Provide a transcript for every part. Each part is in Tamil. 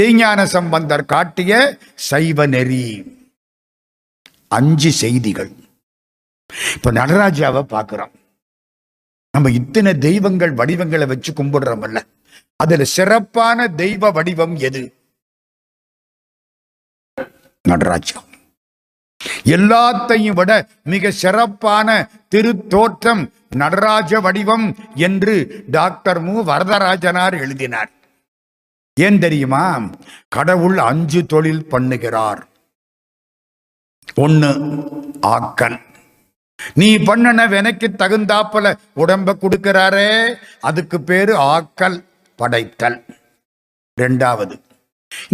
தீஞான சம்பந்தர் காட்டிய சைவ நெறி. அஞ்சு செய்திகள். இப்ப நடராஜாவை பார்க்கிறோம். நம்ம இத்தனை தெய்வங்கள் வடிவங்களை வச்சு கும்பிடுறோம்ல. அதுல சிறப்பான தெய்வ வடிவம் எது? நடராஜா. எல்லாத்தையும் விட மிக சிறப்பான திருத்தோற்றம் நடராஜ வடிவம் என்று டாக்டர் மு. வரதராஜனார் எழுதினார். ஏன் தெரியுமா? கடவுள் அஞ்சு தொழில் பண்ணுகிறார். ஒன்று ஆக்கல் நீ பண்ணன வெனக்கு தகுந்தாப்பல உடம்ப கொடுக்கிறாரே அதுக்கு பேரு ஆக்கல் படைத்தல். ரெண்டாவது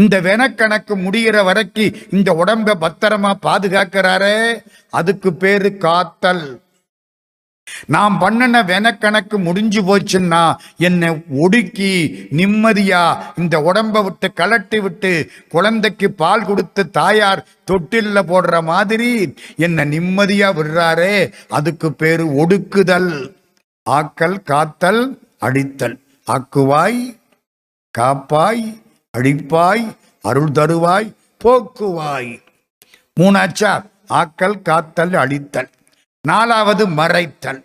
இந்த வெனக்கணக்கு முடிகிற வரைக்கும் இந்த உடம்ப பத்திரமா பாதுகாக்கிறாரே அதுக்கு பேரு காத்தல். நான் பண்ணின வெனக்கணக்கு முடிஞ்சு போச்சுன்னா என்னை ஒடுக்கி நிம்மதியா இந்த உடம்ப விட்டு கலட்டி விட்டு குழந்தைக்கு பால் கொடுத்து தாயார் தொட்டில்ல போடுற மாதிரி என்னை நிம்மதியா விடுறாரே. அதுக்கு பேரு ஒடுக்குதல். ஆக்கல் காத்தல் அடித்தல். ஆக்குவாய் காப்பாய் அடிப்பாய் அருள் தருவாய் போக்குவாய். மூணாச்சா? ஆக்கல் காத்தல் அழித்தல் நாலாவது மறைத்தல்.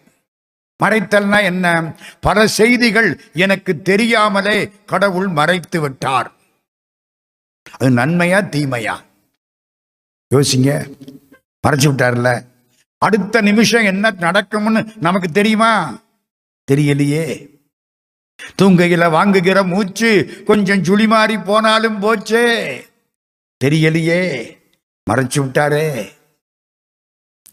மறைத்தல்னா என்ன? பல செய்திகள் எனக்கு தெரியாமலே கடவுள் மறைத்து விட்டார். அது நன்மையா தீமையா? யோசிங்க. மறைச்சு விட்டார்ல. அடுத்த நிமிஷம் என்ன நடக்கும்னு நமக்கு தெரியுமா? தெரியலையே. தூங்கையில வாங்குகிற மூச்சு கொஞ்சம் சுழி மாறி போனாலும் போச்சே. தெரியலையே. மறைச்சு விட்டாரே.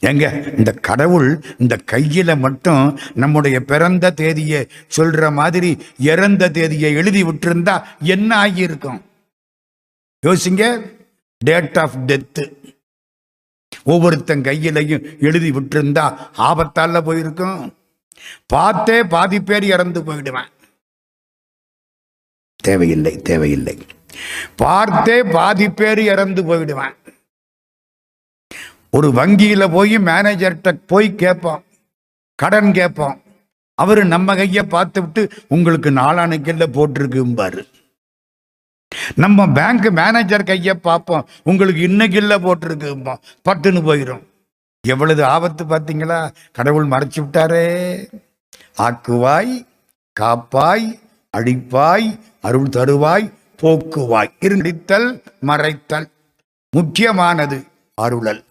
எங்க? இந்த கடவுள் இந்த கையில மட்டும் நம்முடைய பிறந்த தேதியை சொல்ற மாதிரி இறந்த தேதியை எழுதி விட்டிருந்தா என்ன ஆகியிருக்கும்? யோசிங்க. டேட் ஆஃப் டெத்து ஒவ்வொருத்தன் கையிலையும் எழுதி விட்டிருந்தா ஆபத்தால போயிருக்கும். பார்த்தே பாதி பேர் இறந்து போயிடுவேன். தேவையில்லை தேவையில்லை. பார்த்தே பாதி பேர் இறந்து போயிடுவேன். ஒரு வங்கியில் போய் மேனேஜர்கிட்ட போய் கேட்போம் கடன் கேட்போம் அவர் நம்ம கையை பார்த்து விட்டு உங்களுக்கு நாளானைக்கல்ல போட்டிருக்கும்பாரு. நம்ம பேங்க் மேனேஜர் கையை பார்ப்போம். உங்களுக்கு இன்னைக்கு இல்லை போட்டிருக்கும்பா பட்டுன்னு போயிடும் எவ்வளவு ஆபத்து பார்த்தீங்களா? கடவுள் மறைச்சு விட்டாரே. ஆக்குவாய் காப்பாய் அழிப்பாய் அருள் தருவாய் போக்குவாய். இருந்தல் மறைத்தல். முக்கியமானது அருளல்.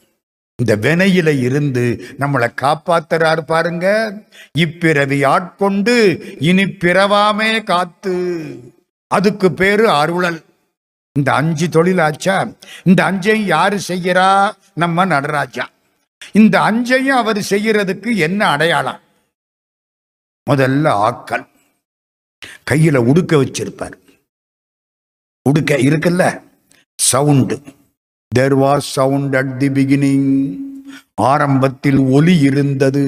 இந்த வினையில இருந்து நம்மளை காப்பாத்துறாரு பாருங்க. இப்பிறவி ஆட்கொண்டு இனி பிறவாமே காத்து. அதுக்கு பேரு அருளல். இந்த அஞ்சு தொழிலாச்சா இந்த அஞ்சையும் யாரு செய்யறா? நம்ம நடராஜா. இந்த அஞ்சையும் அவர் செய்யறதுக்கு என்ன அடையாளம்? முதல்ல ஆக்கல் கையில உடுக்க வச்சிருப்பார். உடுக்க இருக்குல்ல? Sound. There was sound at the beginning ஆரம்பத்தில் ஒலி இருந்தது.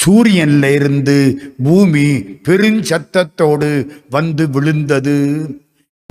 சூரியன்ல இருந்து பூமி பெருஞ்சத்தத்தோடு வந்து விழுந்தது.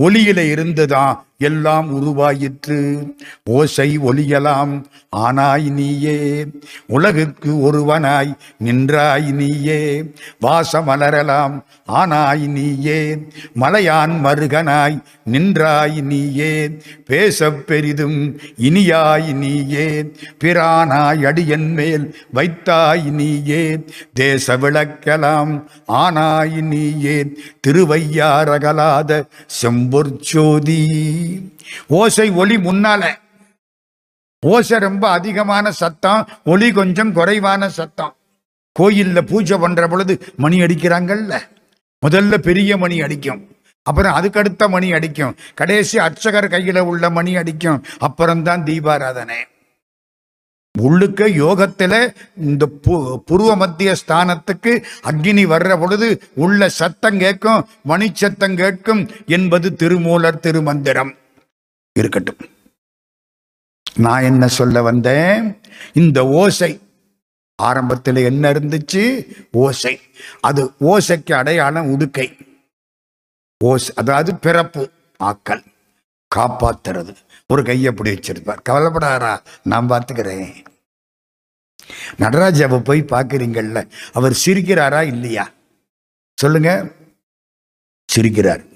ஒலியில இருந்துதான் எல்லாம் உருவாயிற்று. ஓசை ஒலியலாம். ஆனாய் நீயே உலகுக்கு ஒருவனாய் நின்றாய் நீயே. வாசமலரலாம் ஆனாய் நீயே மலையான் மருகனாய் நின்றாய் நீயே. பேசப் பெரிதும் இனியாய் நீயே. பிரானாய் அடியன் மேல் வைத்தாய் நீயே. தேச விளக்கலாம். ஆனாய் நீயே திருவையாரகலாத செம்பொற்சோதி ஓசை ஒளி முன்னால. ஓசை ரொம்ப அதிகமான சத்தம் ஒளி கொஞ்சம் குறைவான சத்தம். கோயில்ல பூஜை பண்ற பொழுது மணி அடிக்கிறாங்கல்ல? முதல்ல பெரிய மணி அடிக்கும். அப்புறம் அதுக்கடுத்த மணி அடிக்கும். கடைசி அர்ச்சகர் கையில உள்ள மணி அடிக்கும். அப்புறம்தான் தீபாராதனை. உள்ளுக்க யோகத்துல இந்த பு- புருவ மத்திய ஸ்தானத்துக்கு அக்னி வர்ற பொழுது உள்ள சத்தம் கேட்கும் மணி சத்தம் கேட்கும் என்பது திருமூலர் திருமந்திரம். இருக்கட்டும். நான் என்ன சொல்ல வந்தேன்? இந்த ஓசை. ஆரம்பத்தில் என்ன இருந்துச்சு? ஓசை. அது ஓசைக்கு அடையாளம் உடுக்கை. ஓசை அதாவது பிறப்பு ஆக்கல். காப்பாத்துறது. ஒரு கையை பிடி வச்சிருப்பார். கவலைப்படாரா நான் பார்த்துக்கிறேன் நடராஜாவை போய் பார்க்குறீங்கள்ல அவர் சிரிக்கிறாரா இல்லையா? சொல்லுங்க. சிரிக்கிறார்.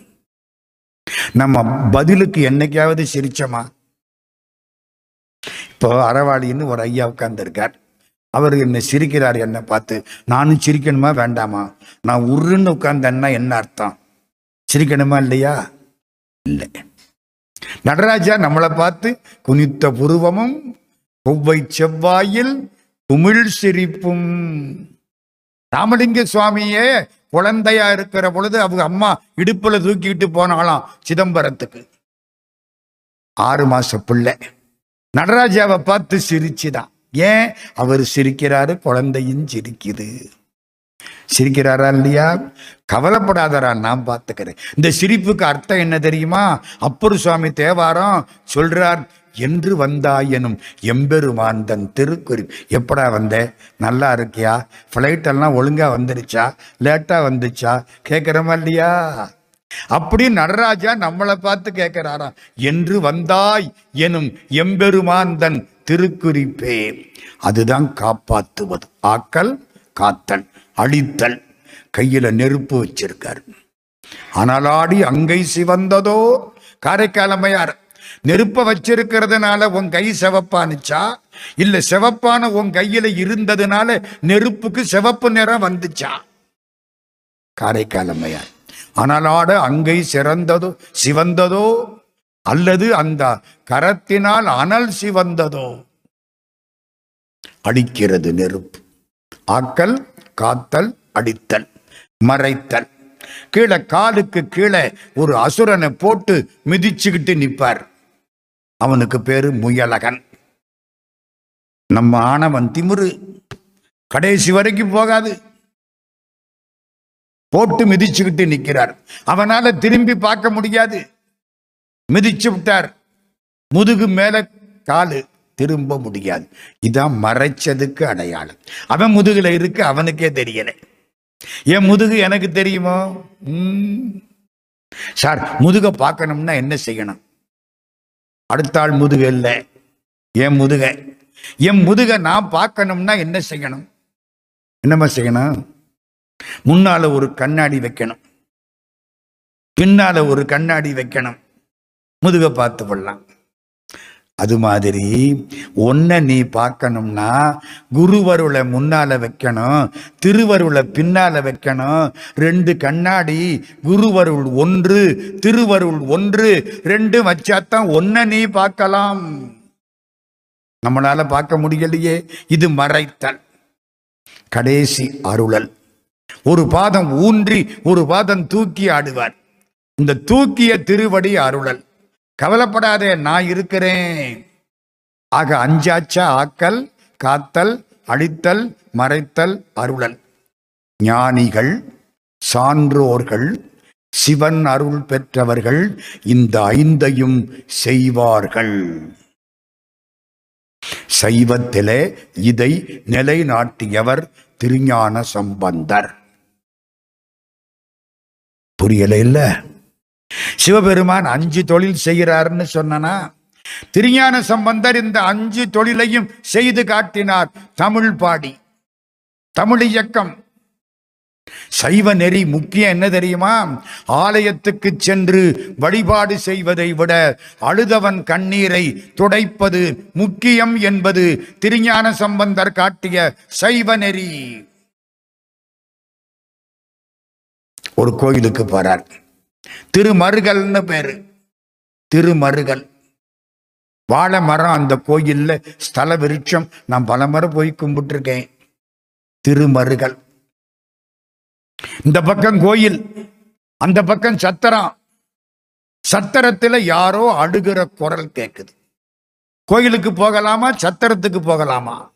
நம்ம பதிலுக்கு என்னைக்காவது சிரிச்சோமா? இப்போ அறவாளின்னு ஒரு ஐயா உட்கார்ந்துருக்கார். அவர் என்ன சிரிக்கிறார் என்ன பார்த்து நானும் சிரிக்கணுமா வேண்டாமா? நான் உருன்னு உட்கார்ந்தேன்னா என்ன அர்த்தம்? சிரிக்கணுமா இல்லையா? இல்லை. நடராஜா நம்மளை பார்த்து குனித்த புருவமும் கொவ்வை செவ்வாயில் குமிழ் சிரிப்பும். ராமலிங்க சுவாமியே குழந்தையா இருக்கிற பொழுது அவங்க அம்மா இடுப்புல தூக்கிட்டு போனாலாம் சிதம்பரத்துக்கு. ஆறு மாச பிள்ளை. நடராஜாவை பார்த்து சிரிச்சுதான். ஏன்? அவர் சிரிக்கிறாரு குழந்தையும் சிரிக்குது. சிரிக்கிறாரா இல்லையா? கவலைப்படாதரா நான் பார்த்துக்கிறேன். இந்த சிரிப்புக்கு அர்த்தம் என்ன தெரியுமா? அப்பர் சுவாமி தேவாரம் சொல்றார் என்று வந்தாய் எனும் எம்பெருமான் தன் திருக்குறி எப்படா வந்த? நல்லா இருக்கியா? ஃப்ளைட்டெல்லாம் ஒழுங்காக வந்துடுச்சா வந்துருச்சா? லேட்டா வந்துச்சா? கேட்குறமா இல்லையா அப்படி நடராஜா நம்மளை பார்த்து கேட்கிறாராம் என்று வந்தாய் எனும் எம்பெருமான் தன் திருக்குறிப்பே. அதுதான் காப்பாத்துவது. ஆக்கல் காத்தல் அழித்தல். கையில நெருப்பு வச்சிருக்காரு. அனலாடி அங்கை சிவந்ததோ காரைக்காலமையார் நெருப்ப வச்சிருக்கிறதுனால உன் கை சிவப்பானுச்சா? இல்ல சிவப்பான உன் கையில இருந்ததுனால நெருப்புக்கு சிவப்பு நிறம் வந்துச்சா? காரைக்காலமையார் அனலாட அங்கை சிறந்ததோ சிவந்ததோ? அல்லது அந்த கரத்தினால் அனல் சிவந்ததோ? அடிக்கிறது நெருப்பு. ஆக்கல் காத்தல் அடித்தல் மறைத்தல். கீழே காலுக்கு கீழே ஒரு அசுரனை போட்டு மிதிச்சுக்கிட்டு நிற்பார் அவனுக்கு பேரு முயலகன். நம்ம ஆணவன் திமுரு. கடைசி வரைக்கும் போகாது. போட்டு மிதிச்சுக்கிட்டு நிற்கிறார். அவனால திரும்பி பார்க்க முடியாது. மிதிச்சு விட்டார். முதுகு மேல காலு திரும்ப முடியாது. இதான் மறைச்சதுக்கு அடையாளம். அவன் முதுகுல இருக்கு அவனுக்கே தெரியல. என் முதுகு எனக்கு தெரியுமோ? சார் முதுக பார்க்கணும்னா என்ன செய்யணும்? அடுத்த ஆள் முதுகு இல்லை. என் முதுக? என் முதுக நான் பார்க்கணும்னா என்ன செய்யணும்? என்னம்மா செய்யணும்? முன்னால ஒரு கண்ணாடி வைக்கணும். பின்னால ஒரு கண்ணாடி வைக்கணும். முதுக பார்த்து விடலாம் அது மாதிரி ஒன்ன நீ பார்க்கணும்னா குருவருளை முன்னால வைக்கணும் திருவருளை பின்னால வைக்கணும். ரெண்டு கண்ணாடி குருவருள் ஒன்று திருவருள் ஒன்று ரெண்டு வச்சாத்தான் ஒன்ன நீ பார்க்கலாம். நம்மளால பார்க்க முடியலையே இது மறைத்தல். கடைசி அருளல். ஒரு பாதம் ஊன்றி ஒரு பாதம் தூக்கி ஆடுவார். இந்த தூக்கிய திருவடி அருளல். கவலைப்படாதே நான் இருக்கிறேன். ஆக அஞ்சாச்சா ஆக்கல் காத்தல் அழித்தல் மறைத்தல் அருளல். ஞானிகள் சான்றோர்கள் சிவன் அருள் பெற்றவர்கள் இந்த ஐந்தையும் செய்வார்கள். சைவத்திலே இதை நிலைநாட்டியவர் திருஞான சம்பந்தர். புரியல இல்ல சிவபெருமான் அஞ்சு தொழில் செய்கிறார்னு சொன்னனா? திருஞான சம்பந்தர் இந்த அஞ்சு தொழிலையும் செய்து காட்டினார் தமிழ் பாடி தமிழ் இயக்கம். சைவ நெறி முக்கியம் என்ன தெரியுமா? ஆலயத்துக்கு சென்று வழிபாடு செய்வதை விட அழுதவன் கண்ணீரை துடைப்பது முக்கியம் என்பது திருஞான சம்பந்தர் காட்டிய சைவ நெறி. ஒரு கோயிலுக்கு போறார். திருமருகல்னு பேரு. திருமருகல். வாழை மரம் அந்த கோயில்ல ஸ்தல விருட்சம். நான் பல முறை போய் கும்பிட்டுருக்கேன். திருமருகல். இந்த பக்கம் கோயில். அந்த பக்கம் சத்திரம். சத்திரத்துல யாரோ அழுகிற குரல் கேட்குது கோயிலுக்கு போகலாமா? சத்திரத்துக்கு போகலாமா?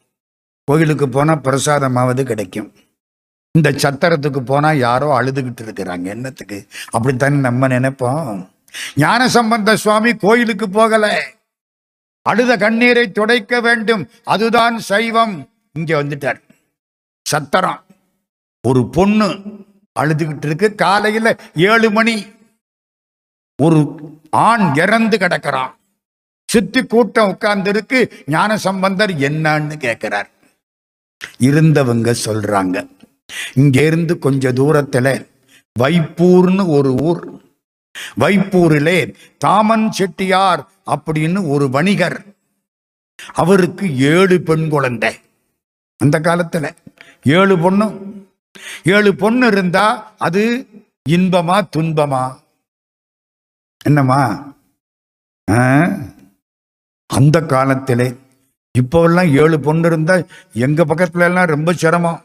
கோயிலுக்கு போனா பிரசாதமாவது கிடைக்கும். இந்த சத்திரத்துக்கு போனா யாரோ அழுதுகிட்டு இருக்கிறாங்க. என்னத்துக்கு? அப்படித்தானே நம்ம நினைப்போம். ஞான சம்பந்த சுவாமி கோயிலுக்கு போகல. அழுத கண்ணீரை துடைக்க வேண்டும். அதுதான் சைவம். இங்க வந்துட்டார். சத்திரம். ஒரு பொண்ணு அழுதுகிட்டு இருக்கு. காலையில ஏழு மணி. ஒரு ஆண் இறந்து கிடக்கிறான். சுத்தி கூட்டம் உட்கார்ந்து இருக்கு ஞான சம்பந்தர் என்னன்னு கேட்கிறார். இருந்தவங்க சொல்றாங்க. இங்க இருந்து கொஞ்ச தூரத்துல வைப்பூர்னு ஒரு ஊர். வைப்பூரிலே தாமன் செட்டியார் அப்படின்னு ஒரு வணிகர். அவருக்கு ஏழு பெண் குழந்தை. அந்த காலத்துல ஏழு பொண்ணு. ஏழு பொண்ணு இருந்தா அது இன்பமா துன்பமா? என்னம்மா? அந்த காலத்திலே இப்போல்லாம் ஏழு பொண்ணு இருந்தா எங்க பக்கத்துல எல்லாம் ரொம்ப சிரமம்.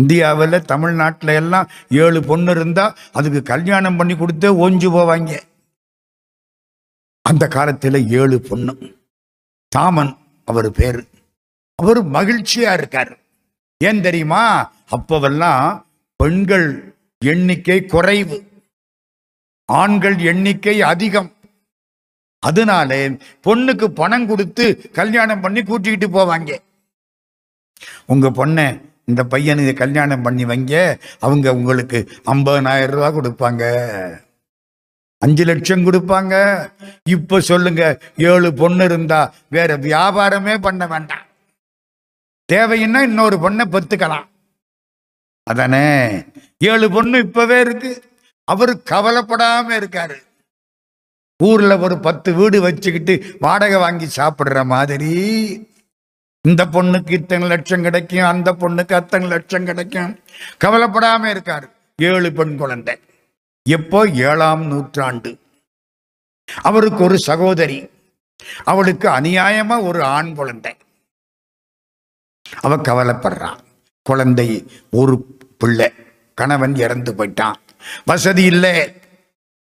இந்தியாவில் தமிழ்நாட்டில் எல்லாம் ஏழு பொண்ணு இருந்தா அதுக்கு கல்யாணம் பண்ணி கொடுத்தே ஓஞ்சு போவாங்க. அந்த காலத்தில் ஏழு பொண்ணு. தாமன் அவர் பேர். அவர் மகிழ்ச்சியா இருக்கார். ஏன் தெரியுமா? அப்பவெல்லாம் பெண்கள் எண்ணிக்கை குறைவு. ஆண்கள் எண்ணிக்கை அதிகம். அதனாலே பொண்ணுக்கு பணம் கொடுத்து கல்யாணம் பண்ணி கூட்டிக்கிட்டு போவாங்க. உங்க பொண்ணை இந்த பையனுக்கு கல்யாணம் பண்ணி வைங்க. அவங்க உங்களுக்கு ஐம்பதனாயிரம் ரூபா கொடுப்பாங்க. அஞ்சு லட்சம் கொடுப்பாங்க. இப்ப சொல்லுங்க ஏழு பொண்ணு இருந்தா வேற வியாபாரமே பண்ண வேண்டாம். தேவைன்னா இன்னொரு பொண்ணை பெத்துக்கலாம். அதானே? ஏழு பொண்ணு இப்பவே இருக்கு. அவரு கவலைப்படாம இருக்காரு. ஊர்ல ஒரு பத்து வீடு வச்சுக்கிட்டு வாடகை வாங்கி சாப்பிடுற மாதிரி. இந்த பொண்ணுக்கு இத்தனை லட்சம் கிடைக்கும் அந்த பொண்ணுக்கு அத்தனை லட்சம் கிடைக்கும். கவலைப்படாம இருக்காரு. ஏழு பெண் குழந்தை. எப்போ? ஏழாம் நூற்றாண்டு. அவருக்கு ஒரு சகோதரி. அவளுக்கு அநியாயமா ஒரு ஆண் குழந்தை. அவ கவலைப்படுறான் குழந்தை ஒரு பிள்ளை. கணவன் இறந்து போயிட்டான். வசதி இல்லை.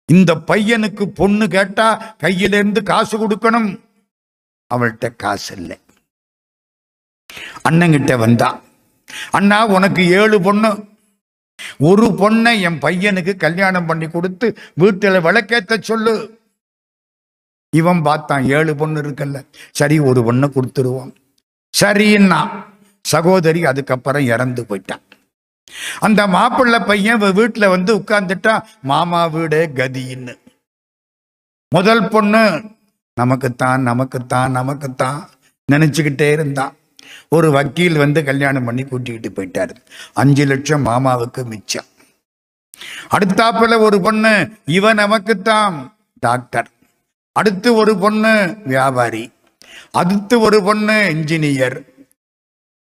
இந்த பையனுக்கு பொண்ணு கேட்டா கையிலிருந்து காசு கொடுக்கணும். அவள்கிட்ட காசு இல்லை. அண்ணங்கிட்ட வந்தான் அண்ணா உனக்கு ஏழு பொண்ணு. ஒரு பொண்ணை என் பையனுக்கு கல்யாணம் பண்ணி கொடுத்து வீட்டில் விளக்கேத்த சொல்லு. இவன் பார்த்தான் ஏழு பொண்ணு இருக்குல்ல. சரி ஒரு பொண்ணை கொடுத்துருவோம். சரின்னா சகோதரி அதுக்கப்புறம் இறந்து போயிட்டான். அந்த மாப்பிள்ளை பையன் வீட்டில் வீட்டுல வந்து உட்கார்ந்துட்டான் மாமா வீடு கதின்னு. முதல் பொண்ணு நமக்குத்தான் நமக்குத்தான் நமக்குத்தான். நினைச்சுக்கிட்டே இருந்தான். ஒரு வக்கீல் வந்து கல்யாணம் பண்ணி கூட்டிக்கிட்டு போயிட்டாரு. அஞ்சு லட்சம் மாமாவுக்கு மிச்சம். அடுத்தாப்புல ஒரு பொண்ணு இவன் நமக்குத்தான் டாக்டர். அடுத்து ஒரு பொண்ணு வியாபாரி. அடுத்து ஒரு பொண்ணு இன்ஜினியர்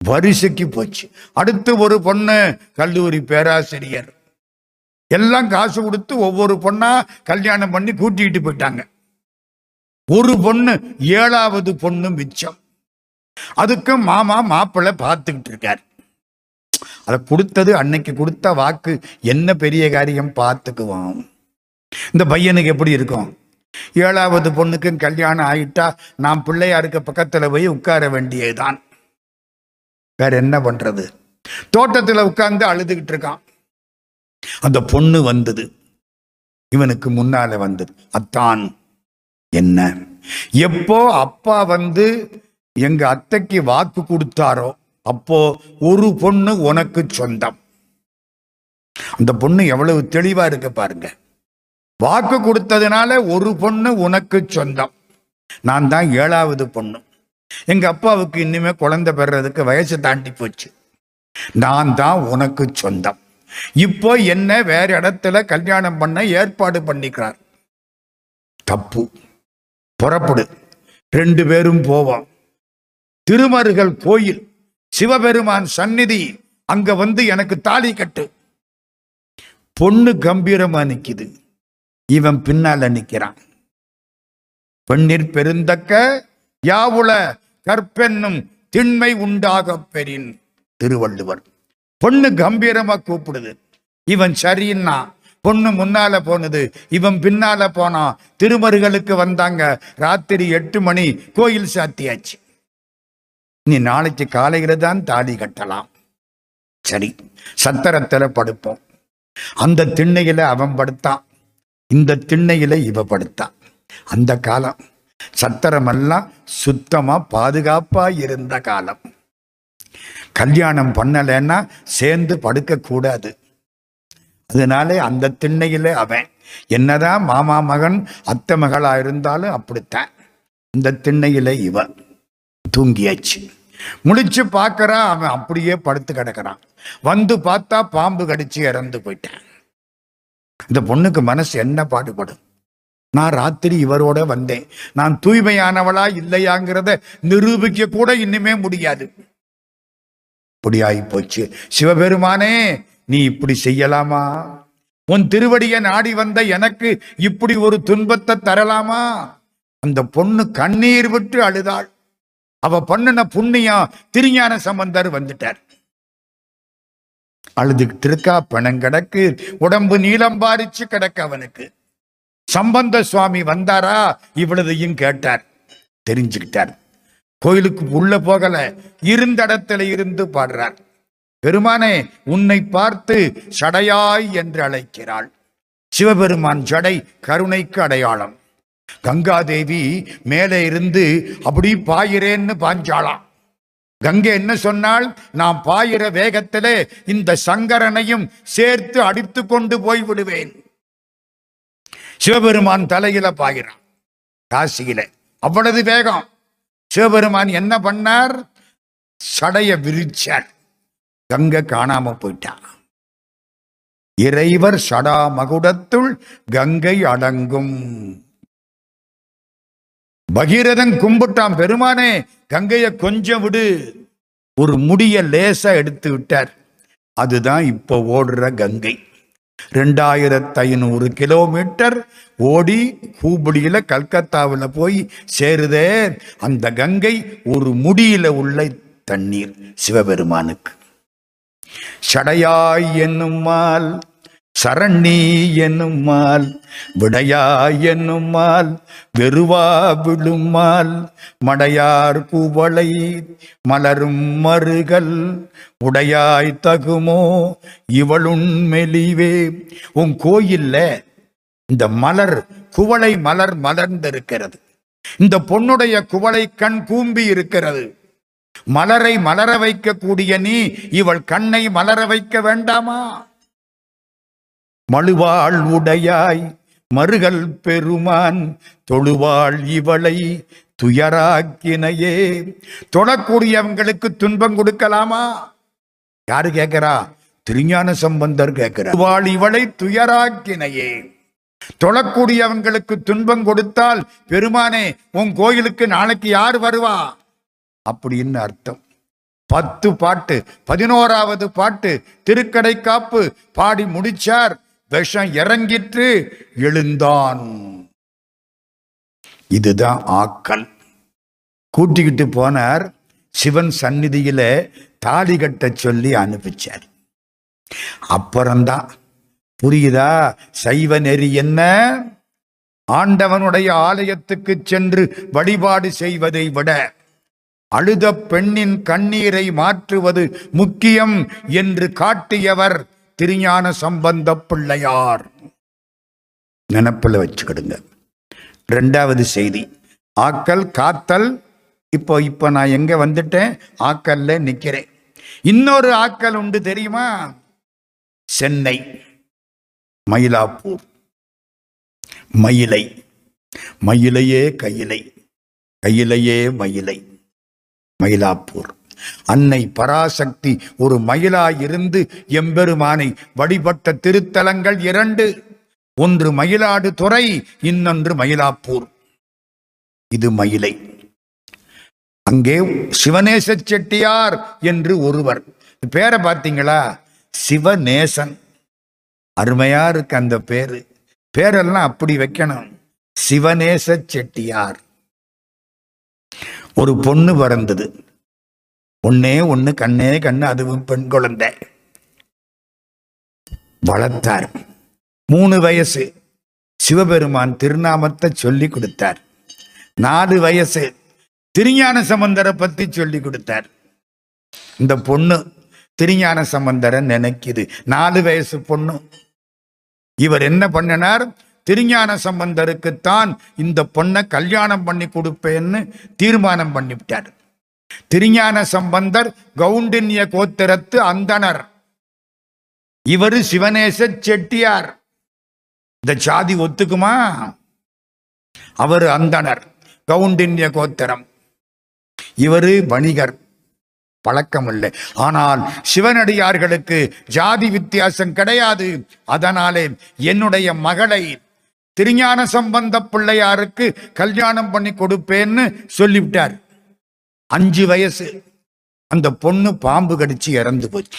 வரிசைக்கு போச்சு. அடுத்து ஒரு பொண்ணு கல்லூரி பேராசிரியர். எல்லாம் காசு கொடுத்து ஒவ்வொரு பொண்ணா கல்யாணம் பண்ணி கூட்டிகிட்டு போயிட்டாங்க. ஒரு பொண்ணு ஏழாவது பொண்ணு மிச்சம். அதுக்கு மாமா மாப்பிள்ளை பார்த்துக்கிட்டு இருக்கார். அதை கொடுத்தது அன்னைக்கு கொடுத்த வாக்கு என்ன பெரிய காரியம் பார்த்துக்குவோம். இந்த பையனுக்கு எப்படி இருக்கும்? ஏழாவது பொண்ணுக்கு கல்யாணம் ஆயிட்டா நான் பிள்ளையாருக்கு பக்கத்துல போய் உட்கார வேண்டியதுதான். வேற என்ன பண்றது? தோட்டத்துல உட்கார்ந்து அழுதுகிட்டு இருக்கான். அந்த பொண்ணு வந்தது. இவனுக்கு முன்னால வந்தது. அத்தான் என்ன? எப்போ அப்பா வந்து எங்க அத்தைக்கு வாக்கு கொடுத்தாரோ அப்போ ஒரு பொண்ணு உனக்கு சொந்தம். அந்த பொண்ணு எவ்வளவு தெளிவா இருக்கு பாருங்க. வாக்கு கொடுத்ததுனால ஒரு பொண்ணு உனக்கு சொந்தம். நான் தான் ஏழாவது பொண்ணு. எங்க அப்பாவுக்கு இன்னுமே குழந்தை பெறதுக்கு வயசு தாண்டி போச்சு. நான் தான் உனக்கு சொந்தம். இப்போ என்ன வேற இடத்துல கல்யாணம் பண்ண ஏற்பாடு பண்ணிக்கிறார். தப்பு. புறப்படு. ரெண்டு பேரும் போவோம். திருமருகல் கோயில் சிவபெருமான் சந்நிதி அங்க வந்து எனக்கு தாலி கட்டு. பொண்ணு கம்பீரமா நிக்குது. இவன் பின்னால நிக்கிறான். பெண்ணிற் பெருந்தக்க யாவுல கற்பென்னும் திண்மை உண்டாக பெறின் திருவள்ளுவர். பொண்ணு கம்பீரமா கூப்பிடுது. இவன் சரின்னா பொண்ணு முன்னால போனது இவன் பின்னால போனான் திருமருகளுக்கு வந்தாங்க. ராத்திரி எட்டு மணி கோயில் சாத்தியாச்சு. நீ நாளைக்கு காலையில தான் தாலி கட்டலாம். சரி சத்திரத்துல படுப்போம். அந்த திண்ணையில அவன் படுத்தான். இந்த திண்ணையில இவ படுத்தான் அந்த காலம் சத்திரமெல்லாம் சுத்தமா பாதுகாப்பா இருந்த காலம். கல்யாணம் பண்ணலைன்னா சேர்ந்து படுக்க கூடாது. அதனாலே அந்த திண்ணையில அவன். என்னதான் மாமா மகன் அத்தை மகளா இருந்தாலும் அப்படித்தான். இந்த திண்ணையில இவன். தூங்கியாச்சு. முழிச்சு பார்க்குறான் அவன் அப்படியே படுத்து கிடக்கிறான். வந்து பார்த்தா பாம்பு கடிச்சு இறந்து போயிட்டேன். இந்த பொண்ணுக்கு மனசு என்ன பாடுபடும்? நான் ராத்திரி இவரோட வந்தேன். நான் தூய்மையானவளா இல்லையாங்கிறத நிரூபிக்க கூட இன்னுமே முடியாது. இப்படியாகி போச்சு. சிவபெருமானே நீ இப்படி செய்யலாமா? உன் திருவடியை நாடி வந்த எனக்கு இப்படி ஒரு துன்பத்தை தரலாமா? அந்த பொண்ணு கண்ணீர் விட்டு அழுதாள். அவ பண்ணின புண்ணியம் திருஞான சம்பந்தர் வந்துட்டார். அழுதுகிட்டு இருக்கா பணம் கிடக்கு உடம்பு நீளம் பாரிச்சு கிடக்கு அவனுக்கு. சம்பந்த சுவாமி வந்தாரா இவ்வளதையும் கேட்டார். தெரிஞ்சுக்கிட்டார். கோயிலுக்கு உள்ள போகல இருந்த இடத்துல இருந்து பாடுறார். பெருமானே உன்னை பார்த்து சடையாய் என்று அழைக்கிறாள். சிவபெருமான் ஜடை கருணைக்கு அடையாளம். கங்காதேவி மேலே இருந்து அப்படி பாயிறேன்னு பாஞ்சாளாம் கங்கை என்ன சொன்னால் நான் பாயிற வேகத்திலே இந்த சங்கரனையும் சேர்த்து அடித்து கொண்டு போய் விடுவேன். சிவபெருமான் தலையில பாயிறான். காசியில. அவ்வளவு வேகம். சிவபெருமான் என்ன பண்ணார்? சடைய விரிச்சார். கங்கை காணாம போயிட்டா. இறைவர் சடா மகுடத்துள் கங்கை அடங்கும். பகீரதன் கும்பிட்டான். பெருமானே கங்கைய கொஞ்சம் விடு. ஒரு முடிய லேசா எடுத்து விட்டார். அதுதான் இப்போ ஓடுற கங்கை. ரெண்டாயிரத்து ஐநூறு கிலோமீட்டர் ஓடி ஹூபடியில கல்கத்தாவில் போய் சேருதே. அந்த கங்கை ஒரு முடியில உள்ள தண்ணீர் சிவபெருமானுக்கு. சடையாய் என்னும்மால் சரண்ணி என்னும்மால் விடையா என்னும்மால் வெறுவா விழும்மால் மடையார் குவளை மலரும் மருகல் உடையாய் தகுமோ இவளுன் மெலிவே. உன் கோயில்ல இந்த மலர் குவளை மலர் மலர்ந்திருக்கிறது. இந்த பொண்ணுடைய குவளை கண் கூம்பி இருக்கிறது. மலரை மலர வைக்கக்கூடிய நீ இவள் கண்ணை மலர வைக்க வேண்டாமா? மழுவாள் உடையாய் மருகல் பெருமான் தொழுவாள் இவளை துயராக்கினையே. தொடக்கூடியவங்களுக்கு துன்பம் கொடுக்கலாமா? யாரு கேட்கிறா? திருஞான சம்பந்தர் கேட்கிறார். இவளை துயராக்கினையே. தொழக்கூடியவங்களுக்கு துன்பம் கொடுத்தால் பெருமானே உன் கோயிலுக்கு நாளைக்கு யார் வருவா? அப்படின்னு அர்த்தம்? பத்து பாட்டு பதினோராவது பாட்டு திருக்கடை காப்பு பாடி முடிச்சார். விஷம் இறங்கிற்று எழுந்தான். இதுதான் ஆக்கல். கூட்டிக்கிட்டு போனார் சிவன் சந்நிதியில தாலி கட்ட சொல்லி அனுப்பிச்சார். அப்புறம்தான் புரியுதா சைவ நெறி என்ன? ஆண்டவனுடைய ஆலயத்துக்கு சென்று வழிபாடு செய்வதை விட அழுத பெண்ணின் கண்ணீரை மாற்றுவது முக்கியம் என்று காட்டியவர் திருஞான சம்பந்த பிள்ளையார். நினப்பில் வச்சுக்கிடுங்க. ரெண்டாவது செய்தி. ஆக்கல் காத்தல். இப்போ இப்போ நான் எங்கே வந்துட்டேன்? ஆக்கல்ல நிற்கிறேன். இன்னொரு ஆக்கல் உண்டு தெரியுமா? சென்னை. மயிலாப்பூர். மயிலை. மயிலையே கையிலை. கையிலையே மயிலை. மயிலாப்பூர். அன்னை பராசக்தி ஒரு மயிலாயிருந்து எம்பெருமானை வழிபட்ட திருத்தலங்கள் இரண்டு. ஒன்று மயிலாடு துறை இன்னொன்று மயிலாப்பூர். இது மயிலை. அங்கே சிவநேச செட்டியார் என்று ஒருவர். பேரை பார்த்தீங்களா? சிவநேசன். அருமையா இருக்கு அந்த பேரு. பேரெல்லாம் அப்படி வைக்கணும். சிவநேச செட்டியார். ஒரு பொண்ணு பிறந்தது. ஒன்னே ஒண்ணு கண்ணே கண்ணு அதுவும் பெண் குழந்தை. வளர்த்தார். மூணு வயசு. சிவபெருமான் திருநாமத்தை சொல்லி கொடுத்தார். நாலு வயசு. திருஞான சம்பந்தரை பத்தி சொல்லி கொடுத்தார். இந்த பொண்ணு திருஞான சம்பந்தரை நினைக்குது. நாலு வயசு பொண்ணு. இவர் என்ன பண்ணினார்? திருஞான சம்பந்தருக்குத்தான் இந்த பொண்ணை கல்யாணம் பண்ணி கொடுப்பேன்னு தீர்மானம் பண்ணிவிட்டார். திருஞான சம்பந்தர் கவுண்டின்ய கோத்திரத்து அந்தணர். இவரு சிவநேச செட்டியார். இந்த சாதி ஒத்துக்குமா? அவர் அந்தணர் கவுண்டின்ய கோத்திரம். இவரு வணிகர். பழக்கம் இல்லை ஆனால் சிவனடியார்களுக்கு ஜாதி வித்தியாசம் கிடையாது. அதனாலே என்னுடைய மகளை திருஞான சம்பந்த பிள்ளையாருக்கு கல்யாணம் பண்ணி கொடுப்பேன்னு சொல்லிவிட்டார். அஞ்சு வயசு. அந்த பொண்ணு பாம்பு கடிச்சு இறந்து போச்சு.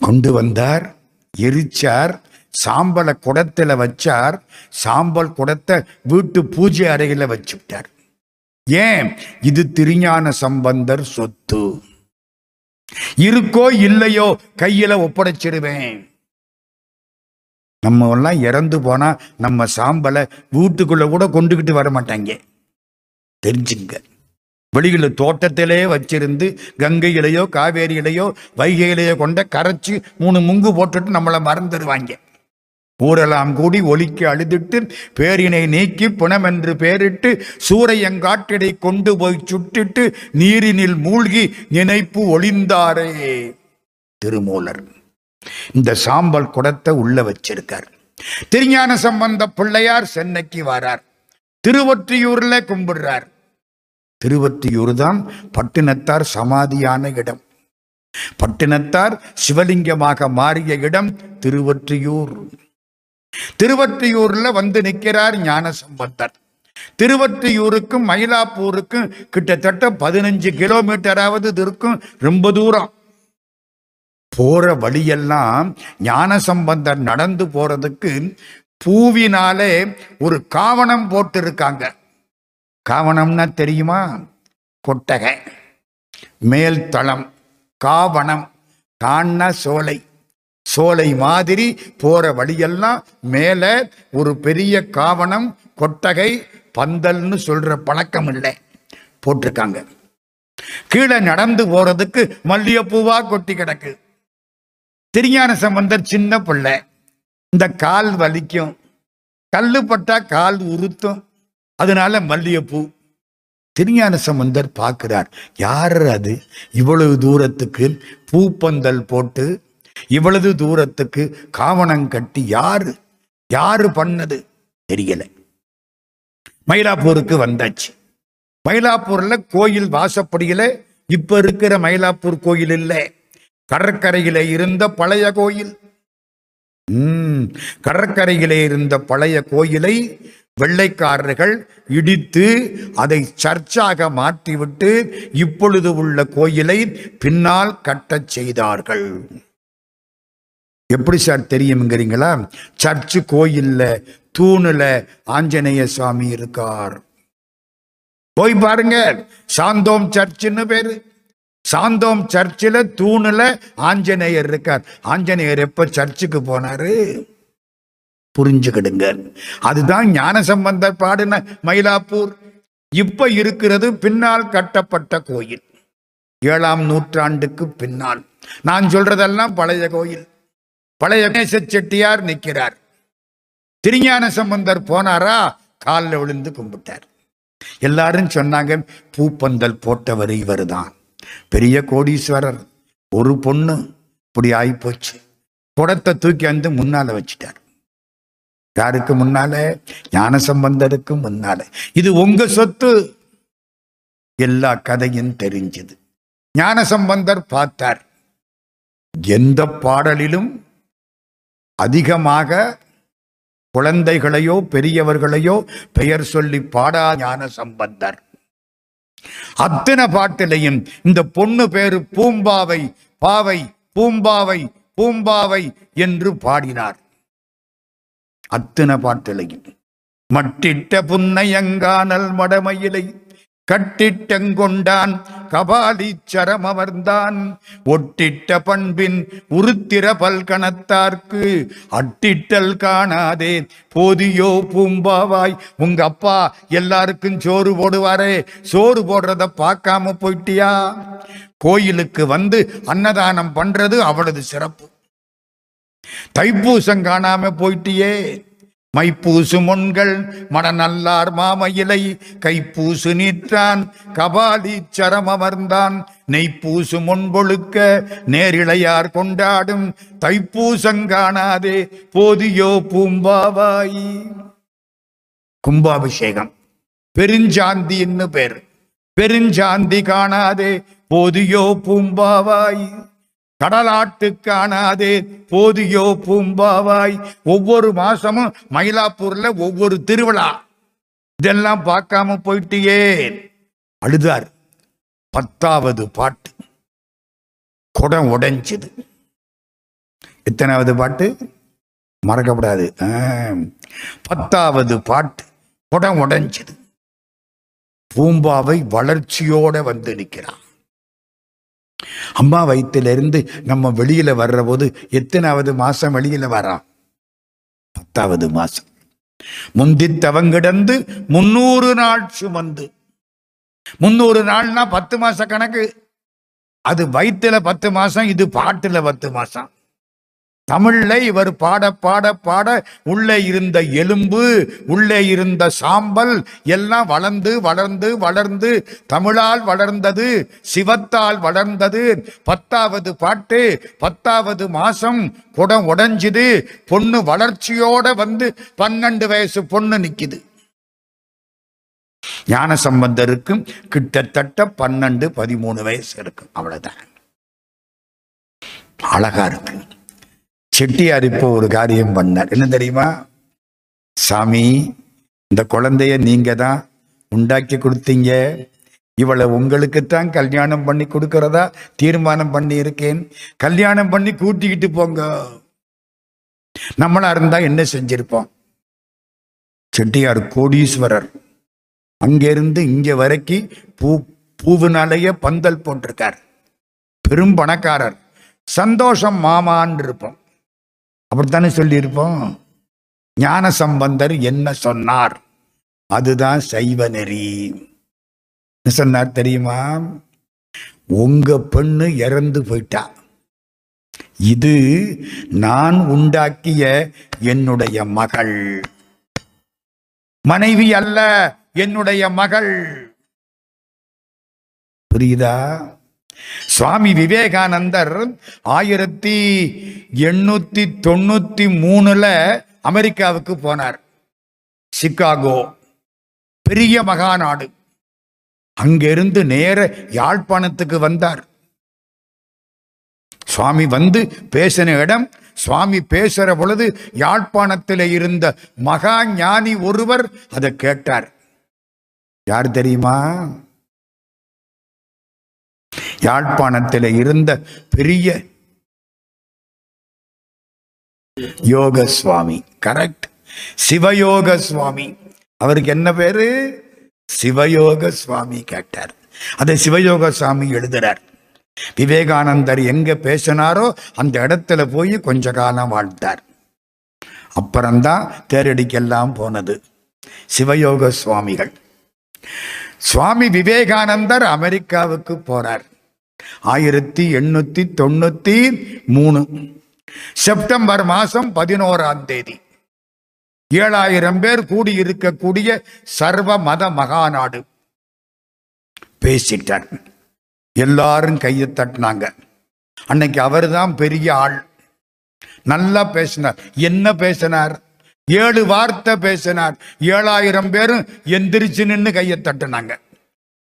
கொண்டு வந்தார் எரிச்சார் சாம்பலை குடத்துல வச்சார் சாம்பல் குடத்தை வீட்டு பூஜை அறையில வச்சு விட்டார் ஏன்? இது திருஞான சம்பந்தர் சொத்து. இருக்கோ இல்லையோ கையில ஒப்படைச்சிடுவேன். நம்ம எல்லாம் இறந்து போனா நம்ம சாம்பலை வீட்டுக்குள்ள கூட கொண்டுகிட்டு வர மாட்டாங்க. தெரிஞ்சுங்க. வெளியில் தோட்டத்திலே வச்சிருந்து கங்கையிலையோ காவேரியிலையோ வைகையிலையோ கொண்ட கரைச்சி மூணு முங்கு போட்டுட்டு நம்மளை மறந்துடுவாங்க. ஊரெல்லாம் கூடி ஒலிக்கு அழுதிட்டு பேரினை நீக்கி புனமென்று பேரிட்டு சூரையங்காட்டிடை கொண்டு போய் சுட்டிட்டு நீரினில் மூழ்கி நினைப்பு ஒளிந்தாரே. திருமூலர் இந்த சாம்பல் குடத்தை உள்ள வச்சிருக்கார். திருஞான சம்பந்த பிள்ளையார் சென்னைக்கு வரார். திருவொற்றியூர்ல கும்பிடுறார். திருவத்தியூர் தான் பட்டினத்தார் சமாதியான இடம். பட்டினத்தார் சிவலிங்கமாக மாறிய இடம் திருவற்றியூர். திருவற்றியூர்ல வந்து நிற்கிறார் ஞான சம்பந்தர் திருவொற்றியூருக்கும் மயிலாப்பூருக்கும் கிட்டத்தட்ட பதினஞ்சு கிலோமீட்டராவது இருக்கும் ரொம்ப தூரம். போற வழியெல்லாம் ஞான சம்பந்தர் நடந்து போறதுக்கு பூவினாலே ஒரு காவணம் போட்டிருக்காங்க. இருக்காங்க காவணம்னா தெரியுமா? கொட்டகை. மேல் தளம் காவணம் கான்னா சோலை. சோலை மாதிரி போற வழியெல்லாம் மேல ஒரு பெரிய காவணம் கொட்டகை பந்தல்னு சொல்ற பழக்கம் இல்லை. போட்டிருக்காங்க. கீழே நடந்து போறதுக்கு மல்லிகைப்பூவா கொட்டி கிடக்கு. திருஞான சம்பந்தர் சின்ன பிள்ளை. இந்த கால் வலிக்கும். கல்லு பட்டா கால் உறுத்தும் அதனால மல்லிகைப்பூ திருஞான சம்பந்தர் பார்க்கிறார். யார் அது? இவ்வளவு தூரத்துக்கு பூப்பந்தல் போட்டு இவ்வளவு தூரத்துக்கு காவணம் கட்டி யாரு யாரு பண்ணது? தெரியல. மயிலாப்பூருக்கு வந்தாச்சு. மயிலாப்பூர்ல கோயில் வாசப்படியில இப்ப இருக்கிற மயிலாப்பூர் கோயில் இல்லை. கடற்கரையில இருந்த பழைய கோயில். உம் கடற்கரையிலே இருந்த பழைய கோயிலை வெள்ளைக்காரர்கள் இடித்து அதை சர்ச்சாக மாற்றிவிட்டு இப்பொழுது உள்ள கோயிலை பின்னால் கட்டச் செய்தார்கள். எப்படி சார் தெரியுங்கிறீங்களா சர்ச்சு கோயில்ல தூணுல ஆஞ்சநேய சுவாமி இருக்கார். போய் பாருங்க சாந்தோம் சர்ச்சுன்னு பேரு. சாந்தோம் சர்ச்சில் தூணுல ஆஞ்சநேயர் இருக்கார். ஆஞ்சநேயர் எப்ப சர்ச்சுக்கு போனாரு? புரிஞ்சுக்கிடுங்க அதுதான் ஞான சம்பந்தர் பாடின மயிலாப்பூர். இப்ப இருக்கிறது பின்னால் கட்டப்பட்ட கோயில். ஏழாம் நூற்றாண்டுக்கு பின்னால். நான் சொல்றதெல்லாம் பழைய கோயில். பழைய கணேச செட்டியார் நிற்கிறார். திருஞான சம்பந்தர் போனாரா? காலில் விழுந்து கும்பிட்டார். எல்லாரும் சொன்னாங்க பூப்பந்தல் போட்டவர் இவர்தான். பெரிய கோடீஸ்வரர். ஒரு பொண்ணு. இப்படி ஆயிப்போச்சு. குடத்தை தூக்கி வந்து முன்னால வச்சுட்டார். யாருக்கு முன்னால? ஞான சம்பந்தருக்கு முன்னால. இது உங்க சொத்து. எல்லா கதையும் தெரிஞ்சது. ஞான சம்பந்தர் பார்த்தார். எந்த பாடலிலும் அதிகமாக குழந்தைகளையோ பெரியவர்களையோ பெயர் சொல்லி பாடா ஞான சம்பந்தர் அத்தனை பாட்டிலையும் இந்த பொண்ணு பேரு பூம்பாவை பாவை பூம்பாவை பூம்பாவை என்று பாடினார். அத்தனை பாட்டிலையும் மட்டிட்ட புன்னையங்கானல் மடமயிலை கட்டிட்டங்கொண்டான் கபாலீச்சரம் அமர்ந்தான். ஒட்டிட்ட பண்பின் உருத்திர பல்கணத்தார்க்கு அட்டிட்டல் காணாதே போதியோ பூம்பாவாய் உங்க அப்பா எல்லாருக்கும் சோறு போடுவாரே சோறு போடுறத பார்க்காம போயிட்டியா? கோயிலுக்கு வந்து அன்னதானம் பண்றது அவளது சிறப்பு. தைப்பூசம் காணாம போயிட்டியே. மைப்பூசு முன்கள் மடநல்லார் மாமயிலை கைப்பூசு நீற்றான் கபாலி சரமமர்ந்தான் நெய்ப்பூசு முன்பொழுக்க நேரிழையார் கொண்டாடும் தைப்பூசங்காணாதே போதியோ பூம்பாவாய். கும்பாபிஷேகம். பெருஞ்சாந்தின்னு பேர். பெருஞ்சாந்தி காணாதே போதியோ பூம்பாவாய். கடலாட்டு காணாதே போதியோ பூம்பாவாய். ஒவ்வொரு மாசமும் மயிலாப்பூர்ல ஒவ்வொரு திருவிழா. இதெல்லாம் பார்க்காம போயிட்டியே. அழுதார். பத்தாவது பாட்டு. குடம் உடைஞ்சது. எத்தனாவது பாட்டு? மறக்கப்படாது. பத்தாவது பாட்டு. குடம் உடைஞ்சது. பூம்பாவை வளர்ச்சியோட வந்து நிற்கிறான் அம்மா வயிற்றிலிருந்து நம்ம வெளியில வர்ற போது எத்தனாவது மாசம் வெளியில வரா பத்தாவது மாசம். முந்தித்தவங்கிடந்து முன்னூறு நாள் சுமந்து. முன்னூறு நாள்னா பத்து மாச கணக்கு. அது வயிற்றுல பத்து மாசம் இது பாட்டுல பத்து மாசம். தமிழ்ல இவர் பாட பாட பாட உள்ளே இருந்த எலும்பு உள்ளே இருந்த சாம்பல் எல்லாம் வளர்ந்து வளர்ந்து வளர்ந்து தமிழால் வளர்ந்தது சிவத்தால் வளர்ந்தது. பத்தாவது பாட்டு பத்தாவது மாசம் குடம் உடைஞ்சுது பொண்ணு வளர்ச்சியோட வந்து பன்னெண்டு வயசு பொண்ணு நிக்குது. ஞான சம்பந்தருக்கும் கிட்டத்தட்ட பன்னெண்டு பதிமூணு வயசு இருக்கும் அவ்வளவுதான். அழகா இருக்கு. செட்டியார் இப்போ ஒரு காரியம் பண்ணார். என்ன தெரியுமா? சாமி இந்த குழந்தைய நீங்க தான் உண்டாக்கி கொடுத்தீங்க. இவளை உங்களுக்குத்தான் கல்யாணம் பண்ணி கொடுக்கறதா தீர்மானம் பண்ணி இருக்கேன். கல்யாணம் பண்ணி கூட்டிக்கிட்டு போங்க. நம்மளா இருந்தா என்ன செஞ்சிருப்போம்? செட்டியார் கோடீஸ்வரர் அங்கிருந்து இங்க வரைக்கும் பூ பூவினாலேயே பந்தல் போட்டிருக்கார். பெரும் பணக்காரர். சந்தோஷம் மாமான்னு இருப்போம் அப்படித்தானே சொல்லியிருப்போம்? ஞான சம்பந்தர் என்ன சொன்னார்? அதுதான் சைவ நெறி. என்ன சொன்னார் தெரியுமா? உங்க பெண்ணு இறந்து போயிட்டா. இது நான் உண்டாக்கிய என்னுடைய மகள். மனைவி அல்ல என்னுடைய மகள். புரியுதா? சுவாமி விவேகானந்தர் ஆயிரத்தி எண்ணூத்தி தொண்ணூத்தி மூணுல அமெரிக்காவுக்கு போனார். சிகாகோ பெரிய மகா நாடு அங்கிருந்து நேர யாழ்ப்பாணத்துக்கு வந்தார். சுவாமி வந்து பேசின இடம் சுவாமி பேசுற பொழுது யாழ்ப்பாணத்தில் இருந்த மகா ஞானி ஒருவர் அதை கேட்டார். யார் தெரியுமா? யாழ்ப்பாணத்தில் இருந்த பெரிய யோக சுவாமி கரெக்ட் சிவயோக சுவாமி அவருக்கு என்ன பேரு? சிவயோக சுவாமி கேட்டார். அதை சிவயோக சுவாமி எழுதுறார். விவேகானந்தர் எங்க பேசினாரோ அந்த இடத்துல போய் கொஞ்ச காலம் வாழ்ந்தார். அப்புறம்தான் தேரடிக்கெல்லாம் போனது. சிவயோக சுவாமிகள் சுவாமி விவேகானந்தர் அமெரிக்காவுக்கு போறார். ஆயிரத்தி எண்ணூத்தி தொண்ணூத்தி மூணு. செப்டம்பர் மாசம் பதினோராம் தேதி. ஏழாயிரம் பேர் கூடியிருக்கக்கூடிய சர்வ மத மகாநாடு. பேசிட்டார். எல்லாரும் கையை தட்டினாங்க. அன்னைக்கு அவர்தான் பெரிய ஆள். நல்லா பேசினார். என்ன பேசினார்? ஏழு வார்த்தை பேசினார். ஏழாயிரம் பேரும் எந்திரிச்சு நின்று கையை தட்டினாங்க.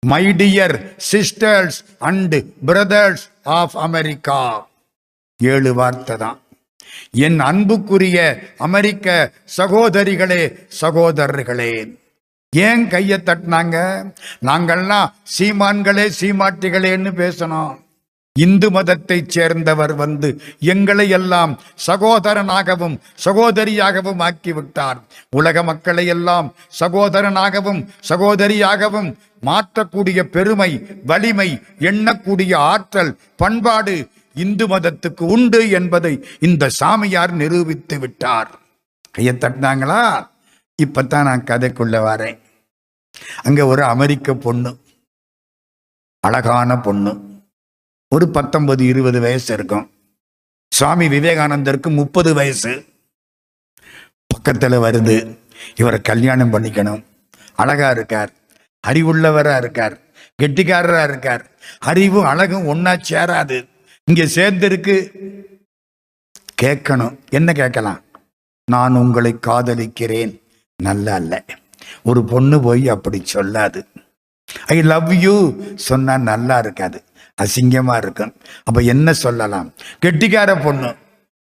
My dear sisters and brothers of America ஏழு வார்த்தை தான். என் அன்புக்குரிய அமெரிக்க சகோதரிகளே சகோதரர்களே ஏன் கையை தட்டினாங்க? நாங்கள்லாம் சீமான்களே சீமாட்டிகளேன்னு பேசணும். இந்து மதத்தைச் சேர்ந்தவர் வந்து எங்களை எல்லாம் சகோதரனாகவும் சகோதரியாகவும் ஆக்கிவிட்டார். உலக மக்களை எல்லாம் சகோதரனாகவும் சகோதரியாகவும் மாற்றக்கூடிய பெருமை வலிமை எண்ணக்கூடிய ஆற்றல் பண்பாடு இந்து மதத்துக்கு உண்டு என்பதை இந்த சாமியார் நிரூபித்து விட்டார். கையை தட்டினாங்களா? இப்பத்தான் நான் கதைக்குள்ள வரேன். அங்க ஒரு அமெரிக்க பொண்ணு அழகான பொண்ணு. ஒரு பத்தொன்பது இருபது வயசு இருக்கும். சுவாமி விவேகானந்தருக்கு முப்பது வயசு. பக்கத்தில் வருது. இவரை கல்யாணம் பண்ணிக்கணும். அழகா இருக்கார். அறிவுள்ளவராக இருக்கார். கெட்டிக்காரராக இருக்கார். அறிவும் அழகும் ஒன்றா சேராது. இங்கே சேர்ந்திருக்கு. கேட்கணும். என்ன கேட்கலாம்? நான் உங்களை காதலிக்கிறேன். நல்லா இல்லை. ஒரு பொண்ணு போய் அப்படி சொல்லாது. ஐ லவ் யூ சொன்னால் நல்லா இருக்காது. அசிங்கமாக இருக்கும் அப்போ என்ன சொல்லலாம்? கெட்டிக்கார பொண்ணு.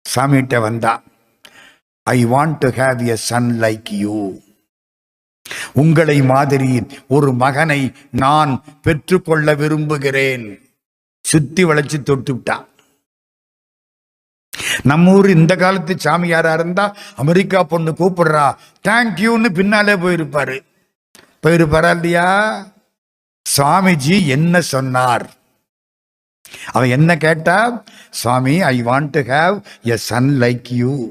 சாமிகிட்ட வந்தா I want to have a son like you உங்களை மாதிரி ஒரு மகனை நான் பெற்றுக்கொள்ள விரும்புகிறேன். சுத்தி வளைச்சு தொட்டு விட்டான் நம்ம ஊர் இந்த காலத்து சாமியாரா இருந்தா அமெரிக்கா பொண்ணு கூப்பிடுறா தேங்க்யூன்னு பின்னாலே போயிருப்பாரு. போயிருப்பாரா இல்லையா? சுவாமிஜி என்ன சொன்னார்? அவன் என்ன கேட்டா சுவாமி I want to have a son like you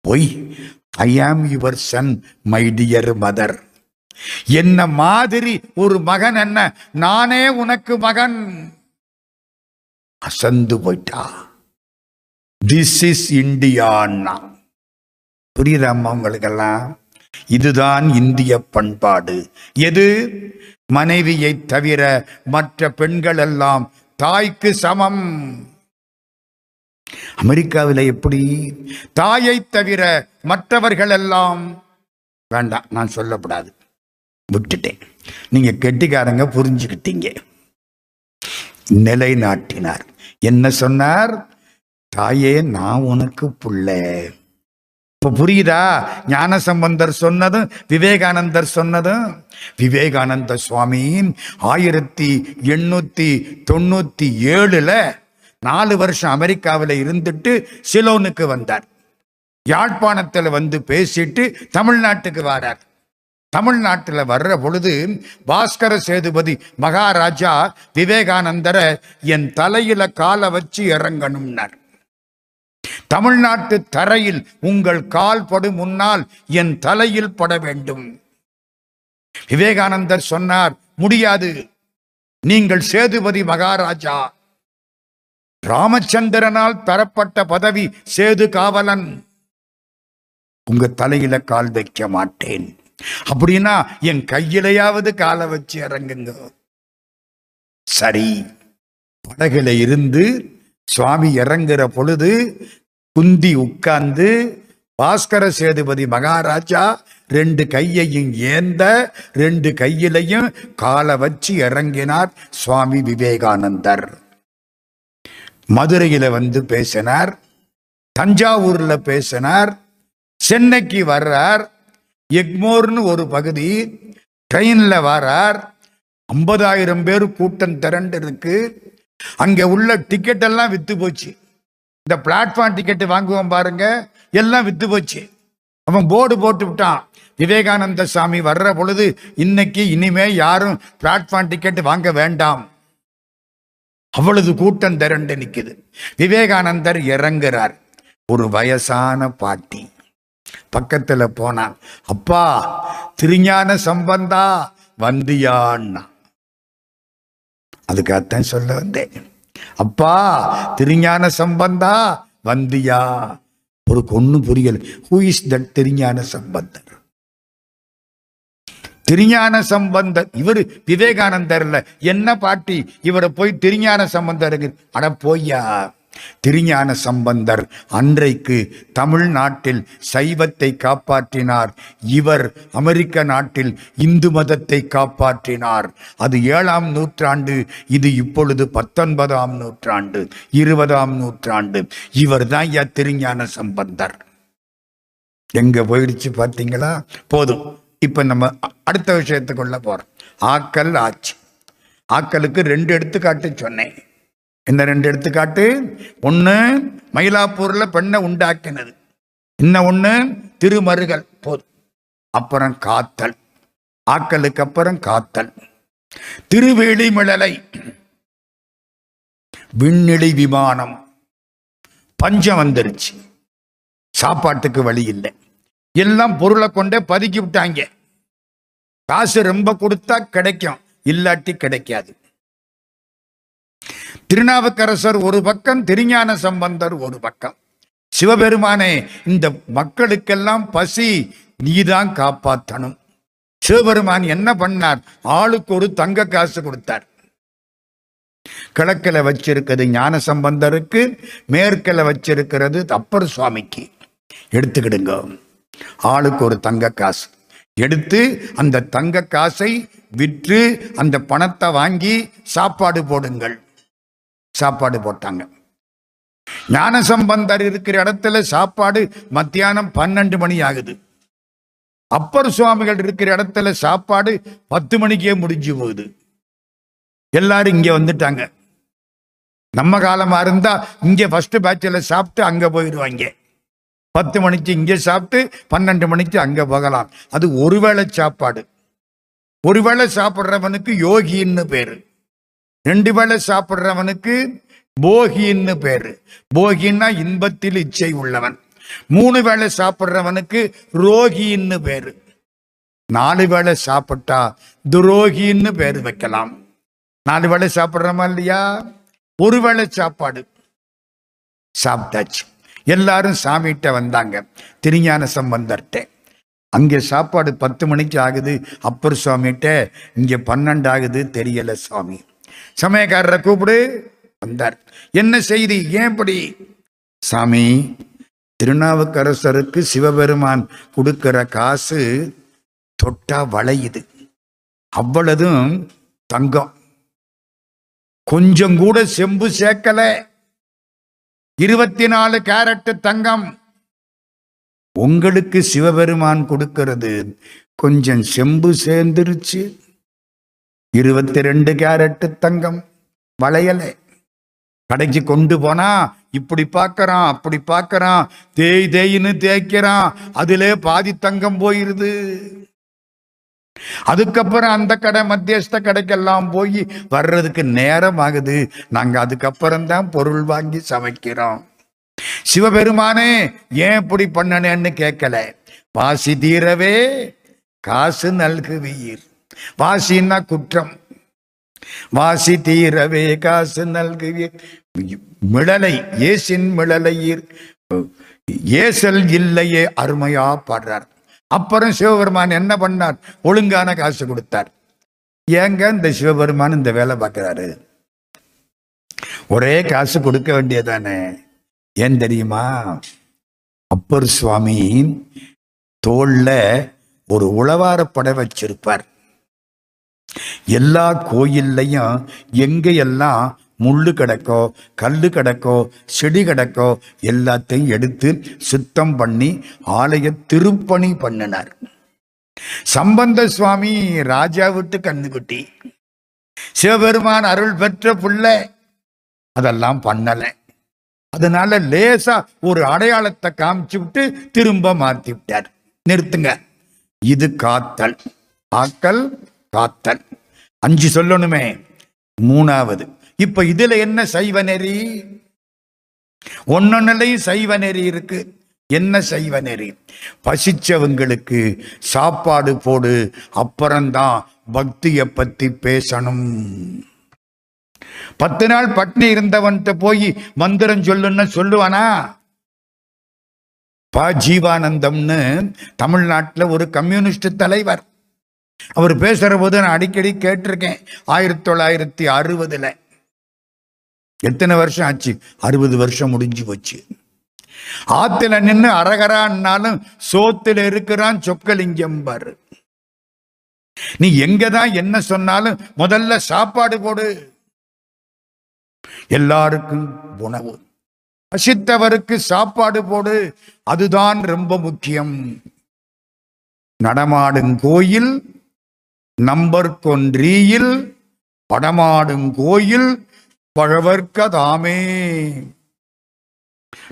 boy. I am your son my dear mother என்ன மாதிரி ஒரு மகன் என்ன? நானே உனக்கு மகன். அசந்து போயிட்டா. திஸ் இஸ் இந்தியான்னா புரியுதாம்மா உங்களுக்கெல்லாம்? இதுதான் இந்திய பண்பாடு. எது? மனைவியை தவிர மற்ற பெண்கள் எல்லாம் தாய்க்கு சமம். அமெரிக்காவில் எப்படி? தாயை தவிர மற்றவர்கள் எல்லாம் வேண்டாம் நான் சொல்லக்கூடாது விட்டுட்டேன். நீங்க கெட்டிக்காரங்க புரிஞ்சுக்கிட்டீங்க. நிலைநாட்டினார். என்ன சொன்னார்? தாயே நான் உனக்கு புள்ள. இப்போ புரியுதா? ஞானசம்பந்தர் சொன்னதும் விவேகானந்தர் சொன்னதும். விவேகானந்த சுவாமி ஆயிரத்தி எண்ணூற்றி தொண்ணூற்றி ஏழில் நாலு வருஷம் அமெரிக்காவில் இருந்துட்டு சிலோனுக்கு வந்தார். யாழ்ப்பாணத்தில் வந்து பேசிட்டு தமிழ்நாட்டுக்கு வரார். தமிழ்நாட்டில் வர்ற பொழுது பாஸ்கர சேதுபதி மகாராஜா விவேகானந்தரை என் தலையில காலை வச்சு இறங்கணும்னார். தமிழ்நாட்டு தரையில் உங்கள் கால் படும் முன்னால் என் தலையில் பட வேண்டும். விவேகானந்தர் சொன்னார் முடியாது. நீங்கள் சேதுபதி மகாராஜா. ராமச்சந்திரனால் தரப்பட்ட பதவி சேது காவலன். உங்க தலையில கால் வைக்க மாட்டேன். அப்படின்னா என் கையிலையாவது காலை வச்சு இறங்குங்க. சரி. படகுல இருந்து சுவாமி இறங்குற பொழுது குந்தி உட்கார்ந்து பாஸ்கர சேதுபதி மகாராஜா ரெண்டு கையையும் ஏந்த ரெண்டு கையிலையும் காலை வச்சு இறங்கினார் சுவாமி விவேகானந்தர். மதுரையில வந்து பேசினார் தஞ்சாவூர்ல பேசினார் சென்னைக்கு வர்றார் எக்மோர்னு ஒரு பகுதி ட்ரெயின்ல வரார் ஐம்பதாயிரம் பேர் கூட்டம் திரண்டு இருக்கு அங்க உள்ள டிக்கெட் எல்லாம் வித்து போச்சு. இந்த பிளாட்ஃபார்ம் டிக்கெட் வாங்குவோம் பாருங்க எல்லாம் வித்து போச்சு. அவன் போர்டு போட்டு விட்டான். விவேகானந்த சாமி வர்ற பொழுது இன்னைக்கு இனிமே யாரும் பிளாட்ஃபார்ம் டிக்கெட் வாங்க வேண்டாம். அவ்வளவு கூட்டம் திரண்டு நிற்குது விவேகானந்தர் இறங்குறார். ஒரு வயசான பாட்டி. பக்கத்துல போனான். அப்பா திருஞான சம்பந்தா வந்தியான்னா? அதுக்காகத்தான் சொல்ல வந்தேன். அப்பா திருஞான சம்பந்தா வந்தியா. ஒரு கொன்னு புரியல. Who is that Thirugnana Sambandar? Thirugnana Sambandar இவர் விவேகானந்தர்ல. என்ன பாட்டி? இவரை போய் திருஞான சம்பந்தருக்கு அட போய்யா. திருஞான சம்பந்தர் அன்றைக்கு தமிழ்நாட்டில் சைவத்தை காப்பாற்றினார். இவர் அமெரிக்க நாட்டில் இந்து மதத்தை காப்பாற்றினார். அது ஏழாம் நூற்றாண்டு இது இப்பொழுது பத்தொன்பதாம் நூற்றாண்டு இருபதாம் நூற்றாண்டு. இவர் தான் ஐயா திருஞான சம்பந்தர். எங்க போயிடுச்சு பார்த்தீங்களா? போதும். இப்ப நம்ம அடுத்த விஷயத்துக்குள்ள போறோம். ஆக்கல் ஆட்சி ஆக்கலுக்கு ரெண்டு எடுத்துக்காட்டு சொன்னேன். என்ன ரெண்டு எடுத்துக்காட்டு? ஒன்று மயிலாப்பூர்ல பெண்ணை உண்டாக்கினது. இன்னும் ஒண்ணு? திருமருகல். போதும். அப்புறம் காத்தல். ஆக்கலுக்கு அப்புறம் காத்தல். திருவேலிமிழலை விண்ணிலி விமானம். பஞ்சம் வந்துருச்சு. சாப்பாட்டுக்கு வழி இல்லை. எல்லாம் பொருளை கொண்டே பதுக்கி விட்டாங்க. காசு ரொம்ப கொடுத்தா கிடைக்கும். இல்லாட்டி கிடைக்காது. திருநாவுக்கரசர் ஒரு பக்கம் திருஞான சம்பந்தர் ஒரு பக்கம். சிவபெருமானே இந்த மக்களுக்கெல்லாம் பசி நீதான் காப்பாற்றணும். சிவபெருமான் என்ன பண்ணார்? ஆளுக்கு ஒரு தங்க காசு கொடுத்தார். கிழக்கில் வச்சிருக்கிறது ஞான சம்பந்தருக்கு மேற்கில் வச்சிருக்கிறது அப்பர் சுவாமிக்கு. எடுத்துக்கிடுங்க. ஆளுக்கு ஒரு தங்க காசு. எடுத்து அந்த தங்க காசை விற்று அந்த பணத்தை வாங்கி சாப்பாடு போடுங்கள். சாப்பாடு போட்டாங்க. ஞானசம்பந்தர் இருக்கிற இடத்துல சாப்பாடு மத்தியானம் பன்னெண்டு மணி ஆகுது. அப்பர் சுவாமிகள் இருக்கிற இடத்துல சாப்பாடு பத்து மணிக்கே முடிஞ்சு போகுது. எல்லாரும் இங்க வந்துட்டாங்க. நம்ம காலமா இருந்தா இங்க ஃபர்ஸ்ட் பேட்சில் சாப்பிட்டு அங்க போயிடுவாங்க. பத்து மணிக்கு இங்க சாப்பிட்டு பன்னெண்டு மணிக்கு அங்க போகலாம். அது ஒருவேளை சாப்பாடு. ஒருவேளை சாப்பிட்றவனுக்கு யோகின்னு பேரு. ரெண்டு வேளை சாப்பிட்றவனுக்கு போகின்னு பேரு. போகின்னா இன்பத்தில் இச்சை உள்ளவன். மூணு வேளை சாப்பிட்றவனுக்கு ரோகின்னு பேரு. நாலு வேளை சாப்பிட்டா துரோகின்னு பேர் வைக்கலாம். நாலு வேளை சாப்பிட்றோமா இல்லையா? ஒரு வேளை சாப்பாடு. சாப்பிட்டாச்சு. எல்லாரும் சாமிகிட்ட வந்தாங்க. திருஞான சம்பந்தர்கிட்ட. அங்கே சாப்பாடு பத்து மணிக்கு ஆகுது. அப்பர் சுவாமிகிட்ட இங்கே பன்னெண்டு ஆகுது தெரியல சுவாமி. சமயக்காரரை கூப்பிடு. வந்தார். என்ன செய்தி? ஏன் இப்படி? சாமி திருநாவுக்கரசருக்கு சிவபெருமான் கொடுக்கிற காசு தொட்டா வளையுது. அவ்வளதும் தங்கம். கொஞ்சம் கூட செம்பு சேர்க்கல. இருபத்தி நாலு கேரட்டு தங்கம். உங்களுக்கு சிவபெருமான் கொடுக்கிறது. கொஞ்சம் செம்பு சேர்ந்துருச்சு. இருபத்தி ரெண்டு கேரட்டு தங்கம் வளையலை. கடைக்கு கொண்டு போனா இப்படி பார்க்கறான் அப்படி பார்க்கறான் தேய் தேயின்னு தேய்க்கிறான். அதிலே பாதி தங்கம் போயிருது. அதுக்கப்புறம் அந்த கடை மத்தியஸ்த கடைக்கெல்லாம் போய் வர்றதுக்கு நேரம் ஆகுது நாங்க அதுக்கப்புறம் தான் பொருள் வாங்கி சமைக்கிறோம். சிவபெருமானே ஏன் இப்படி பண்ணனேன்னு கேட்கல. வாசி தீரவே காசு நல்குவீர். வாசின்னா குற்றம். வாசி தீரவே காசு நல்குவீர். மிளலை ஏசின் மிளலையீர் ஏசல் இல்லையே அருமையா பாடுறார். அப்புறம் சிவபெருமான் என்ன பண்ணார்? ஒழுங்கான காசு கொடுத்தார். ஏங்க இந்த சிவபெருமான் இந்த வேலை பார்க்கிறாரு? ஒரே காசு கொடுக்க வேண்டியதானே? ஏன் தெரியுமா? அப்பர் சுவாமி தோல்ல ஒரு உழவாரப்படை வச்சிருப்பார். எல்லா கோயில்லையும் எங்கெல்லாம் முள்ளு கிடக்கோ கல்லு கிடக்கோ செடி கிடக்கோ எல்லாத்தையும் எடுத்து சுத்தம் பண்ணி ஆலய திருப்பணி பண்ணினார். சம்பந்த சுவாமி ராஜா விட்டு கண்ணுக்குட்டி சிவபெருமான் அருள் பெற்ற புள்ள அதெல்லாம் பண்ணல. அதனால லேசா ஒரு அடையாளத்தை காமிச்சு விட்டு திரும்ப மாத்தி விட்டார். நிறுத்துங்க. இது காத்தல். ஆக்கல் காத்தல் அஞ்சு சொல்லணுமே. மூணாவது இப்ப இதுல என்ன சைவ நெறி? ஒன்னொன்னுலையும் சைவ நெறி இருக்கு. என்ன சைவ நெறி? பசிச்சவங்களுக்கு சாப்பாடு போடு அப்புறம்தான் பக்தியை பத்தி பேசணும். பத்து நாள் பட்னி இருந்தவன்கிட்ட போய் மந்திரம் சொல்லுன்னு சொல்லுவானா? ப ஜீவானந்தம்னு தமிழ்நாட்டுல ஒரு கம்யூனிஸ்ட் தலைவர். அவர் பேசுற போது நான் அடிக்கடி கேட்டிருக்கேன். ஆயிரத்தி தொள்ளாயிரத்தி அறுபதுல. எத்தனை வருஷம் ஆச்சு? அறுபது வருஷம் முடிஞ்சு போச்சு. ஆத்துல நின்று அரகரான்னாலும் சோத்துல இருக்கிறான் சொக்கலிங்கம் பாரு. நீ எங்கதான் என்ன சொன்னாலும் முதல்ல சாப்பாடு போடு. எல்லாருக்கும் உணவு. பசித்தவருக்கு சாப்பாடு போடு. அதுதான் ரொம்ப முக்கியம். நடமாடும் கோயில் நம்பர் கொன்றியில் படமாடும் கோயில் பழவர்க்கதாமே.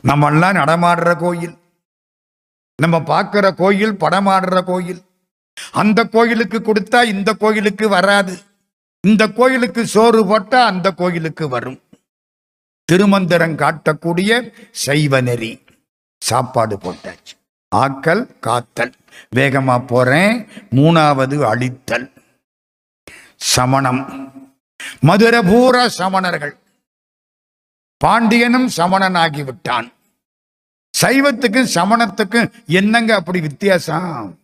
நம்மெல்லாம் நடமாடுற கோயில். நம்ம பார்க்கிற கோயில் படமாடுற கோயில். அந்த கோயிலுக்கு கொடுத்தா இந்த கோயிலுக்கு வராது. இந்த கோயிலுக்கு சோறு போட்டா அந்த கோயிலுக்கு வரும். திருமந்திரம் காட்டக்கூடிய சைவ நெறி. சாப்பாடு போட்டாச்சு. ஆக்கல் காத்தல். வேகமா போறேன். மூணாவது அழித்தல். சமணம். மதுரபூர பூரா சமணர்கள். பாண்டியனும் சமணன் ஆகிவிட்டான் சைவத்துக்கும் சமணத்துக்கும் என்னங்க அப்படி வித்தியாசம்?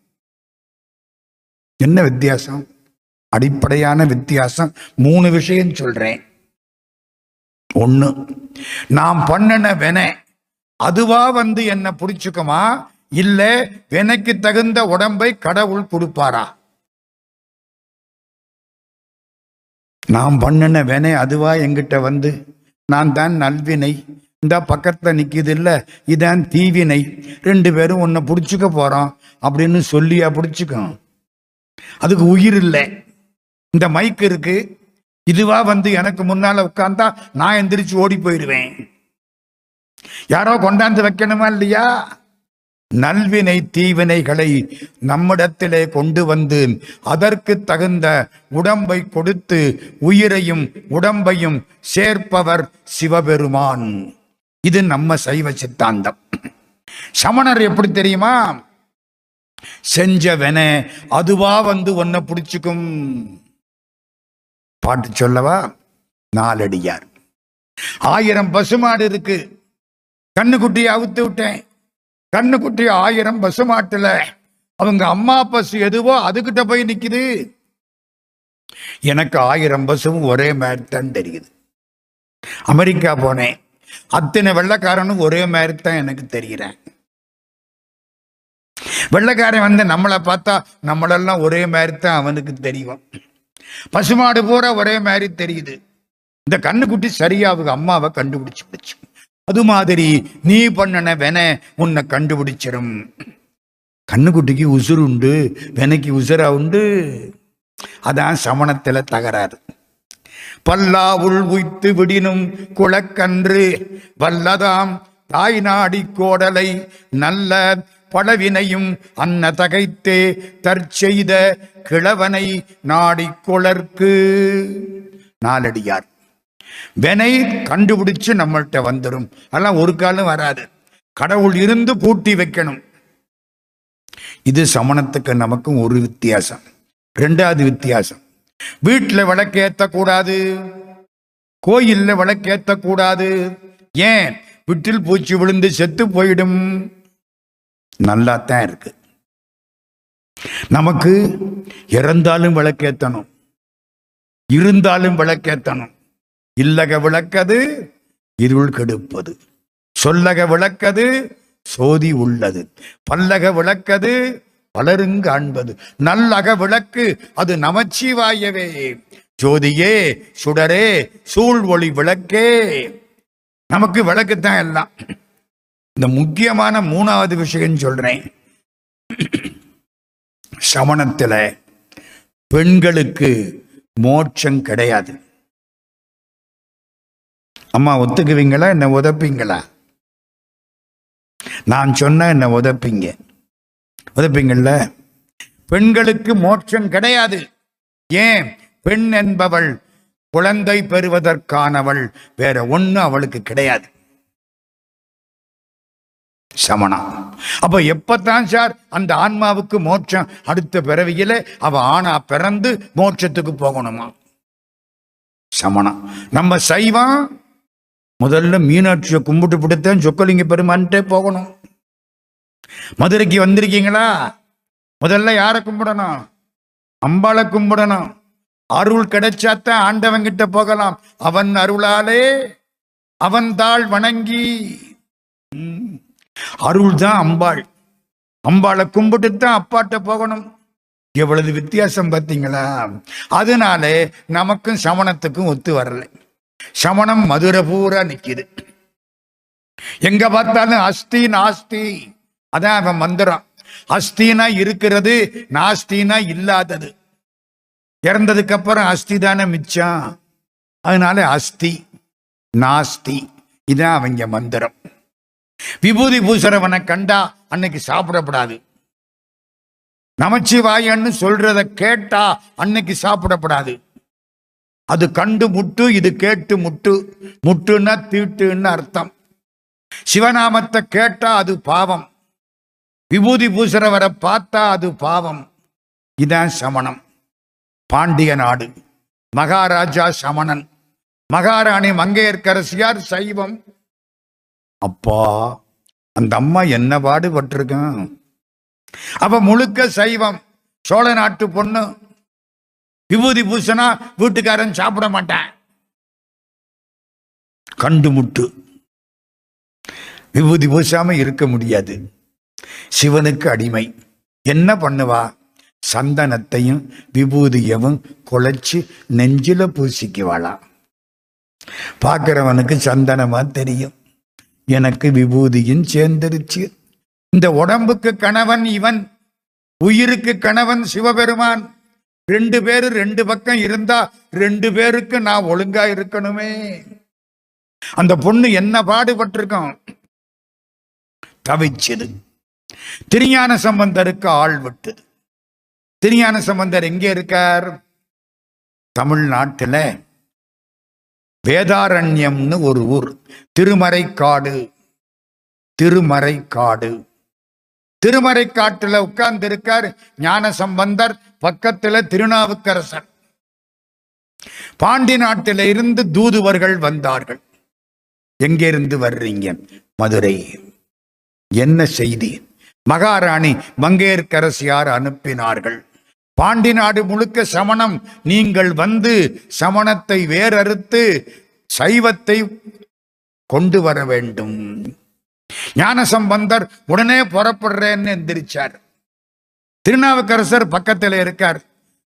என்ன வித்தியாசம்? அடிப்படையான வித்தியாசம். மூணு விஷயம் சொல்றேன். ஒண்ணு நாம் பண்ணின வென அதுவா வந்து என்ன பிடிச்சுக்குமா? இல்ல வினைக்கு தகுந்த உடம்பை கடவுள் கொடுப்பாரா? நான் பண்ணின வினை அதுவா எங்கிட்ட வந்து நான் தான் நல்வினை. இந்த பக்கத்தில் நிற்கிது இல்லை இதான் தீவினை. ரெண்டு பேரும் உன்னை பிடிச்சிக்க போகிறோம் அப்படின்னு சொல்லியா பிடிச்சிக்கும் அதுக்கு உயிர் இல்லை. இந்த மைக் இருக்கு. இதுவா வந்து எனக்கு முன்னால உட்கார்ந்தா நான் எந்திரிச்சு ஓடி போயிடுவேன். யாரோ கொண்டாந்து வைக்கணுமா இல்லையா? நல்வினை தீவினைகளை நம்மிடத்திலே கொண்டு வந்து அதற்கு தகுந்த உடம்பை கொடுத்து உயிரையும் உடம்பையும் சேர்ப்பவர் சிவபெருமான். இது நம்ம சைவ சித்தாந்தம். சமணர் எப்படி தெரியுமா? செஞ்சவன அதுவா வந்து உன்னை பிடிச்சிக்கும். பாட்டு சொல்லவா? நாலடியார். ஆயிரம் பசுமாடு இருக்கு. கண்ணுக்குட்டியை அவுத்து விட்டேன். கண்ணுக்குட்டி ஆயிரம் பசு மாட்டுல அவங்க அம்மா பசு எதுவோ அதுகிட்ட போய் நிக்குது. எனக்கு ஆயிரம் பசுவும் ஒரே மாதிரி தான் தெரியுது. அமெரிக்கா போனேன். அத்தனை வெள்ளைக்காரனும் ஒரே மாதிரி தான் எனக்கு தெரிகிறேன் வெள்ளைக்காரன் வந்து நம்மளை பார்த்தா நம்மளெல்லாம் ஒரே மாதிரி தான் அவனுக்கு தெரியும். பசுமாடு பூரா ஒரே மாதிரி தெரியுது. இந்த கண்ணுக்குட்டி சரியா அவங்க அம்மாவை கண்டுபிடிச்சு பிடிச்சு அது மாதிரி நீ பண்ணன வென உன்னை கண்டுபிடிச்சிடும் கண்ணுக்குட்டிக்கு உசுறு உண்டு வெனைக்கு உசுரா உண்டு. அதான் சமணத்தில் தகராறு. பல்லாவுள் உய்த்து விடினும் குளக்கன்று வல்லதாம் தாய் நாடி கோடலை நல்ல பழவினையும் அன்ன தகைத்தே தற்செய்த கிழவனை நாடிக் கொளர்க்கு. நாலடியார். வினை கண்டுபிடிச்சு நம்மள்கிட்ட வந்துடும் அதெல்லாம் ஒரு காலம் வராது. கடவுள் இருந்து பூட்டி வைக்கணும். இது சமணத்துக்கு நமக்கும் ஒரு வித்தியாசம். ரெண்டாவது வித்தியாசம். வீட்டில் விளக்கேத்த கூடாது கோயில்ல விளக்கேத்த கூடாது ஏன்? விட்டில் பூச்சி விழுந்து செத்து போயிடும். நல்லா தான் இருக்கு. நமக்கு இறந்தாலும் விளக்கேற்றணும் இருந்தாலும் விளக்கேற்றணும் இல்லக விளக்கது இருள் கெடுப்பது. சொல்லக விளக்கது சோதி உள்ளது. பல்லக விளக்கது பலருங்காண்பது நல்லக விளக்கு அது நமச்சிவாயவே. ஜோதியே சுடரே சூழ் ஒளி விளக்கே. நமக்கு விளக்கு தான் எல்லாம். இந்த முக்கியமான மூணாவது விஷயம் சொல்றேன். சமணத்துல பெண்களுக்கு மோட்சம் கிடையாது. அம்மா ஒத்துக்குவீங்களா? என்ன உதப்பீங்களா? நான் சொன்ன என்ன உதப்பீங்க. உதப்பீங்கள்ல பெண்களுக்கு மோட்சம் கிடையாது. ஏன்? பெண் என்பவள் குழந்தை பெறுவதற்கானவள். வேற ஒண்ணு அவளுக்கு கிடையாது. சமணம் அப்ப எப்பதான் சார் அந்த ஆன்மாவுக்கு மோட்சம்? அடுத்த பிறவியில அவ ஆணா பிறந்து மோட்சத்துக்கு போகணுமா? சமணம் நம்ம சைவம் முதல்ல மீனாட்சியை கும்பிட்டு பிடித்தேன். சொக்கலிங்க பெருமான்ட்டே போகணும். மதுரைக்கு வந்திருக்கீங்களா? முதல்ல யாரை கும்பிடணும்? அம்பாளை கும்பிடணும். அருள் கிடைச்சாத்தான் ஆண்டவங்கிட்ட போகலாம். அவன் அருளாலே அவன் தாள் வணங்கி. அருள் தான் அம்பாள். அம்பாளை கும்பிட்டு தான் அப்பாட்ட போகணும். எவ்வளவு வித்தியாசம் பார்த்தீங்களா? அதனால நமக்கும் சமணத்துக்கும் ஒத்து வரலை. சமணம் மதுரை பூரா நிக்குது. எங்க பார்த்தாலும் அஸ்தி நாஸ்தி. அதான் அவன் மந்திரம். அஸ்தினா இருக்கிறது நாஸ்தினா இல்லாதது. இறந்ததுக்கு அப்புறம் அஸ்தி தானே மிச்சம். அதனால அஸ்தி நாஸ்தி. இதான் அவங்க மந்திரம். விபூதி பூசுறவனை கண்டா அன்னைக்கு சாப்பிடப்படாது. நமச்சிவாயன்னு சொல்றத கேட்டா அன்னைக்கு சாப்பிடப்படாது. அது கண்டு முட்டு இது கேட்டு முட்டு. முட்டுன்னா தீட்டுன்னு அர்த்தம். சிவநாமத்தை கேட்டா அது பாவம். விபூதி பூசுறவரை பார்த்தா அது பாவம். இதான் சமணம். பாண்டிய நாடு. மகாராஜா சமணன். மகாராணி மங்கையர்க்கரசியார் சைவம். அப்பா அந்த அம்மா என்ன பாடுபட்டிருக்கான்? அவ முழுக்க சைவம். சோழ நாட்டு பொண்ணு. விபூதி பூசனா வீட்டுக்காரன் சாப்பிட மாட்டான். கண்டு முட்டு. விபூதி பூசாம இருக்க முடியாது. சிவனுக்கு அடிமை. என்ன பண்ணுவா? சந்தனத்தையும் விபூதியவும் குழைச்சி நெஞ்சில பூசிக்குவாளா? பார்க்கிறவனுக்கு சந்தனமா தெரியும். எனக்கு விபூதியும் சேர்ந்துருச்சு. இந்த உடம்புக்கு கணவன் இவன் உயிருக்கு கணவன் சிவபெருமான். ரெண்டு பேரு ரெண்டு பக்கம் இருந்தா ரெண்டு பேருக்கு நான் ஒழுங்கா இருக்கணுமே. அந்த பொண்ணு என்ன பாடுபட்டிருக்கோம்? தவிச்சது திருஞான சம்பந்தருக்கு ஆள் விட்டது திருஞான சம்பந்தர் எங்கே இருக்கார்? தமிழ்நாட்டில். வேதாரண்யம்னு ஒரு ஊர். திருமறைக்காடு. திருமறைக்காடு. திருமறைக்காட்டுல உட்கார்ந்து இருக்கார் ஞான சம்பந்தர் பக்கத்துல திருநாவுக்கரசர். பாண்டி நாட்டில இருந்து தூதுவர்கள் வந்தார்கள். எங்கிருந்து வர்றீங்க மதுரை? என்ன செய்தி? மகாராணி மங்கையர்க்கரசியார் அனுப்பினார்கள். பாண்டி நாடு முழுக்க சமணம். நீங்கள் வந்து சமணத்தை வேறறுத்து சைவத்தை கொண்டு வர வேண்டும். ஞான சம்பந்தர் உடனே புறப்படுறேன்னு எந்திரிச்சார். திருநாவுக்கரசர் பக்கத்தில் இருக்கார்.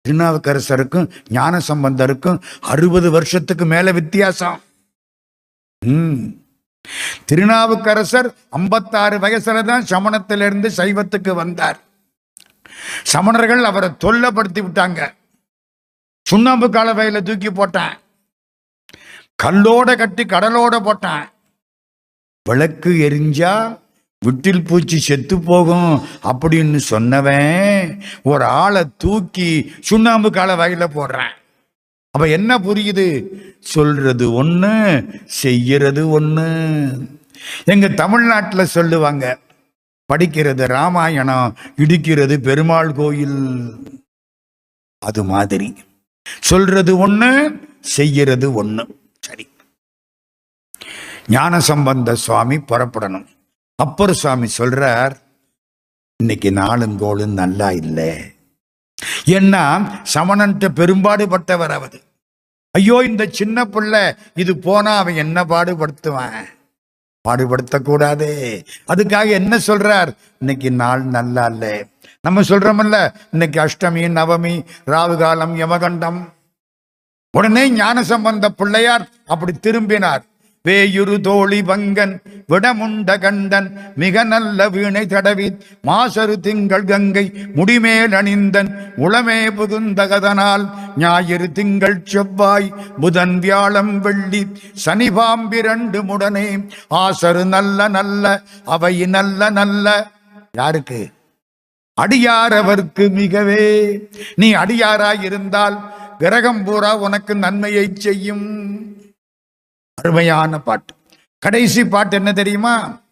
திருநாவுக்கரசருக்கும் ஞான சம்பந்தருக்கும் அறுபது வருஷத்துக்கு மேல வித்தியாசம். ம். திருநாவுக்கரசர் ஐம்பத்தாறு வயசுல தான் சமணத்திலிருந்து சைவத்துக்கு வந்தார். சமணர்கள் அவரை தொல்லப்படுத்தி விட்டாங்க. சுண்ணாம்பு கலவையில தூக்கி போட்டான். கல்லோட கட்டி கடலோட போட்டான். விளக்கு எரிஞ்சா விட்டில் பூச்சி செத்து போகும் அப்படின்னு சொன்னவன் ஒரு ஆளை தூக்கி சுண்ணாம்பு காலவாயில போடுறான். அப்ப என்ன புரியுது? சொல்றது ஒண்ணு செய்யறது ஒண்ணு. எங்க தமிழ்நாட்டில் சொல்லுவாங்க படிக்கிறது ராமாயணம் இடிக்கிறது பெருமாள் கோயில். அது மாதிரி. சொல்றது ஒண்ணு செய்யறது ஒண்ணு. சரி. ஞானசம்பந்த சுவாமி புறப்படணும். அப்பர் சுவாமி சொல்றார் இன்னைக்கு நாளும் கோளும் நல்லா இல்லை. ஏன்னா சமணன்ட்ட பெரும்பாடுபட்டவர் அவரு. ஐயோ இந்த சின்ன பிள்ளை இது போனா அவன் என்ன பாடுபடுத்துவான்? பாடுபடுத்தக்கூடாது. அதுக்காக என்ன சொல்றார்? இன்னைக்கு நாள் நல்லா இல்லை. நம்ம சொல்றோம்ல இன்னைக்கு அஷ்டமி நவமி ராவு காலம் யமகண்டம். உடனே ஞான சம்பந்த பிள்ளையார் அப்படி திரும்பினார். வேயுரு தோழி வங்கன் விடமுண்ட கண்டன் மிக நல்ல வீணை தடவி மாசரு திங்கள் கங்கை முடிமேல் அணிந்தன் உளமே புகுந்தகதனால் ஞாயிறு திங்கள் செவ்வாய் புதன் வியாழம் வெள்ளி சனி பாம்பிரண்டு முடனே ஆசரு நல்ல நல்ல அவை நல்ல நல்ல. யாருக்கு? அடியாரவர்க்கு மிகவே. நீ அடியாராய் இருந்தால் கிரகம் பூரா உனக்கு நன்மையை செய்யும். அருமையான பாட்டு. கடைசி பாட்டு என்ன தெரியுமா?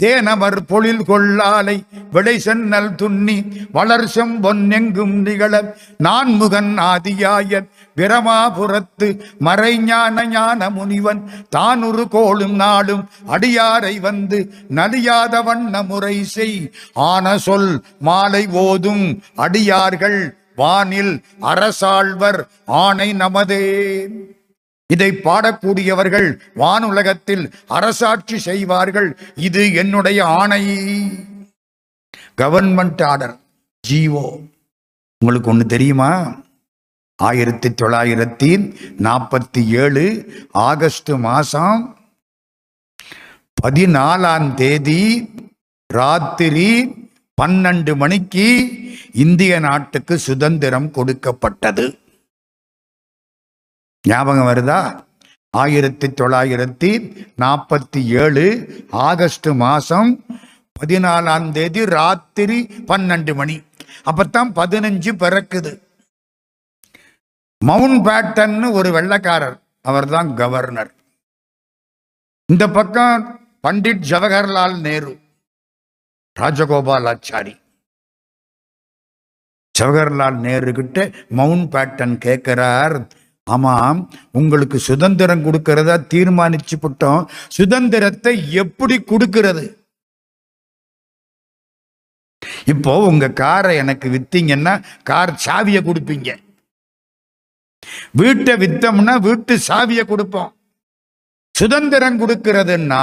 தேனவர் பொழில் கொள்ளாலை விடை சென்னல் துண்ணி வளர்சம் பொன்னெங்கும் நிகழ நான்முகன் ஆதியாய பிரமாபுரத்து மறைஞான ஞான முனிவன் தானுரு கோளும் நாளும் அடியாரை வந்து நலியாத வண்ண முறை செய். ஆன சொல் மாலை ஓதும் அடியார்கள் வானில் அரசாழ்வர் ஆணை நமதே. இதை பாடக்கூடியவர்கள் வானுலகத்தில் அரசாட்சி செய்வார்கள். இது என்னுடைய ஆணை. கவர்மெண்ட் ஆர்டர் ஜிஓ உங்களுக்கு ஒன்று தெரியுமா? ஆயிரத்தி தொள்ளாயிரத்தி நாற்பத்தி ஏழு ஆகஸ்ட் மாதம் பதினாலாம் தேதி ராத்திரி பன்னெண்டு மணிக்கு இந்திய நாட்டுக்கு சுதந்திரம் கொடுக்கப்பட்டது. ஞாபகம் வருதா? ஆயிரத்தி தொள்ளாயிரத்தி நாற்பத்தி ஏழு ஆகஸ்ட் மாதம் பதினாலாம் தேதி ராத்திரி பன்னெண்டு மணி. அப்பத்தான் பதினஞ்சு பிறக்குது. மவுண்ட் பேட்டன் ஒரு வெள்ளக்காரர். அவர்தான் கவர்னர் இந்த பக்கம் பண்டிட் ஜவஹர்லால் நேரு ராஜகோபாலாச்சாரி. ஜவஹர்லால் நேரு கிட்ட மவுண்ட் பேட்டன் கேட்கிறார் ஆமாம் உங்களுக்கு சுதந்திரம் கொடுக்கறதா தீர்மானிச்சுப்பட்டோம் சுதந்திரத்தை எப்படி கொடுக்கிறது? இப்போ உங்க காரை எனக்கு வித்தீங்கன்னா கார் சாவியை கொடுப்பீங்க. வீட்டை வித்தோம்னா வீட்டு சாவியை கொடுப்போம். சுதந்திரம் கொடுக்கிறதுன்னா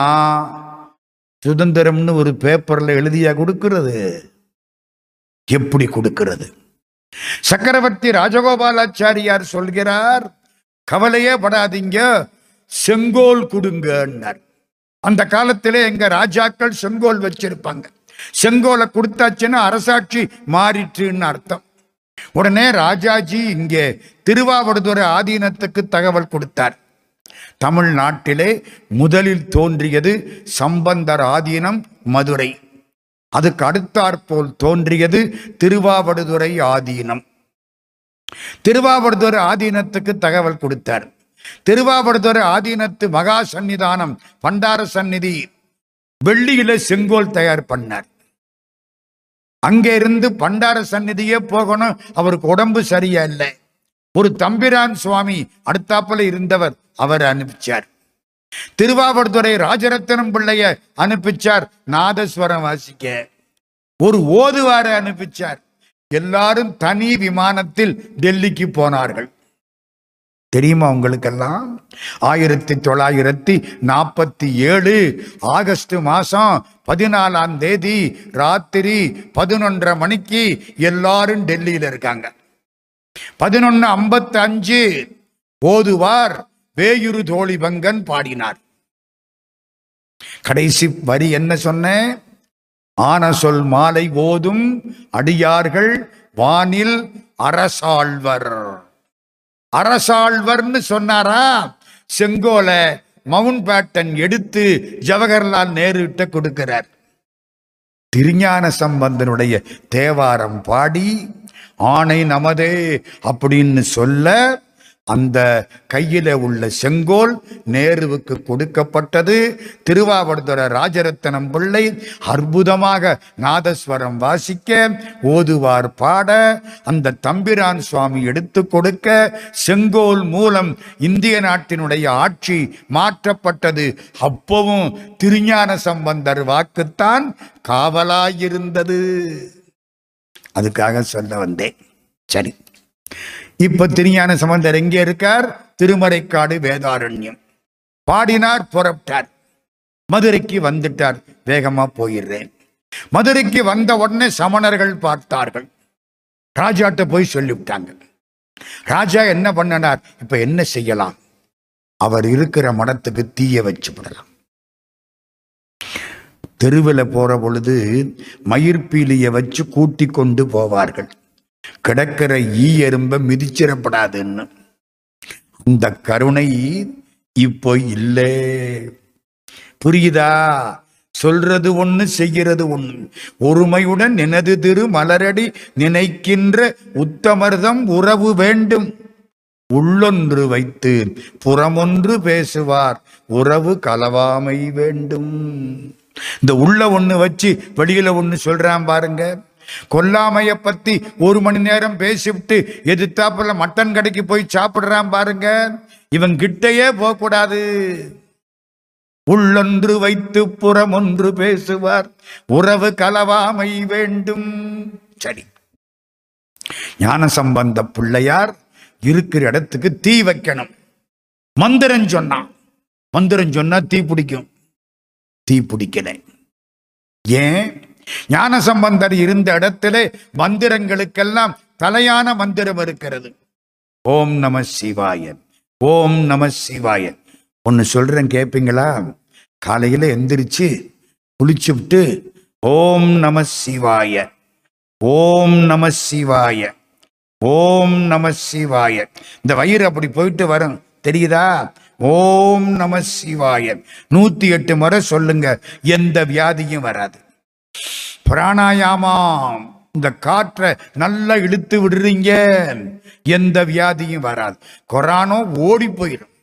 சுதந்திரம்னு ஒரு பேப்பர்ல எழுதியா கொடுக்கிறது? எப்படி கொடுக்கிறது? சக்கரவர்த்தி ராஜகோபாலாச்சாரியார் சொல்கிறார் கவலையே படாதீங்க செங்கோல் கொடுங்கன்னார். அந்த காலத்திலே எங்க ராஜாக்கள் செங்கோல் வச்சிருப்பாங்க. செங்கோலை கொடுத்தாச்சுன்னா அரசாட்சி மாறிற்றுன்னு அர்த்தம். உடனே ராஜாஜி இங்கே திருவாவடுதுறை ஆதீனத்துக்கு தகவல் கொடுத்தார். தமிழ்நாட்டிலே முதலில் தோன்றியது சம்பந்தர் ஆதீனம் மதுரை. அதுக்கு அடுத்தாற்போல் தோன்றியது திருவாவடுதுறை ஆதீனம். திருவாவடுதுறை ஆதீனத்துக்கு தகவல் கொடுத்தார். திருவாவடுதுறை ஆதீனத்து மகா சந்நிதானம் பண்டார சந்நிதி வெள்ளியில செங்கோல் தயார் பண்ணார். அங்கே இருந்து பண்டார சந்நிதியே போகணும் அவருக்கு உடம்பு சரியா இல்லை. ஒரு தம்பிரான் சுவாமி அடுத்தாப்புல இருந்தவர் அவர் அனுப்பிச்சார். திருவாவடுதுறை ராஜரத்னம் பிள்ளைய அனுப்பிச்சார். நாதஸ்வரம் வாசிக்க. ஒரு ஓதுவார அனுப்பிச்சார். எல்லாரும் தனி விமானத்தில் டெல்லிக்கு போனார்கள். தெரியுமா உங்களுக்கெல்லாம்? ஆயிரத்தி தொள்ளாயிரத்தி நாற்பத்தி ஏழு ஆகஸ்ட் மாசம் பதினாலாம் தேதி ராத்திரி பதினொன்றரை மணிக்கு எல்லாரும் டெல்லியில இருக்காங்க. பதினொன்னு ஐம்பத்தி அஞ்சு ஓதுவார். வேயுரு தோழிபங்கன் பாடினார். கடைசி வரி என்ன சொன்னேன் ஆன சொல் மாலை ஓதும் அடியார்கள் வானில் அரசாழ்வர். அரசாழ்வர்னு சொன்னாரா? செங்கோல மவுண்ட் பேட்டன் எடுத்து ஜவஹர்லால் நேருட்ட கொடுக்கிறார். திருஞான சம்பந்தனுடைய தேவாரம் பாடி ஆணை நமதே அப்படின்னு சொல்ல அந்த கையில உள்ள செங்கோல் நேருவுக்கு கொடுக்கப்பட்டது. திருவாவடுதுறை ராஜரத்தனம் பிள்ளை அற்புதமாக நாதஸ்வரம் வாசிக்க ஓதுவார் பாட. அந்த தம்பிரான் சுவாமி எடுத்து கொடுக்க செங்கோல் மூலம் இந்திய நாட்டினுடைய ஆட்சி மாற்றப்பட்டது. அப்பவும் திருஞான சம்பந்தர் வாக்குத்தான் காவலாயிருந்தது. அதுக்காக சொல்ல வந்தேன். சரி. இப்ப திருஞான சம்பந்தர் எங்கே இருக்கார்? திருமறைக்காடு வேதாரண்யம். பாடினார் புறப்பட்டார். மதுரைக்கு வந்துட்டார் வேகமா போயிடுறேன். மதுரைக்கு வந்த உடனே சமணர்கள் பார்த்தார்கள். ராஜாட்ட போய் சொல்லிவிட்டாங்க. ராஜா என்ன பண்ணனார்? இப்ப என்ன செய்யலாம்? அவர் இருக்கிற மனத்துக்கு தீய வச்சு விடலாம். தெருவில் போற பொழுது மயிர்பீலியை வச்சு கூட்டி கொண்டு போவார்கள். கிடக்கிற ஈ எறும்ப மிதிச்சிடப்படாதுன்னு. இந்த கருணை இப்போ இல்லை. புரியுதா? சொல்றது ஒண்ணு செய்கிறது ஒண்ணு. ஒருமையுடன் நினது திரு மலரடி நினைக்கின்ற உத்தமர்தம் உறவு வேண்டும். உள்ளொன்று வைத்து புறமொன்று பேசுவார். உறவு கலவாமை வேண்டும். இந்த உள்ள ஒண்ணு வச்சு வெளியில ஒண்ணு சொல்றான் பாருங்க. கொல்லாமைய பத்தி ஒரு மணி நேரம் பேசிவிட்டு எதிர்த்தாப்புல மட்டன் கடைக்கு போய் சாப்பிடுறான் பாருங்க. இவன் கிட்டையே போகக்கூடாது. உள்ளொன்று வைத்து புறம் ஒன்று பேசுவார். உறவு கலவாமை வேண்டும். சரி. ஞான சம்பந்த பிள்ளையார் இருக்கிற இடத்துக்கு தீ வைக்கணும். மந்திரம் சொன்னான் மந்திரம் சொன்னா தீ பிடிக்கும். தீ பிடிக்கல. ஏன்? ஞான சம்பந்தர் இருந்த இடத்திலே மந்திரங்களுக்கெல்லாம் தலையான மந்திரம் இருக்கிறது. ஓம் நம சிவாயன் ஓம் நம சிவாயன் ஒன்று சொல்றேன் கேட்பீங்களா காலையில எந்திரிச்சு குளிச்சு விட்டு ஓம் நம சிவாய ஓம் நம சிவாய ஓம் நம சிவாய. இந்த வயிறு அப்படி போயிட்டு வரும். தெரியுதா? ஓம் நம சிவாய. நூத்தி எட்டு முறை சொல்லுங்க. எந்த வியாதியும் வராது. பிராணாயாமம். இந்த காற்றை நல்லா இழுத்து விடுறீங்க. எந்த வியாதியும் வராது. கொரானோ ஓடி போயிடும்.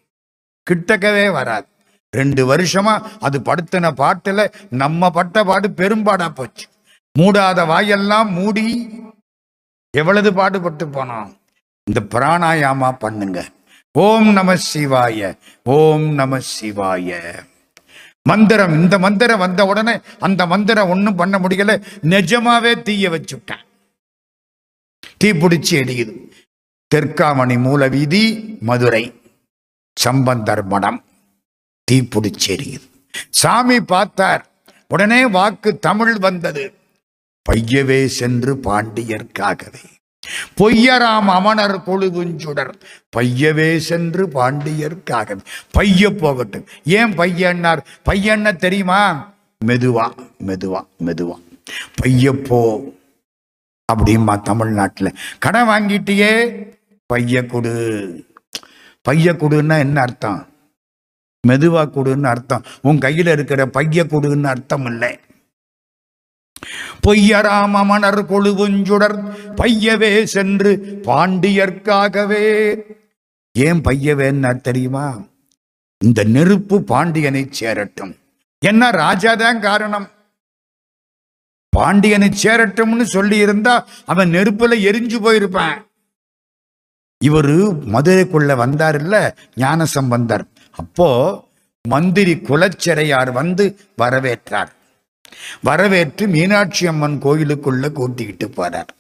கிட்டக்கவே வராது. ரெண்டு வருஷமா அது படுத்தின பாட்டுல நம்ம பட்ட பாடு பெரும்பாடா போச்சு. மூடாத வாயெல்லாம் மூடி எவ்வளவு பாடுபட்டு போனோம் இந்த பிராணாயாமா பண்ணுங்க. ஓம் நம சிவாய. ஓம் நம சிவாய. மந்திரம் இந்த மந்திரம் வந்த உடனே அந்த மந்திரம் ஒன்றும் பண்ண முடியல. நிஜமாவே தீய வச்சுட்டான். தீ பிடிச்சி எரியுது. தெற்காமணி மூல வீதி மதுரை. சம்பந்தர் மடம் தீ பிடிச்சி எரியுது. சாமி பார்த்தார். உடனே வாக்கு தமிழ் வந்தது. பையவே சென்று பாண்டியர்க்காகவே பொய்யராம் அமனர் கொழுதுஞ்சுடர் பையவே சென்று பாண்டியர்க்காக பைய போகட்டும். ஏன் பையன்னார்? பையன்ன தெரியுமா? மெதுவா மெதுவா மெதுவா. பையப்போ அப்படிமா தமிழ்நாட்டில். கடன் வாங்கிட்டியே? பைய கொடு. பைய கொடுன்னா என்ன அர்த்தம்? மெதுவா கொடுன்னு அர்த்தம். உன் கையில் இருக்கிற பைய கொடுன்னு அர்த்தம் இல்லை. பொய்யராம மணர் கொழுவுஞ்சுடர் பையவே சென்று பாண்டியர்க்காகவே. ஏன் பையவேன்னு தெரியுமா? இந்த நெருப்பு பாண்டியனை சேரட்டும். என்ன ராஜாதான் காரணம்? பாண்டியனை சேரட்டும்னு சொல்லி இருந்தா அவன் நெருப்புல எரிஞ்சு போயிருப்பான். இவரு மதுரைக்குள்ள வந்தார் இல்ல ஞான சம்பந்தர் அப்போ மந்திரி குலச்சிறையார் வந்து வரவேற்றார். வரவேற்று மீனாட்சி அம்மன் கோயிலுக்குள்ள கூட்டிக்கிட்டு போறார்.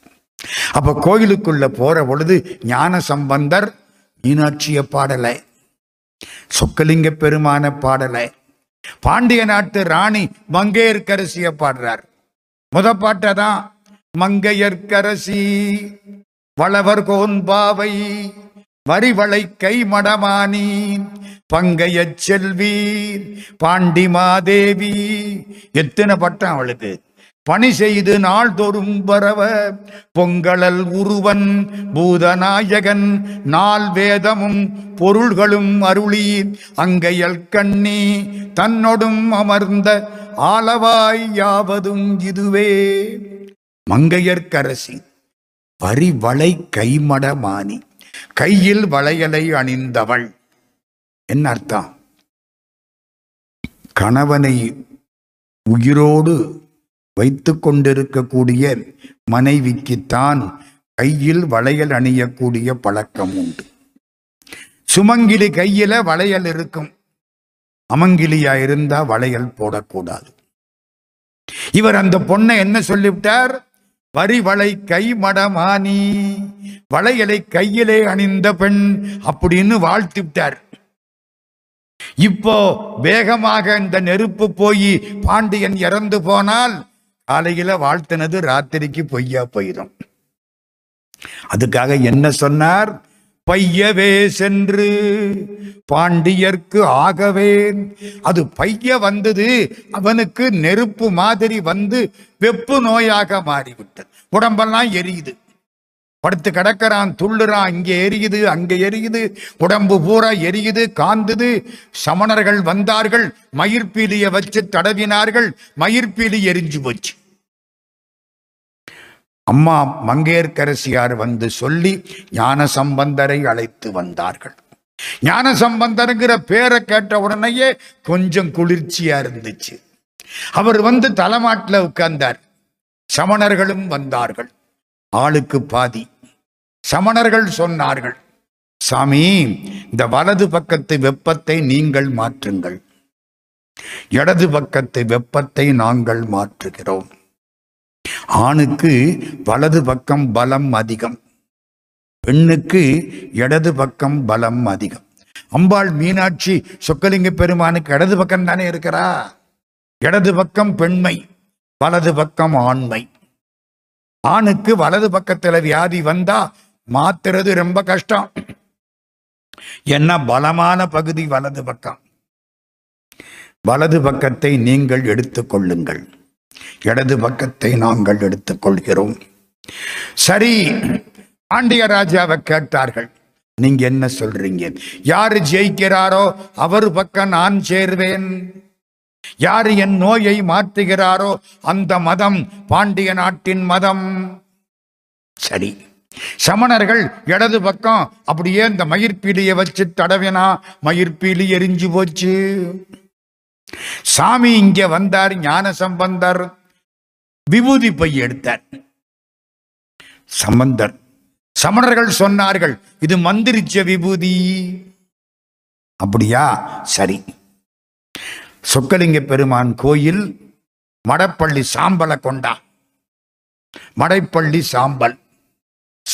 அப்ப கோயிலுக்குள்ள போற பொழுது ஞான சம்பந்தர் மீனாட்சிய பாடலை சொக்கலிங்க பெருமான பாடலை பாண்டிய நாட்டு ராணி மங்கையர்க்கரசிய பாடுறார். முத பாட்டதான் மங்கையர்க்கரசி வளவர் கோன்பாவை வரிவளை கை மடமானி பங்கைய செல்வி பாண்டிமாதேவி எத்தனை பட்டம் அவளுக்கு? பணி செய்து நாள்தோறும் பரவ பொங்கலல் உருவன் பூதநாயகன் நாள் வேதமும் பொருள்களும் அருளி அங்கையல் கண்ணி தன்னொடும் அமர்ந்த ஆளவாய் யாவதும் இதுவே. மங்கையர்க்கரசி பரிவளை கைமடமானி கையில் வளையலை அணிந்தவள். என்ன அர்த்தம்? கணவனை உயிரோடு வைத்து கொண்டிருக்கக்கூடிய மனைவிக்குத்தான் கையில் வளையல் அணியக்கூடிய பழக்கம் உண்டு. சுமங்கிலி கையில வளையல் இருக்கும். அமங்கிலியா இருந்தா வளையல் போடக்கூடாது. இவர் அந்த பொண்ணை என்ன சொல்லிவிட்டார்? வரி வளை கை மடமானி வளையலை கையிலே அணிந்த பெண் அப்படின்னு வாழ்த்திவிட்டார். இப்போ வேகமாக இந்த நெருப்பு போய் பாண்டியன் இறந்து போனால் காலையில வாழ்த்தினது ராத்திரிக்கு பொய்யா போயிடும் அதுக்காக என்ன சொன்னார்? பையவே சென்று பாண்டியர்க்கு ஆகவேன். அது பைய வந்தது அவனுக்கு நெருப்பு மாதிரி வந்து வெப்பு நோயாக மாறிவிட்டது. உடம்பெல்லாம் எரியுது. படுத்து கிடக்கிறான் துள்ளுறான் இங்கே எரியுது அங்கே எரியுது. உடம்பு பூரா எரியுது காந்துது. சமணர்கள் வந்தார்கள் மயிர்பீலியை வச்சு தடவினார்கள் மயிர்பீலி எரிஞ்சு போச்சு. அம்மா மங்கையர்க்கரசியார் வந்து சொல்லி ஞான சம்பந்தரை அழைத்து வந்தார்கள். ஞான சம்பந்தருங்கிற பேரை கேட்ட உடனேயே கொஞ்சம் குளிர்ச்சியா இருந்துச்சு. அவர் வந்து தலைமாட்டில் உட்கார்ந்தார். சமணர்களும் வந்தார்கள். ஆளுக்கு பாதி. சமணர்கள் சொன்னார்கள் சாமி இந்த வலது பக்கத்து வெப்பத்தை நீங்கள் மாற்றுங்கள். இடது பக்கத்து வெப்பத்தை நாங்கள் மாற்றுகிறோம். ஆணுக்கு வலது பக்கம் பலம் அதிகம் பெண்ணுக்கு இடது பக்கம் பலம் அதிகம். அம்பாள் மீனாட்சி சொக்கலிங்க பெருமானுக்கு இடது பக்கம் தானே இருக்கிறா? இடது பக்கம் பெண்மை வலது பக்கம் ஆண்மை. ஆணுக்கு வலது பக்கத்துல வியாதி வந்தா மாத்துறது ரொம்ப கஷ்டம். என்ன பலமான பகுதி வலது பக்கம். வலது பக்கத்தை நீங்கள் எடுத்துக்கொள்ளுங்கள் இடது பக்கத்தை நாங்கள் எடுத்துக்கொள்கிறோம். சரி பாண்டிய ராஜாவை கேட்டார்கள். நீங்க என்ன சொல்றீங்க? யாரு ஜெயிக்கிறாரோ அவர் பக்கம் நான் சேர்வேன். யாரு என் நோயை மாற்றுகிறாரோ அந்த மதம் பாண்டிய நாட்டின் மதம். சரி சமணர்கள் இடது பக்கம் அப்படியே இந்த மயிர்பீலியை வச்சு தடவினா மயிர்பீலி எரிஞ்சு போச்சு. சாமி இங்க வந்தார் ஞான சம்பந்தர் விபூதி பை எடுத்தார். சம்பந்தர் சமணர்கள் சொன்னார்கள் இது மந்திரிச்ச விபூதி. அப்படியா? சரி. சொக்கலிங்க பெருமான் கோயில் மடப்பள்ளி சாம்பலை கொண்டா. மடைப்பள்ளி சாம்பல்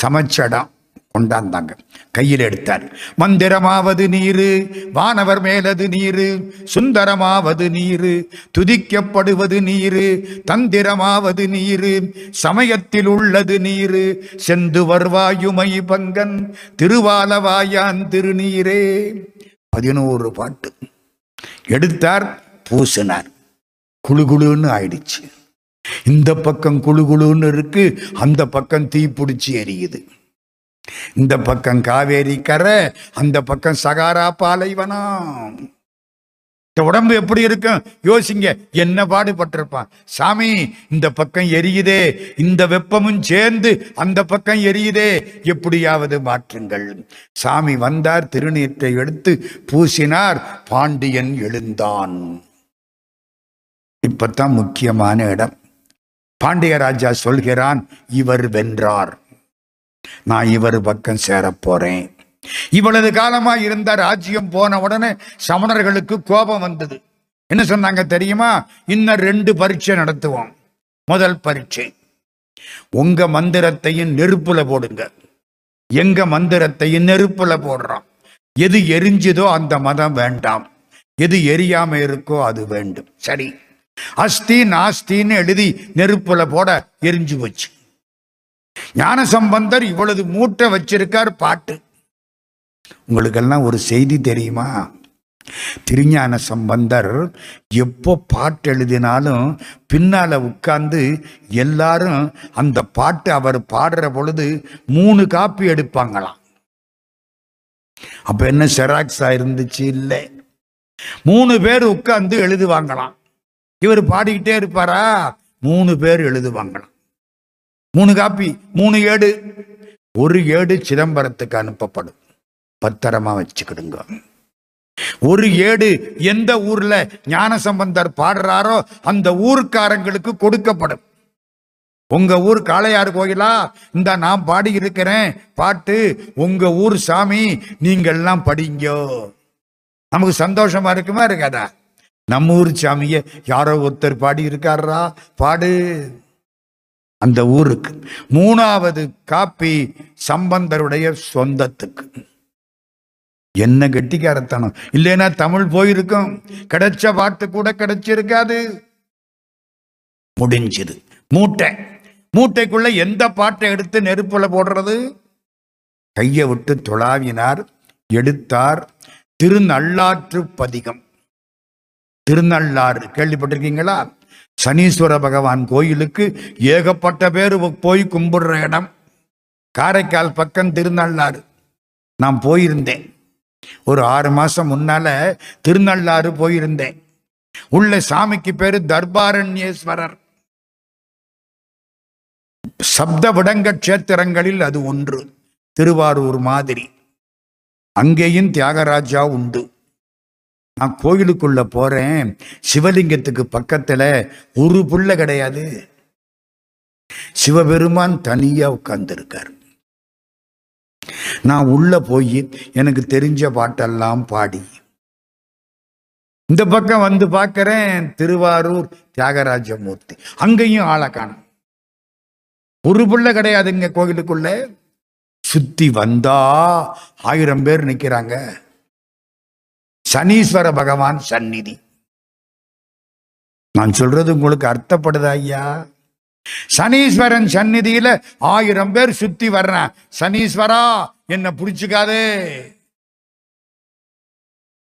சமைச்சடம். கொண்டாந்தாங்க. கையில் எடுத்தார். மந்திரமாவது நீரு வானவர் மேலது நீரு சுந்தரமாவது நீரு துதிக்கப்படுவது நீரு தந்திரமாவது நீரு சமயத்தில் உள்ளது நீரு செந்து வருவாயுமை பங்கன் திருவாலவாயான் திருநீரே. பதினோரு பாட்டு. எடுத்தார் பூசினார். குழுகுழுன்னு ஆயிடுச்சு. இந்த பக்கம் குழுகுழுன்னு இருக்கு அந்த பக்கம் தீ பிடிச்சி எரியுது. இந்த பக்கம் காவேரி கரை அந்த பக்கம் சகாரா பாலைவனம். இந்த உடம்பு எப்படி இருக்கும்? யோசிங்க. என்ன பாடுபட்டிருப்பான்? சாமி இந்த பக்கம் எரியுதே. இந்த வெப்பமும் சேர்ந்து அந்த பக்கம் எரியுதே. எப்படியாவது மாற்றுங்கள். சாமி வந்தார் திருநீற்றை எடுத்து பூசினார் பாண்டியன் எழுந்தான். இப்பத்தான் முக்கியமான இடம். பாண்டிய ராஜா சொல்கிறான் இவர் வென்றார். நான் இவர் பக்கம் சேரப்போறேன். இவ்வளவு காலமா இருந்த ராஜ்யம் போன உடனே சமணர்களுக்கு கோபம் வந்தது. என்ன சொன்னாங்க தெரியுமா? இன்னும் ரெண்டு பரீட்சை நடத்துவோம். முதல் பரீட்சை. உங்க மந்திரத்தையும் நெருப்புல போடுங்க. எங்க மந்திரத்தையும் நெருப்புல போடுறோம். எது எரிஞ்சுதோ அந்த மதம் வேண்டாம். எது எரியாம இருக்கோ அது வேண்டும். சரி. அஸ்தி நாஸ்தின்னு எழுதி நெருப்புல போட எரிஞ்சு போச்சு. ஞான சம்பந்தர் இவ்வளவு மூட்டை வச்சிருக்கார் பாட்டு. உங்களுக்கெல்லாம் ஒரு செய்தி தெரியுமா? திருஞான சம்பந்தர் எப்போ பாட்டு எழுதினாலும் பின்னால உட்கார்ந்து எல்லாரும் அந்த பாட்டு அவர் பாடுற பொழுது மூணு காப்பி எடுப்பாங்களாம். அப்ப என்ன செராக்ஸா இருந்துச்சு? இல்லை. மூணு பேர் உட்கார்ந்து எழுதுவாங்களாம். இவர் பாடிக்கிட்டே இருப்பாரா? மூணு பேர் எழுதுவாங்களாம். மூணு காப்பி மூணு ஏடு. ஒரு ஏடு சிதம்பரத்துக்கு அனுப்பப்படும். பத்திரமா வச்சுக்கிடுங்க. ஒரு ஏடு எந்த ஊர்ல ஞானசம்பந்தர் பாடுறாரோ அந்த ஊர்க்காரங்களுக்கு கொடுக்கப்படும். உங்க ஊர் காளையார் கோயிலா? இந்த நான் பாடி இருக்கிறேன். பாட்டு உங்க ஊர் சாமி நீங்கள்லாம் படிங்கோ. நமக்கு சந்தோஷமா இருக்குமா இருக்காதா? நம்ம ஊர் சாமிய யாரோ ஒருத்தர் பாடி இருக்காரா பாடு. அந்த ஊருக்கு. மூணாவது காப்பி சம்பந்தருடைய சொந்தத்துக்கு. என்ன கெட்டிக்காரத்தனம். இல்லைன்னா தமிழ் போயிருக்கும். கிடைச்ச பாட்டு கூட கிடைச்சிருக்காது. முடிஞ்சது. மூட்டை. மூட்டைக்குள்ள எந்த பாட்டை எடுத்து நெருப்புல போடுறது? கையை விட்டு துளாவினார் எடுத்தார். திருநள்ளாற்று பதிகம். திருநள்ளாறு. கேள்விப்பட்டிருக்கீங்களா? சனீஸ்வர பகவான் கோயிலுக்கு ஏகப்பட்ட பேர் போய் கும்பிடுற இடம். காரைக்கால் பக்கம் திருநள்ளாறு. நான் போயிருந்தேன். ஒரு ஆறு மாசம் முன்னால திருநள்ளாறு போயிருந்தேன். உள்ள சாமிக்கு பேரு தர்பாரண்யேஸ்வரர். சப்த விடங்க கஷேத்திரங்களில் அது ஒன்று. திருவாரூர் மாதிரி. அங்கேயும் தியாகராஜா உண்டு. நான் கோயிலுக்குள்ள போறேன். சிவலிங்கத்துக்கு பக்கத்துல ஒரு புள்ள கிடையாது. சிவபெருமான் தனியா உட்கார்ந்துருக்கார். நான் உள்ள போய் எனக்கு தெரிஞ்ச பாட்டெல்லாம் பாடி. இந்த பக்கம் வந்து பார்க்கிறேன் திருவாரூர் தியாகராஜ மூர்த்தி அங்கேயும் ஆளை காணும். ஒரு புள்ள கிடையாதுங்க கோயிலுக்குள்ள. சுத்தி வந்தா ஆயிரம் பேர் நிக்கிறாங்க. சனீஸ்வர பகவான் சந்நிதி. நான் சொல்றது உங்களுக்கு அர்த்தப்படுதா ஐயா? சனீஸ்வரன் சந்நிதியில ஆயிரம் பேர் சுத்தி வர்றேன். சனீஸ்வரா என்ன புடிச்சுக்காதே.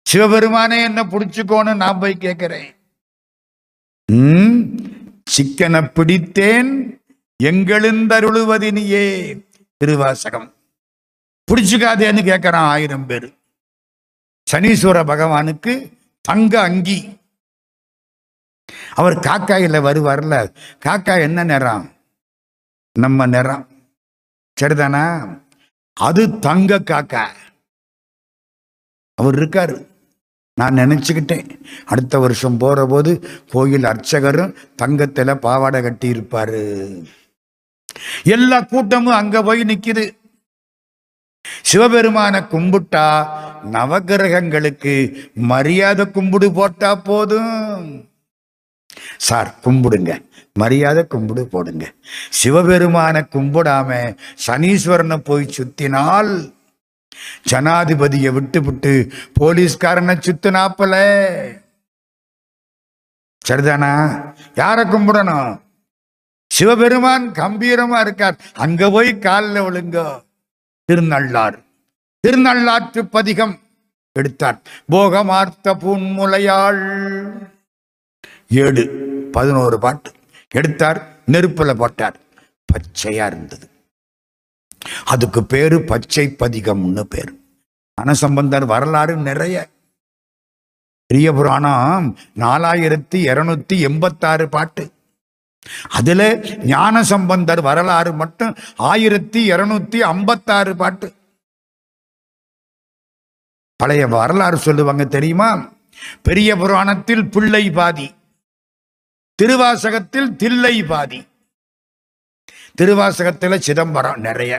சிவபெருமானே என்ன புடிச்சுக்கோன்னு நான் போய் கேட்கிறேன் உம் சிக்கனை பிடித்தேன் எங்கெழுந்தருளுவதினியே திருவாசகம். பிடிச்சுக்காதேன்னு கேட்கிறான் ஆயிரம் பேர். சனீஸ்வர பகவானுக்கு தங்க அங்கி. அவர் காக்காயில வருவார்ல காக்கா என்ன நிறம்? நம்ம நிறம். சரிதானா? அது தங்க காக்கா. அவர் இருக்காரு. நான் நினச்சிக்கிட்டேன். அடுத்த வருஷம் போகிற போது கோயில் அர்ச்சகரும் தங்கத்தில் பாவாடை கட்டி இருப்பார் எல்லா கூட்டமும் அங்கே போய் நிற்கிது சிவபெருமான கும்பிட்டா நவகிரகங்களுக்கு மரியாதை கும்பிடு போட்டா போதும். சார் கும்பிடுங்க. மரியாதை கும்பிடு போடுங்க. சிவபெருமான கும்பிடாம சனீஸ்வரனை போய் சுத்தினால் ஜனாதிபதியை விட்டு விட்டு போலீஸ்காரனை சுத்தினாப்பல. சரிதானா? யாரை கும்பிடணும்? சிவபெருமான் கம்பீரமா இருக்கார். அங்க போய் காலில் விழுங்கோ. திருநள்ளார் திருநள்ளாற்று பதிகம் எடுத்தார். போகமார்த்த பூன்முலையாள் ஏழு பதினோரு பாட்டு எடுத்தார். நெருப்புல போட்டார். பச்சையா இருந்தது. அதுக்கு பேரு பச்சை பதிகம்னு பேரு. மனசம்பந்தர் வரலாறு நிறைய. பெரிய புராணம் நாலாயிரத்தி இருநூத்தி எண்பத்தாறு பாட்டு. அதுல ஞான சம்பந்தர் வரலாறு மட்டும் ஆயிரத்தி இருநூத்தி ஐம்பத்தாறு பாட்டு. பழைய வரலாறு சொல்லுவாங்க தெரியுமா? பெரிய புராணத்தில் பிள்ளை பாதி திருவாசகத்தில் தில்லை பாதி. திருவாசகத்தில் சிதம்பரம் நிறைய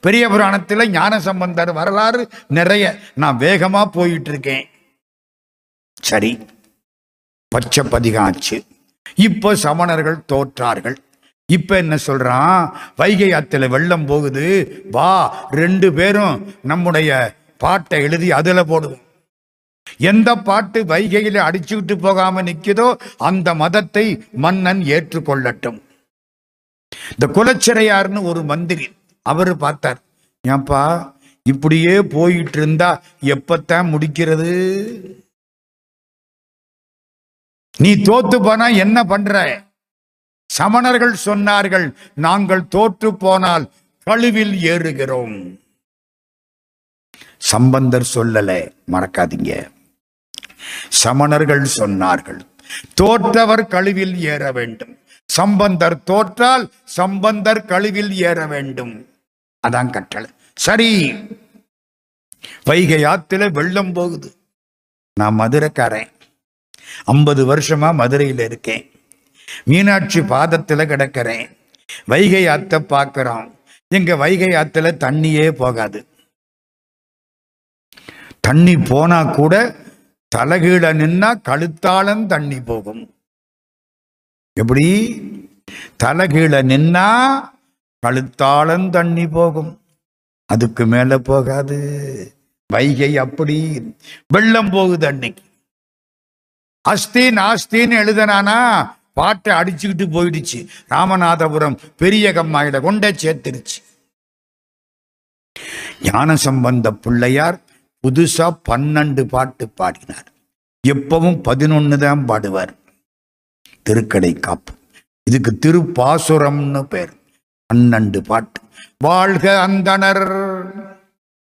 பெரிய புராணத்தில் ஞான சம்பந்தர் வரலாறு நிறைய. நான் வேகமா போயிட்டு இருக்கேன். சரி பச்சை பதிகம் ஆச்சு இப்போ சமணர்கள் தோற்றார்கள். இப்ப என்ன சொல்றான்? வைகை ஆத்துல வெள்ளம் போகுது. வா ரெண்டு பேரும் நம்முடைய பாட்டை எழுதி அதுல போடுவோம். எந்த பாட்டு வைகையில அடிச்சுக்கிட்டு போகாம நிக்குதோ அந்த மதத்தை மன்னன் ஏற்றுக்கொள்ளட்டும். இந்த குலச்சிறையார்னு ஒரு மந்திரி அவரு பார்த்தார். ஏன்பா இப்படியே போயிட்டு இருந்தா எப்பத்தான் முடிக்கிறது? நீ தோத்து போனா என்ன பண்ற? சமணர்கள் சொன்னார்கள் நாங்கள் தோற்று போனால் கழுவில் ஏறுகிறோம். சம்பந்தர் சொல்லல மறக்காதீங்க. சமணர்கள் சொன்னார்கள் தோற்றவர் கழுவில் ஏற வேண்டும். சம்பந்தர் தோற்றால் சம்பந்தர் கழுவில் ஏற வேண்டும். அதான் கட்டளை. சரி. வைகை ஆத்துல வெள்ளம் போகுது. நான் மதுரைக்காரன். ஐம்பது வருஷமா மதுரையில் இருக்கேன். மீனாட்சி பாதத்துல கிடக்கிறேன். வைகை ஆத்த பார்க்கிறோம் எங்க வைகை ஆத்துல தண்ணியே போகாது. தண்ணி போனா கூட தலைகீழ நின்னா கழுத்தாளம் தண்ணி போகும். எப்படி? தலைகீழ நின்னா கழுத்தாளம் தண்ணி போகும். அதுக்கு மேல போகாது. வைகை அப்படி. வெள்ளம் போகுது அன்னைக்கு. அஸ்தீன் நாஸ்தின்னு எழுதனானா? பாட்டை அடிச்சுக்கிட்டு போயிடுச்சு. ராமநாதபுரம் பெரிய கம்மாயில கொண்டே சேர்த்துருச்சு ஞான சம்பந்த பிள்ளையார் புதுசா பன்னெண்டு பாட்டு பாடினார். எப்பவும் பதினொன்னு தான் பாடுவார். திருக்கடை காப்பு. இதுக்கு திருப்பாசுரம்னு பேர். பன்னெண்டு பாட்டு. வாழ்க அந்தணர்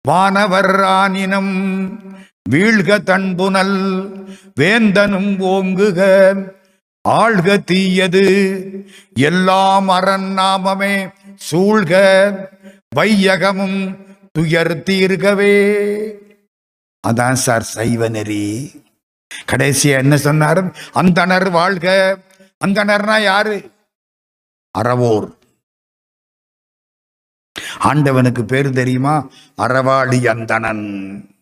வானவர் ஆனினம் வீழ்க தன்புனல் வேந்தனும் ஓங்குக. ஆழ்க தீயது எல்லாம் அரண் நாமமே சூழ்க. வையகமும் துயர் தீர்கவே. அதான் சார் சைவ நெறி. கடைசியா என்ன சொன்னார்? அந்தணர் வாழ்க. அந்தனர்னா யாரு? அறவோர். ஆண்டவனுக்கு பேர் தெரியுமா? அறவாளி அந்தணன்.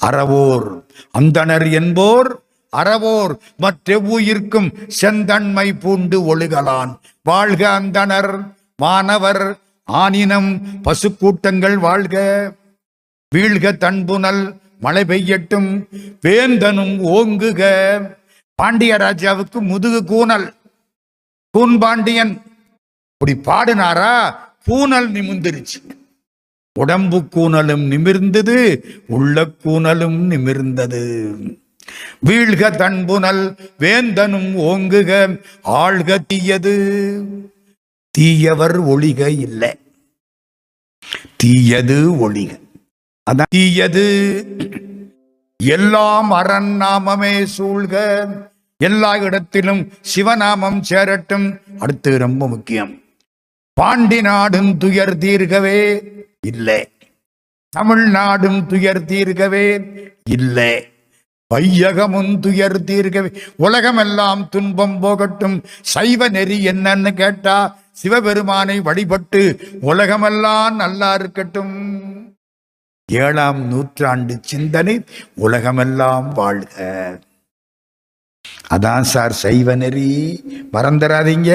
அறவோர். அந்தணர் என்போர் அறவோர். மற்றெவ்வுயிர்க்கும் செந்தன்மை பூண்டு ஒழுகலான். வாழ்க அந்தணர் மாணவர். ஆனினம் பசுக்கூட்டங்கள் வாழ்க. வீழ்க தன்புணல் மழை பெய்யட்டும். வேந்தனும் ஓங்குக. பாண்டிய ராஜாவுக்கு முதுகு கூனல். கூன்பாண்டியன் இப்படி பாடினாரா? பூனல் நிமிந்துருச்சு உடம்பு கூனலும் நிமிர்ந்தது உள்ள கூனலும் நிமிர்ந்தது. வீழ்க தன்புனல் வேந்தனும் ஓங்குக ஆழ்க தீயது. தீயவர் ஒளிக இல்லை. தீயது ஒளிக. அதான் தீயது. எல்லாம் அரண் நாமமே சூழ்க. எல்லா இடத்திலும் சிவநாமம் சேரட்டும். அடுத்து ரொம்ப முக்கியம். பாண்டி நாடும் துயர் தீர்கவே. இல்லை. தமிழ்நாடும் துயர் தீர்க்கவே இல்லை. வையகமும் துயர் தீர்க்கவே. உலகமெல்லாம் துன்பம் போகட்டும். சைவ நெறி என்னன்னு கேட்டா சிவபெருமானை வழிபட்டு உலகமெல்லாம் நல்லா இருக்கட்டும். ஏழாம் நூற்றாண்டு சிந்தனை உலகமெல்லாம் வாழ்க. அதான் சார் சைவ நெறி. மறந்துடாதீங்க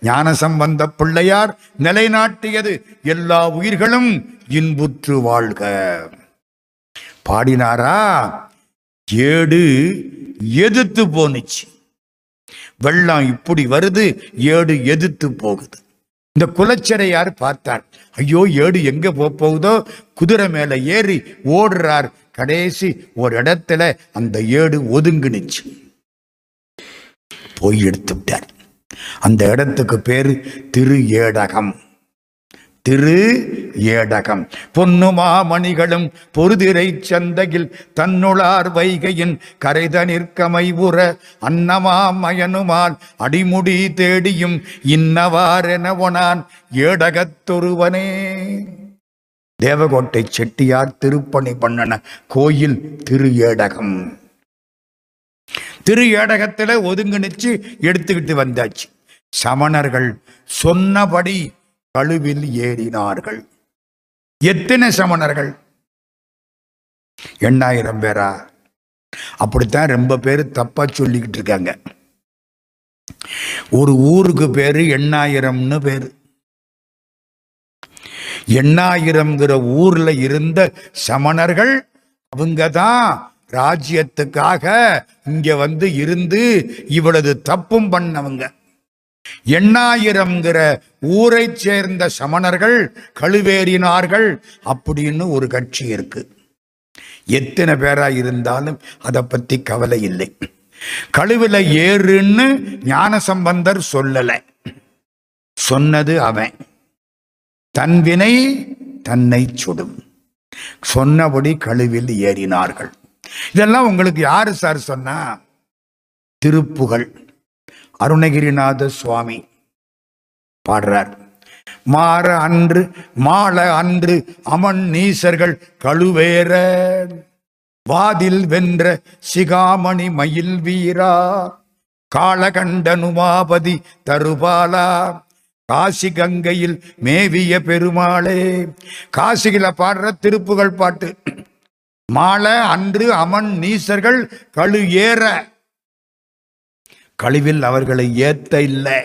ஞான சம்பந்த பிள்ளையார் நிலைநாட்டியது. எல்லா உயிர்களும் இன்புற்று வாழ்க. பாடினாரா? ஏடு எதிர்த்து போனுச்சு வெள்ளம் இப்படி வருது ஏடு எதிர்த்து போகுது. இந்த குலச்சரையார் பார்த்தார் ஐயோ ஏடு எங்க போக போகுதோ? குதிரை மேல ஏறி ஓடுறார். கடைசி ஒரு இடத்துல அந்த ஏடு ஒதுங்குனுச்சு. போய் எடுத்து விட்டார் அந்த இடத்துக்கு பேர் திரு ஏடகம். திரு ஏடகம். பொன்னுமாமணிகளும் பொருதிரை சந்தையில் தன்னுளார் வைகையின் கரைத நிற்கமை உற அன்னமாமயனுமால் அடிமுடி தேடியும் இன்னவாரெனவனான் ஏடகத்தொருவனே தேவகோட்டை செட்டியார் திருப்பணி பண்ணன கோயில் திரு ஏடகம். திரு ஏடகத்துல ஒதுங்கினுச்சு எடுத்துக்கிட்டு வந்தாச்சு. சமணர்கள் சொன்னபடி கழுவில் ஏறினார்கள். எத்தனை சமணர்கள்? எண்ணாயிரம் பேரா? அப்படித்தான் ரொம்ப பேர் தப்பா சொல்லிக்கிட்டு இருக்காங்க. ஒரு ஊருக்கு பேரு எண்ணாயிரம்னு பேரு. எண்ணாயிரம்ங்கிற ஊர்ல இருந்த சமணர்கள் அவங்க தான் ராஜ்யத்துக்காக இங்க வந்து இருந்து இவ்வளவு தப்பும் பண்ணவங்க. எண்ணாயிரம்ங்கிற ஊரை சேர்ந்த சமணர்கள் கழுவேறினார்கள் அப்படின்னு ஒரு கட்சி இருக்கு. எத்தனை பேரா இருந்தாலும் அதை பத்தி கவலை இல்லை. கழுவில ஏறுன்னு ஞானசம்பந்தர் சொல்லல. சொன்னது அவன். தன் வினை தன்னை சுடும். சொன்னபடி கழுவில் ஏறினார்கள். இதெல்லாம் உங்களுக்கு யாரு சார் சொன்னா? திருப்புகழ். அருணகிரிநாத சுவாமி பாடுறார். மாற அன்று மாள அன்று அமன் நீசர்கள் கழுவேற வாதில் வென்ற சிகாமணி மயில் வீரா காளகண்டனுமாபதி தருபாலா காசி கங்கையில் மேவிய பெருமாளே. காசிகளை பாடுற திருப்புகள் பாட்டு. மாலை அன்று அமன் நீசர்கள் கழு ஏற. கழுவில் அவர்களை ஏத்த இல்லை.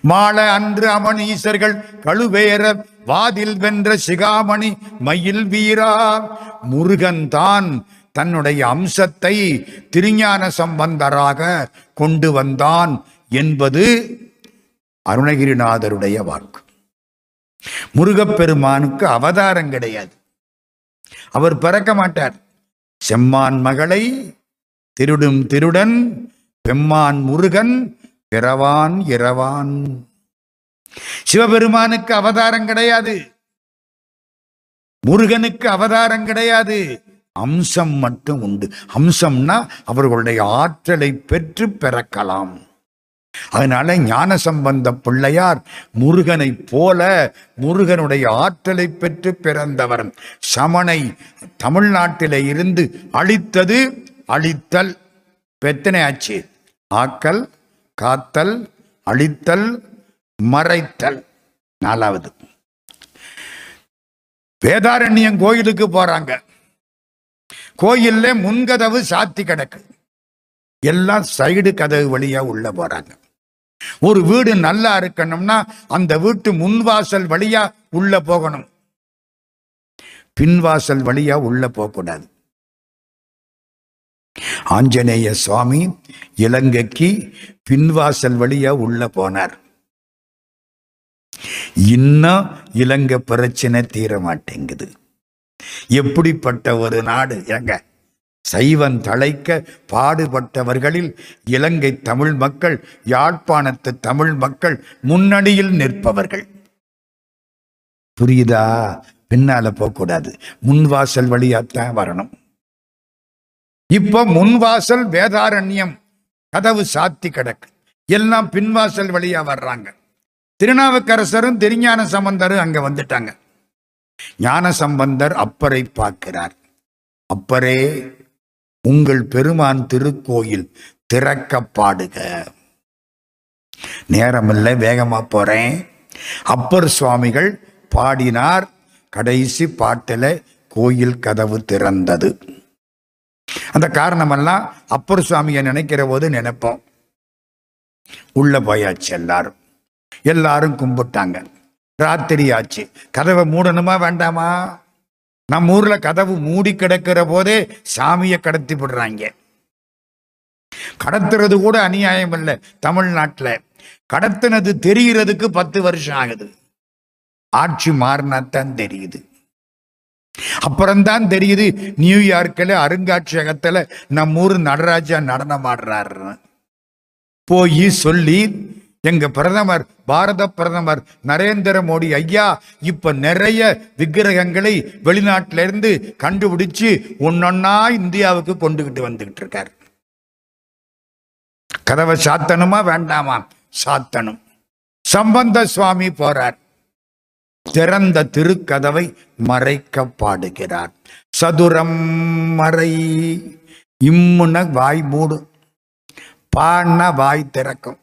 மாலை அன்று அமன் ஈசர்கள் கழுவேற வாதில் வென்ற சிகாமணி மயில் வீரா. முருகன் தான் தன்னுடைய அம்சத்தை திருஞான சம்பந்தராக கொண்டு வந்தான் என்பது அருணகிரிநாதருடைய வாக்கு. முருகப்பெருமானுக்கு அவதாரம் கிடையாது. அவர் பிறக்க மாட்டார். செம்மான் மகளை திருடும் திருடன் பெம்மான் முருகன் பிறவான் இரவான். சிவபெருமானுக்கு அவதாரம் கிடையாது. முருகனுக்கு அவதாரம் கிடையாது. அம்சம் மட்டும் உண்டு. அம்சம்னா அவர்களுடைய ஆற்றலை பெற்று பிறக்கலாம். அதனால ஞான சம்பந்த பிள்ளையார் முருகனைப் போல முருகனுடைய ஆற்றலை பெற்று பிறந்தவர். சமனை தமிழ்நாட்டிலே இருந்து அழித்தது அழித்தல். பெத்தனை ஆச்சு? ஆக்கல் காத்தல் அழித்தல் மறைத்தல். நாலாவது. வேதாரண்யம் கோயிலுக்கு போறாங்க. கோயில்ல முன்கதவு சாத்தி கிடக்கு. எல்லாம் சைடு கதவு வழியா உள்ள போறாங்க. ஒரு வீடு நல்லா இருக்கணும்னா அந்த வீட்டு முன்வாசல் வழியா உள்ள போகணும். பின்வாசல் வழியா உள்ள போகக்கூடாது ஆஞ்சநேய சுவாமி இலங்கைக்கு பின்வாசல் வழியா உள்ள போனார். இன்னும் இலங்கை பிரச்சனை தீர மாட்டேங்குது எப்படிப்பட்ட ஒரு நாடு? எங்க சைவன் தழைக்க பாடுபட்டவர்களில் இலங்கை தமிழ் மக்கள் யாழ்ப்பாணத்து தமிழ் மக்கள் முன்னணியில் நிற்பவர்கள். புரியுதா? பின்னால போகக்கூடாது முன்வாசல் வழியாத்தான் வரணும். இப்ப முன்வாசல் வேதாரண்யம் கதவு சாத்தி கிடக்கு. எல்லாம் பின்வாசல் வழியா வர்றாங்க. திருநாவுக்கரசரும் திருஞான சம்பந்தரும் அங்க வந்துட்டாங்க. ஞான சம்பந்தர் அப்பரை பார்க்கிறார். அப்பரே உங்கள் பெருமான் திருக்கோயில் திறக்க பாடுக நேரமில்லை வேகமா போறேன். அப்பர் சுவாமிகள் பாடினார். கடைசி பாட்டில கோயில் கதவு திறந்தது. அந்த காரணமெல்லாம் அப்பர் சுவாமியை நினைக்கிற போது நினைப்போம். உள்ள போயாச்சு எல்லாரும். எல்லாரும் கும்பிட்டாங்க. ராத்திரி ஆச்சு கதவை மூடணுமா வேண்டாமா? நம்ம ஊர்ல கதவு மூடி கிடக்கிற போதே சாமியை கடத்தி விடுறாங்க. கடத்துறது கூட அநியாயம் இல்லை தமிழ்நாட்டில். கடத்தினது தெரிகிறதுக்கு பத்து வருஷம் ஆகுது. ஆட்சி மாறினாத்தான் தெரியுது. அப்புறம்தான் தெரியுது நியூயார்க்கில் அருங்காட்சியகத்தில் நம்ம ஊர் நடராஜா நடனம் ஆடுறாரு போய் சொல்லி எங்க பிரதமர் பாரத பிரதமர் நரேந்திர மோடி ஐயா இப்ப நிறைய விக்கிரகங்களை வெளிநாட்டில இருந்து கண்டுபிடிச்சு ஒன்னொன்னா இந்தியாவுக்கு கொண்டுகிட்டு வந்துகிட்டு இருக்கார். கதவை சாத்தனுமா வேண்டாமா? சாத்தனும் சம்பந்த சுவாமி போறார். திறந்த திருக்கதவை மறைக்க பாடுகிறார். சதுரம் மறை இம்முன வாய் மூடும் பாண்ண வாய் திறக்கும்.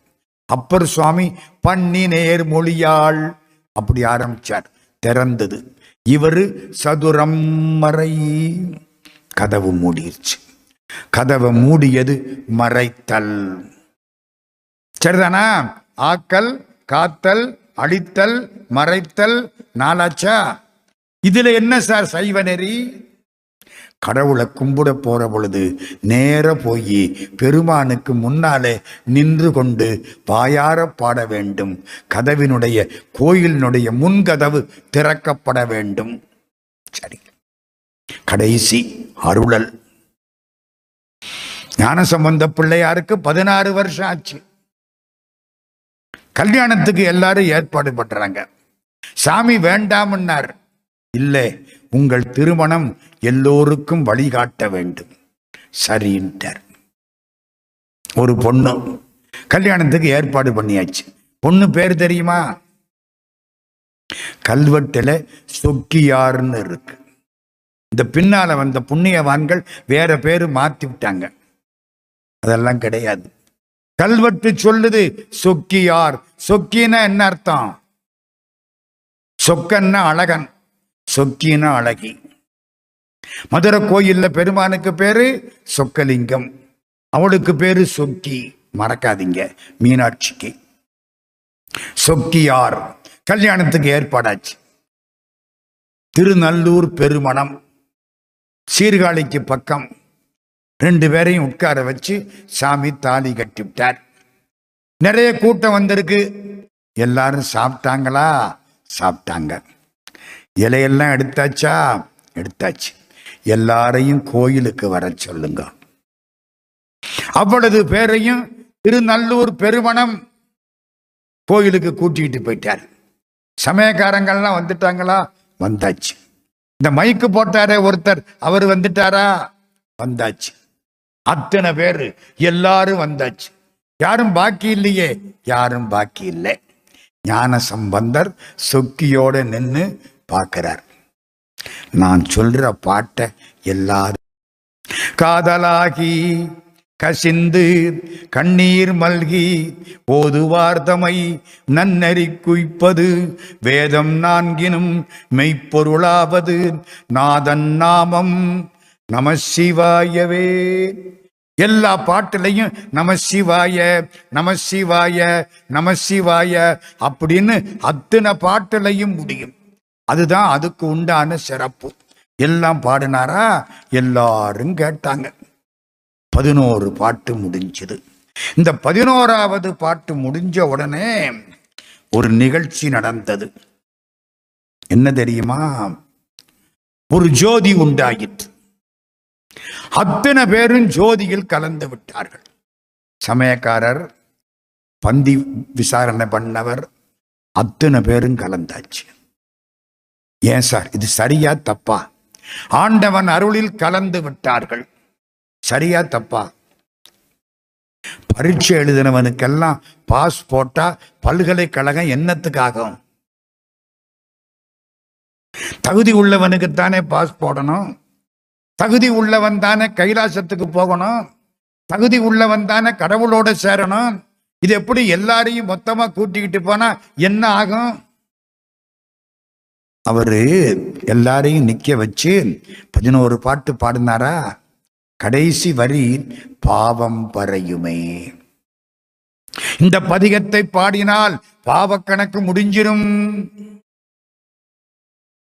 அப்பர் சுவாமி பண்ணி நேர் மொழியாள். அப்படி ஆரம்பிச்சார். திறந்தது. இவர் சதுரம் மறை. கதவு மூடிருச்சு. கதவை மூடியது மறைத்தல். சரிதானா? ஆக்கல் காத்தல் அழித்தல் மறைத்தல் நாளாச்சா? இதுல என்ன சார் சைவ நெறி கடவுளை கும்பிட போற பொழுது நேர போய் பெருமானுக்கு முன்னாலே நின்று கொண்டு வாயார பாட வேண்டும். கதவினுடைய கோயிலினுடைய முன்கதவு திறக்கப்பட வேண்டும். சரி. கடைசி அருளல். ஞானசம்பந்த பிள்ளையாருக்கு பதினாறு வருஷம் ஆச்சு. கல்யாணத்துக்கு எல்லாரும் ஏற்பாடு பண்றாங்க. சாமி வேண்டாம்னார். இல்லை உங்கள் திருமணம் எல்லோருக்கும் வழிகாட்ட வேண்டும். சரின்ட்டார் ஒரு பொண்ணு. கல்யாணத்துக்கு ஏற்பாடு பண்ணியாச்சு. பொண்ணு பேர் தெரியுமா? கல்வெட்டுல சொக்கியார்னு இருக்கு. இந்த பின்னால வந்த புண்ணியவான்கள் வேற பேரு மாத்தி விட்டாங்க. அதெல்லாம் கிடையாது. கல்வெட்டு சொல்லுது சொக்கியார். சொக்கினா என்ன அர்த்தம்? சொக்கன்னா அழகன். சொக்கினா அழகி. மதுரை கோயில்ல பெருமானுக்கு பேரு சொக்கலிங்கம். அவளுக்கு பேரு சொக்கி. மறக்காதீங்க மீனாட்சிக்கு. சொக்கியார் கல்யாணத்துக்கு ஏற்பாடாச்சு. திருநல்லூர் பெருமணம் சீர்காழிக்கு பக்கம். ரெண்டு பேரையும் உட்கார வச்சு சாமி தாலி கட்டிவிட்டார். நிறைய கூட்டம் வந்திருக்கு. எல்லாரும் சாப்பிட்டாங்களா? சாப்பிட்டாங்க. இலையெல்லாம் எடுத்தாச்சா? எடுத்தாச்சு. எல்லாரையும் கோயிலுக்கு வர சொல்லுங்க. அவ்வளவு பேரையும் திருநல்லூர் பெருமணம் கோயிலுக்கு கூட்டிகிட்டு போயிட்டார். சமயக்காரங்கள்லாம் வந்துட்டாங்களா? வந்தாச்சு. இந்த மைக்கு போட்டாரே ஒருத்தர் அவர் வந்துட்டாரா? வந்தாச்சு. அத்தனை பேர் எல்லாரும் வந்தாச்சு. யாரும் பாக்கி இல்லையே? யாரும் பாக்கி இல்லை. ஞான சம்பந்தர் சொக்கியோட நின்று பார்க்கிறார் நான் சொல்ற பாட்டை எல்லாரும் காதலாகி கசிந்து கண்ணீர் மல்கி போதுவார்த்தமை நன்னறி குய்ப்பது வேதம் நான்கினும் மெய்ப்பொருளாவது நாதன் நாமம் நம சிவாயவே. எல்லா பாட்டுலையும் நம சிவாய நம சிவாய நம சிவாய அப்படின்னு அத்தனை பாட்டுலையும் முடியும். அதுதான் அதுக்கு உண்டான சிறப்பு. எல்லாம் பாடினாரா? எல்லாரும் கேட்டாங்க. பதினோரு பாட்டு முடிஞ்சது. இந்த பதினோராவது பாட்டு முடிஞ்ச உடனே ஒரு நிகழ்ச்சி நடந்தது. என்ன தெரியுமா? ஒரு ஜோதி உண்டாயிற்று. அத்தனை பேரும் ஜோதியில் கலந்து விட்டார்கள். சமயக்காரர் பந்தி விசாரணை பண்ணவர் அத்தனை பேரும் கலந்தாச்சு. ஏன் சார்? இது சரியா தப்பா? ஆண்டவன் அருளில் கலந்து விட்டார்கள். சரியா தப்பா? பரீட்சை எழுதினவனுக்கெல்லாம் பாஸ் போட்டா பல்கலைக்கழகம் என்னத்துக்காகும்? தகுதி உள்ளவனுக்கு தானே பாஸ் போடணும்? தகுதி உள்ளவன் தானே கைலாசத்துக்கு போகணும்? தகுதி உள்ளவன் தானே கடவுளோட சேரணும்? இது எப்படி எல்லாரையும் மொத்தமா கூட்டிக்கிட்டு போனா என்ன ஆகும்? அவரு எல்லாரையும் நிக்க வச்சு பதினோரு பாட்டு பாடினாரா? கடைசி வரி பாவம் பறையுமே. இந்த பதிகத்தை பாடினால் பாவக்கணக்கு முடிஞ்சிரும்.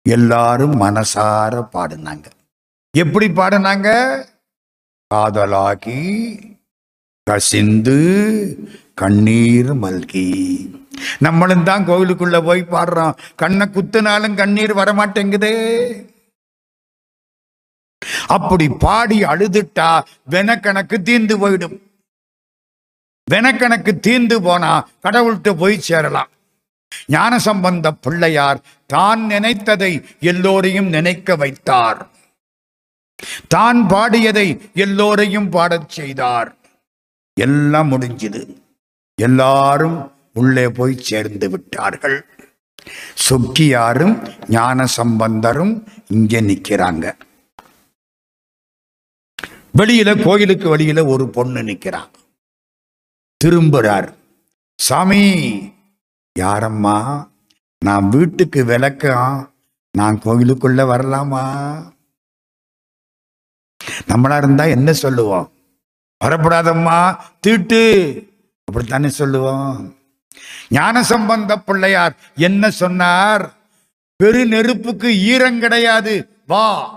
எல்லாரும் மனசார பாடினாங்க. எப்படி பாடினாங்க? காதலாகி கசிந்து கண்ணீர் மல்கி. நம்மளும் தான் கோவிலுக்குள்ள போய் பாடுறோம். கண்ணை குத்துனாலும் கண்ணீர் வரமாட்டேங்குதே. அப்படி பாடி அழுதுட்டா வெனக்கணக்கு தீர்ந்து போயிடும். வெனக்கணக்கு தீர்ந்து போனா கடவுள்கிட்ட போய் சேரலாம். ஞான சம்பந்த பிள்ளையார் தான் நினைத்ததை எல்லோரையும் நினைக்க வைத்தார். தான் பாடியதை எல்லோரையும் பாடச் செய்தார். எல்லாம் முடிஞ்சது. எல்லாரும் உள்ளே போய் சேர்ந்து விட்டார்கள். சொக்கியாரும் ஞான சம்பந்தரும் இங்கே நிக்கிறாங்க வெளியில கோயிலுக்கு வெளியில ஒரு பொண்ணு நிக்கிறான் திரும்புறார். சாமி யாரம்மா? நான் வீட்டுக்கு விளக்கம். நான் கோயிலுக்குள்ள வரலாமா? நம்மளா இருந்தா என்ன சொல்லுவோம்? வரப்படாதம்மா தீட்டு. அப்படித்தானே சொல்லுவோம்? ஞான சம்பந்த பிள்ளையார் என்ன சொன்னார்? பெரு நெருப்புக்கு ஈரம் கிடையாது. வா.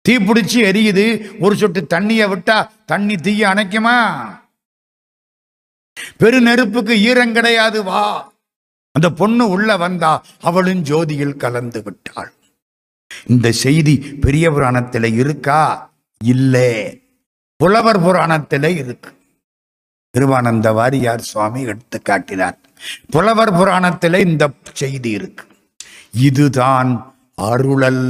தீ பிடிச்சி எரியுது. ஒரு சொட்டு தண்ணியை விட்டா தண்ணி தீய அணைக்குமா? பெரு நெருப்புக்கு ஈரம் கிடையாது. வா. அந்த பொண்ணு உள்ள வந்தா அவளும் ஜோதியில் கலந்து விட்டாள். இந்த செய்தி பெரிய புராணத்தில் இருக்கா? இல்லை. புலவர் புராணத்தில் இருக்கு. திருவானந்த வாரியார் சுவாமி எடுத்து காட்டினார். புலவர் புராணத்தில் இந்த செய்தி இருக்கு. இதுதான் அருளல்.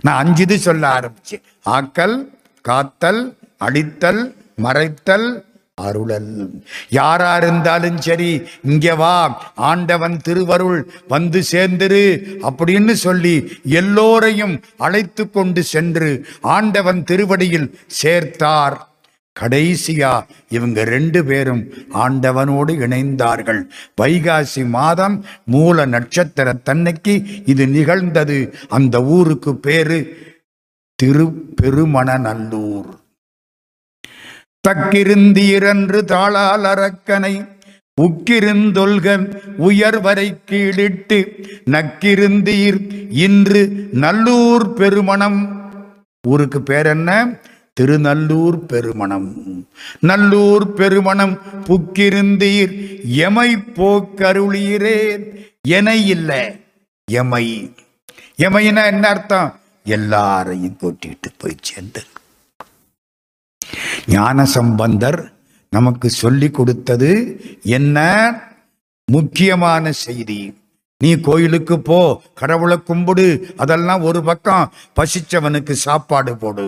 நான் அஞ்சு இது சொல்ல ஆரம்பிச்சேன். ஆக்கல் காத்தல் அடித்தல் மறைத்தல் அருளல். யாரா இருந்தாலும் சரி இங்க வா ஆண்டவன் திருவருள் வந்து சேர்ந்துரு அப்படின்னு சொல்லி எல்லோரையும் அழைத்து கொண்டு சென்று ஆண்டவன் திருவடியில் சேர்த்தார். கடைசியா இவங்க ரெண்டு பேரும் ஆண்டவனோடு இணைந்தார்கள். வைகாசி மாதம் மூல நட்சத்திர தன்னைக்கு இது நிகழ்ந்தது. அந்த ஊருக்கு பேரு திருப்பெருமணநல்லூர். தக்கிருந்தீரன்று தாளால் அரக்கனை உக்கிருந்தொல்கன் உயர்வரை கீழிட்டு நக்கிருந்தீர் இன்று நல்லூர் பெருமணம். ஊருக்கு பேர் என்ன? திருநல்லூர் பெருமணம். நல்லூர் பெருமணம் புக்கிருந்தீர். எமை போக்கருளீரே என இல்லை எமை. எமைனா என்ன அர்த்தம்? எல்லாரையும் கூட்டிட்டு போய் சேர்ந்து ஞான சம்பந்தர் நமக்கு சொல்லி கொடுத்தது என்ன? முக்கியமான செய்தி. நீ கோயிலுக்கு போ கடவுளை கும்பிடு அதெல்லாம் ஒரு பக்கம். பசிச்சவனுக்கு சாப்பாடு போடு.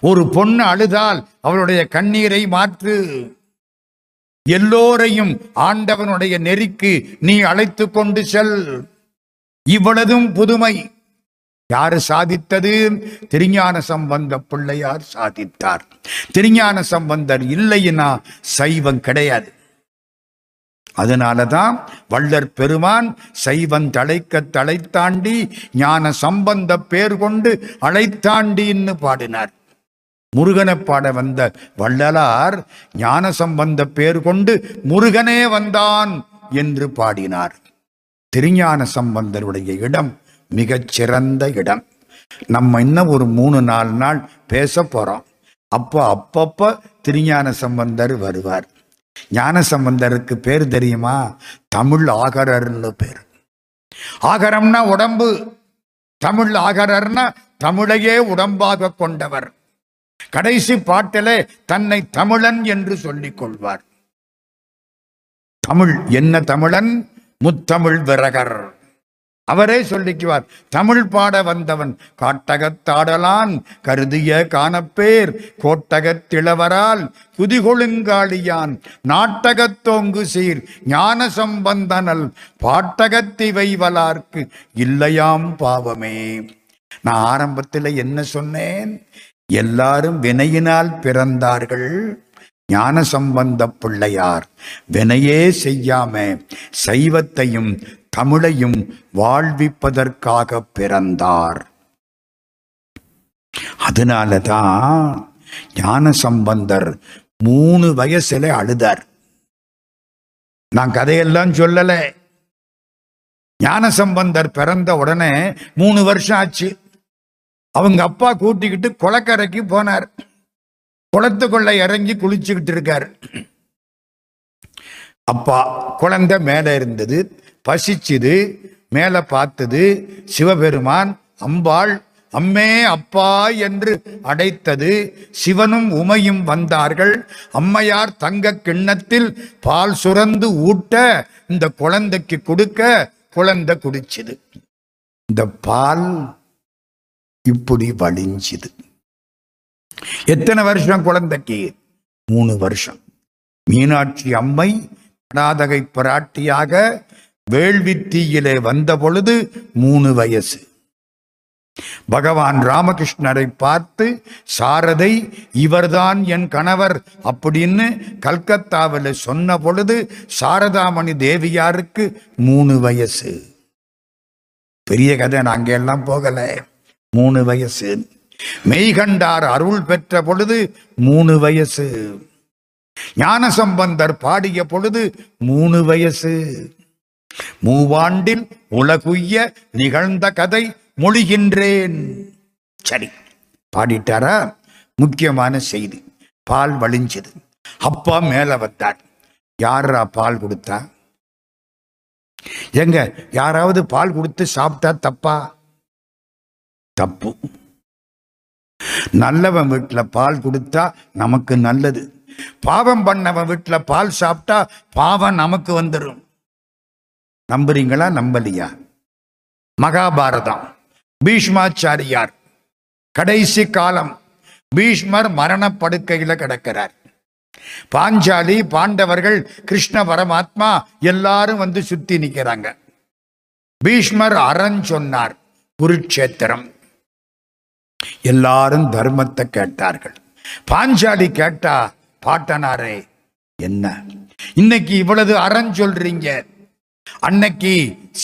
ஒரு பொண்ணு அழுதால் அவளுடைய கண்ணீரை மாற்று. எல்லோரையும் ஆண்டவனுடைய நெறிக்கு நீ அழைத்து கொண்டு செல். இவ்வளதும் புதுமை. யாரு சாதித்தது? திருஞான சம்பந்த பிள்ளையார் சாதித்தார். திருஞான சம்பந்தர் இல்லைன்னா சைவம் கிடையாது. அதனாலதான் வள்ளற் பெருமான் சைவன் தழைக்க தலைத்தாண்டி ஞான சம்பந்த பேர் கொண்டு அழைத்தாண்டின்னு பாடினார். முருகனை பாட வந்த வள்ளலார் ஞான சம்பந்த பேர் கொண்டு முருகனே வந்தான் என்று பாடினார். திருஞான சம்பந்தருடைய இடம் மிகச் சிறந்த இடம். நம்ம இன்னும் ஒரு மூணு நாலு நாள் பேச போறோம். அப்போ அப்பப்ப திருஞான சம்பந்தர் வருவார். ஞான சம்பந்தருக்கு பேர் தெரியுமா? தமிழ் ஆகரர்னு பேர். ஆகரம்னா உடம்பு தமிழ் ஆகரர்னா தமிழையே உடம்பாக கொண்டவர். கடைசி பாட்டிலே தன்னை தமிழன் என்று சொல்லிக் கொள்வார் தமிழ் என்ன தமிழன்? முத்தமிழ் விரகர். அவரே சொல்லிக்குவார் தமிழ் பாட வந்தவன் காட்டகத்தாடலான் கருதிய காணப்பேர் கோட்டகத்திளவரால் குதிகொழுங்காளியான் நாட்டகத்தோங்கு சீர் ஞான சம்பந்தனல் பாட்டகத்திவை வலார்க்கு இல்லையாம் பாவமே. நான் ஆரம்பத்தில் என்ன சொன்னேன்? எல்லாரும் வினையினால் பிறந்தார்கள். ஞான சம்பந்த பிள்ளையார் வினையே செய்யாம சைவத்தையும் தமிழையும் வாழ்விப்பதற்காக பிறந்தார். அதனால தான் ஞான சம்பந்தர் மூணு வயசுல அழுதார். நான் கதையெல்லாம் சொல்லல. ஞான சம்பந்தர் பிறந்த உடனே மூணு வருஷம் ஆச்சு. அவங்க அப்பா கூட்டிக்கிட்டு குளக்கரைக்கு போனார். குளத்துக்குள்ள இறங்கி குளிச்சுக்கிட்டு இருக்கார். அப்பா குழந்தை மேலே இருந்தது. பசிச்சுது. மேலே பார்த்தது. சிவபெருமான் அம்பாள் அம்மே அப்பா என்று அடைத்தது. சிவனும் உமையும் வந்தார்கள். அம்மையார் தங்க கிண்ணத்தில் பால் சுரந்து ஊட்ட இந்த குழந்தைக்கு கொடுக்க குழந்தை குடிச்சுது. இந்த பால் இப்படி வழிஞ்சுது. எத்தனை வருஷம் குழந்தைக்கு? மூணு வருஷம். மீனாட்சி அம்மை படாதகை பிராட்டியாக வேள்வித்தீயிலே வந்த பொழுது மூணு வயசு. பகவான் ராமகிருஷ்ணரை பார்த்து சாரதை இவர்தான் என் கணவர் அப்படின்னு கல்கத்தாவில் சொன்ன பொழுது சாரதாமணி தேவியாருக்கு மூணு வயசு. பெரிய கதை நாங்க எல்லாம் போகலை. மூணு வயசு. மெய்கண்டார் அருள் பெற்ற பொழுது மூணு வயசு. ஞானசம்பந்தர் பாடிய பொழுது மூணு வயசு. மூவாண்டில் உலகுய்ய நிகழ்ந்த கதை மொழிகின்றேன். சரி பாடிட்டாரா? முக்கியமான செய்தி பால் வழிஞ்சது. அப்பா மேல வந்தார். யாரா பால் கொடுத்தா? எங்க யாராவது பால் கொடுத்து சாப்பிட்டா தப்பா? தப்பு. நல்லவன் வீட்டில் பால் கொடுத்தா நமக்கு நல்லது. பாவம் பண்ணவன் வீட்டில் பால் சாப்பிட்டா பாவம் நமக்கு வந்துடும் நம்புறீங்களா? நம்பலையா? மகாபாரதம். பீஷ்மாச்சாரியார். கடைசி காலம். பீஷ்மர் மரணப்படுக்கையில் கிடக்கிறார். பாஞ்சாலி பாண்டவர்கள் கிருஷ்ண பரமாத்மா எல்லாரும் வந்து சுத்தி நிற்கிறாங்க பீஷ்மர் அரண் சொன்னார். குருட்சேத்திரம் எல்லாரும் தர்மத்தை கேட்டார்கள். பாஞ்சாலி கேட்டா பாட்டனாரே என்ன? இன்னைக்கு இவ்வளவு அறம் சொல்றீங்க. அன்னைக்கு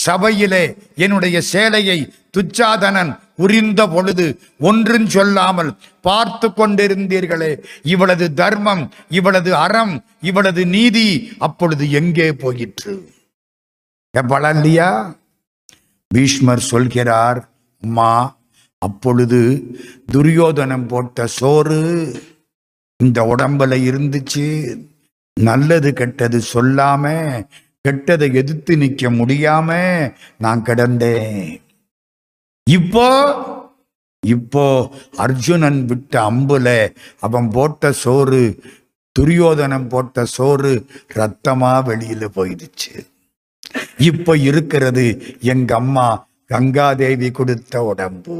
சபையிலே என்னுடைய சேலையை துச்சாதனன் உரிந்த பொழுது ஒன்றும் சொல்லாமல் பார்த்து கொண்டிருந்தீர்களே. இவளது தர்மம் இவளது அறம் இவளது நீதி அப்பொழுது எங்கே போயிற்று? எப்பள இல்லையா பீஷ்மர் சொல்கிறார் அம்மா அப்பொழுது துரியோதனம் போட்ட சோறு இந்த உடம்புல இருந்துச்சு. நல்லது கெட்டது சொல்லாம கெட்டதை எதிர்த்து நிக்க முடியாம நான் கிடந்தேன். இப்போ இப்போ அர்ஜுனன் விட்ட அம்புல அவன் போட்ட சோறு துரியோதனம் போட்ட சோறு ரத்தமா வெளியில போயிடுச்சு. இப்போ இருக்கிறது எங்க அம்மா கங்காதேவி கொடுத்த உடம்பு.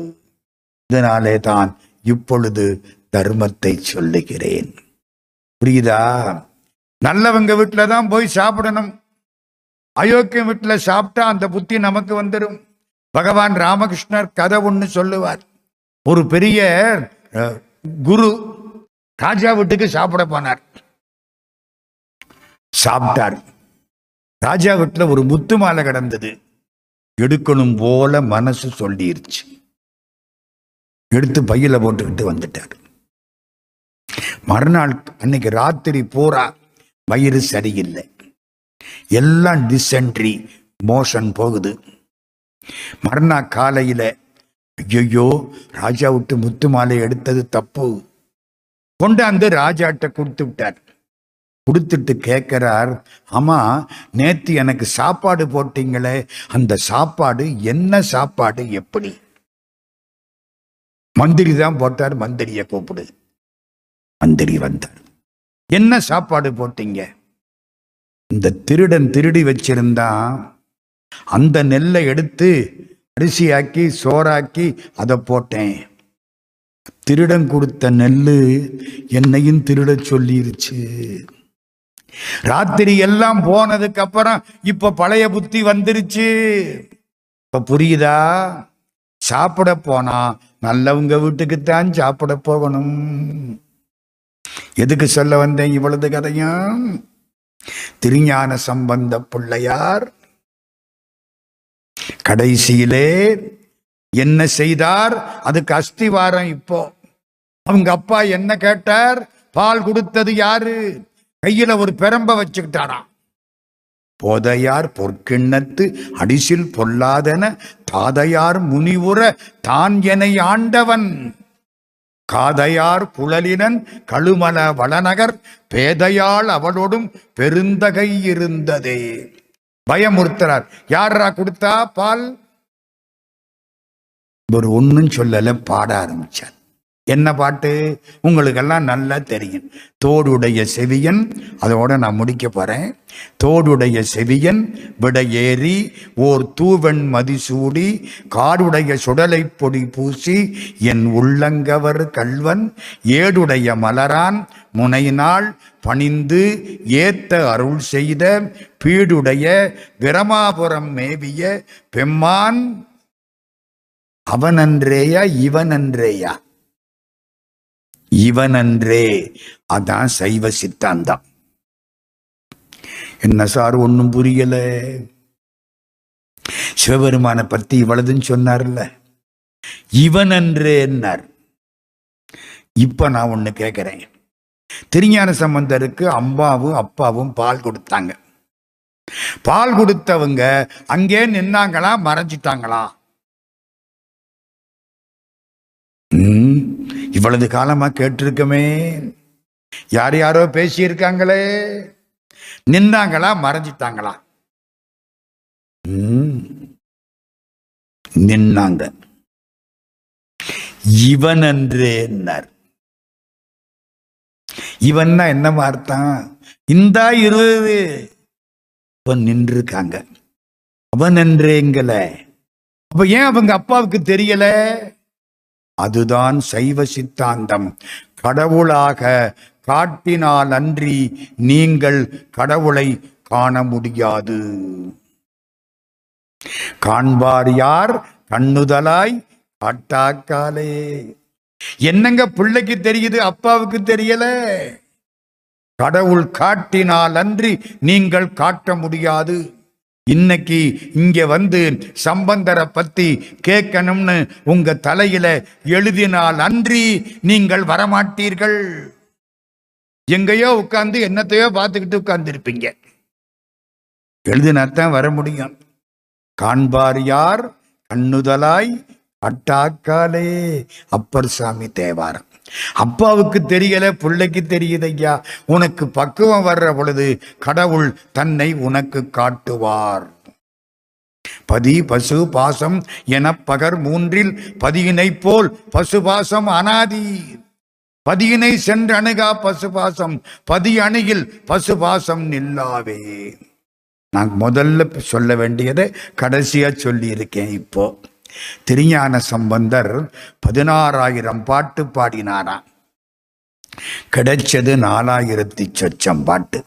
இதனாலே தான் இப்பொழுது தர்மத்தை சொல்லுகிறேன். புரியுதா? நல்லவங்க வீட்டுல தான் போய் சாப்பிடணும். அயோக்கியம் வீட்டுல சாப்பிட்டா அந்த புத்தி நமக்கு வந்துடும் பகவான் ராமகிருஷ்ணர் கதை ஒண்ணு சொல்லுவார். ஒரு பெரிய அஹ், குரு ராஜா வீட்டுக்கு சாப்பிட போனார். சாப்பிட்டார். ராஜா வீட்டுல ஒரு முத்து மாலை கிடந்தது. எடுக்கணும் போல மனசு சொல்லிருச்சு. எடுத்து பையில போட்டுக்கிட்டு வந்துட்டார். மறுநாள் அன்னைக்கு ராத்திரி பூரா வயிறு சரியில்லை. எல்லாம் டிசென்ட்ரி மோஷன் போகுது. மறுநாள் காலையில ஐயோ ராஜா விட்டு முத்து மாலை எடுத்தது தப்பு. கொண்டாந்து ராஜாட்ட கொடுத்து விட்டார். கொடுத்துட்டு கேட்கிறார் ஆமா நேத்து எனக்கு சாப்பாடு போட்டீங்களே அந்த சாப்பாடு என்ன சாப்பாடு எப்படி? மந்திரி தான் போட்டார் மந்திரியை கூப்பிடு மந்திரி வந்தார். என்ன சாப்பாடு போட்டீங்க? இந்த திருடன் திருடி வச்சிருந்தான் அந்த நெல்லை எடுத்து அரிசியாக்கி சோறாக்கி அதை போட்டேன். திருடன் கொடுத்த நெல்லு என்னையும் திருட சொல்லிருச்சு. ராத்திரி எல்லாம் போனதுக்கு அப்புறம் இப்ப பழைய புத்தி வந்துருச்சு. இப்ப புரியுதா? சாப்பிட போனா நல்லவங்க வீட்டுக்குத்தான் சாப்பிட போகணும். எதுக்கு சொல்ல வந்தேன் இவ்வளவு கதையும்? திருஞான சம்பந்த பிள்ளையார் கடைசியிலே என்ன செய்தார்? அதுக்கு அஸ்திவாரம் இப்போ. அவங்க அப்பா என்ன கேட்டார்? பால் கொடுத்தது யாரு? கையில ஒரு பெரம்ப வச்சுக்கிட்டாராம். போதையார் பொற்கிண்ணத்து அடிசில் பொல்லாதன தாதையார் முனிவுற தான் என ஆண்டவன். காதையார் குழலினன் கழுமல வளநகர் பேதையால் அவளோடும் பெருந்தகை இருந்ததே. பயமுறுத்துறார். யாரா கொடுத்தா பால்? ஒரு ஒன்னும் சொல்லல பாட ஆரம்பிச்சார். என்ன பாட்டு? உங்களுக்கெல்லாம் நல்லா தெரியும். தோடுடைய செவியன் அதோட நான் முடிக்க போறேன். தோடுடைய செவியன் விடையேறி ஓர் தூவன் மதிசூடி காடுடைய சுடலை பொடி பூசி என் உள்ளங்கவர் கல்வன் ஏடுடைய மலரான் முனையினால் பணிந்து ஏத்த அருள் செய்த பீடுடைய பிரமாபுரம் மேவிய பெம்மான் அவனன்றேயா இவனன்றேயா? இவனன்றே. அதான் சைவ சித்தாந்தம். என்ன சார் ஒன்றும் புரியல. சிவபெருமானை பத்தி இவ்வளவுன்னு சொன்னார்ல. இவனன்றேன்னார் இப்ப நான் ஒண்ணு கேட்கிறேன் திருஞான சம்பந்தருக்கு அம்மாவும் அப்பாவும் பால் கொடுத்தாங்க. பால் கொடுத்தவங்க அங்கே நின்னாங்களா மறைஞ்சிட்டாங்களா? இவ்வளவு காலமா கேட்டிருக்கமே. யார் யாரோ பேசியிருக்காங்களே. நின்னாங்களா மறைஞ்சிட்டாங்களா? நின்னாங்க. இவன் என்றேன்னார் இவன்னா என்ன அர்த்தம் இந்தா இருபது இப்ப நின்றுருக்காங்க. அவன் என்றேங்கல அப்ப ஏன் அவங்க அப்பாவுக்கு தெரியல? அதுதான் சைவ சித்தாந்தம். கடவுளாக காட்டினால் அன்றி நீங்கள் கடவுளை காண முடியாது. காண்பார் யார்? கண்ணுதலாய் காட்டாக்காலே. என்னங்க பிள்ளைக்கு தெரியுது அப்பாவுக்கு தெரியல? கடவுள் காட்டினால் அன்றி நீங்கள் காட்ட முடியாது. இன்னைக்கு இங்க வந்து சம்பந்தரை பத்தி கேட்கணும்னு உங்க தலையில எழுதினால் அன்றி நீங்கள் வரமாட்டீர்கள். எங்கேயோ உட்கார்ந்து என்னத்தையோ பார்த்துக்கிட்டு உட்கார்ந்து இருப்பீங்க எழுதினாத்தான் வர முடியும். காண்பார் யார்? கண்ணுதலாய் அட்டாக்காலே அப்பர் சாமி தேவாரம். அப்பாவுக்கு தெரியல பிள்ளைக்கு தெரியுது ஐயா. உனக்கு பக்குவம் வர்ற பொழுது கடவுள் தன்னை உனக்கு காட்டுவார். பதி பசு பாசம் என பகர் மூன்றில் பதியினை போல் பசு பாசம் அனாதி. பதியினை சென்று அணுகா பசு பாசம். பதி அணுகில் பசு பாசம் நில்லாவே. நான் முதல்ல சொல்ல வேண்டியதை கடைசியா சொல்லி இருக்கேன் இப்போ. திருஞான சம்பந்தர் பதினாறாயிரம் பாட்டு பாடினாராம். கிடைச்சது நாலாயிரத்தி சொச்சம் பாட்டு.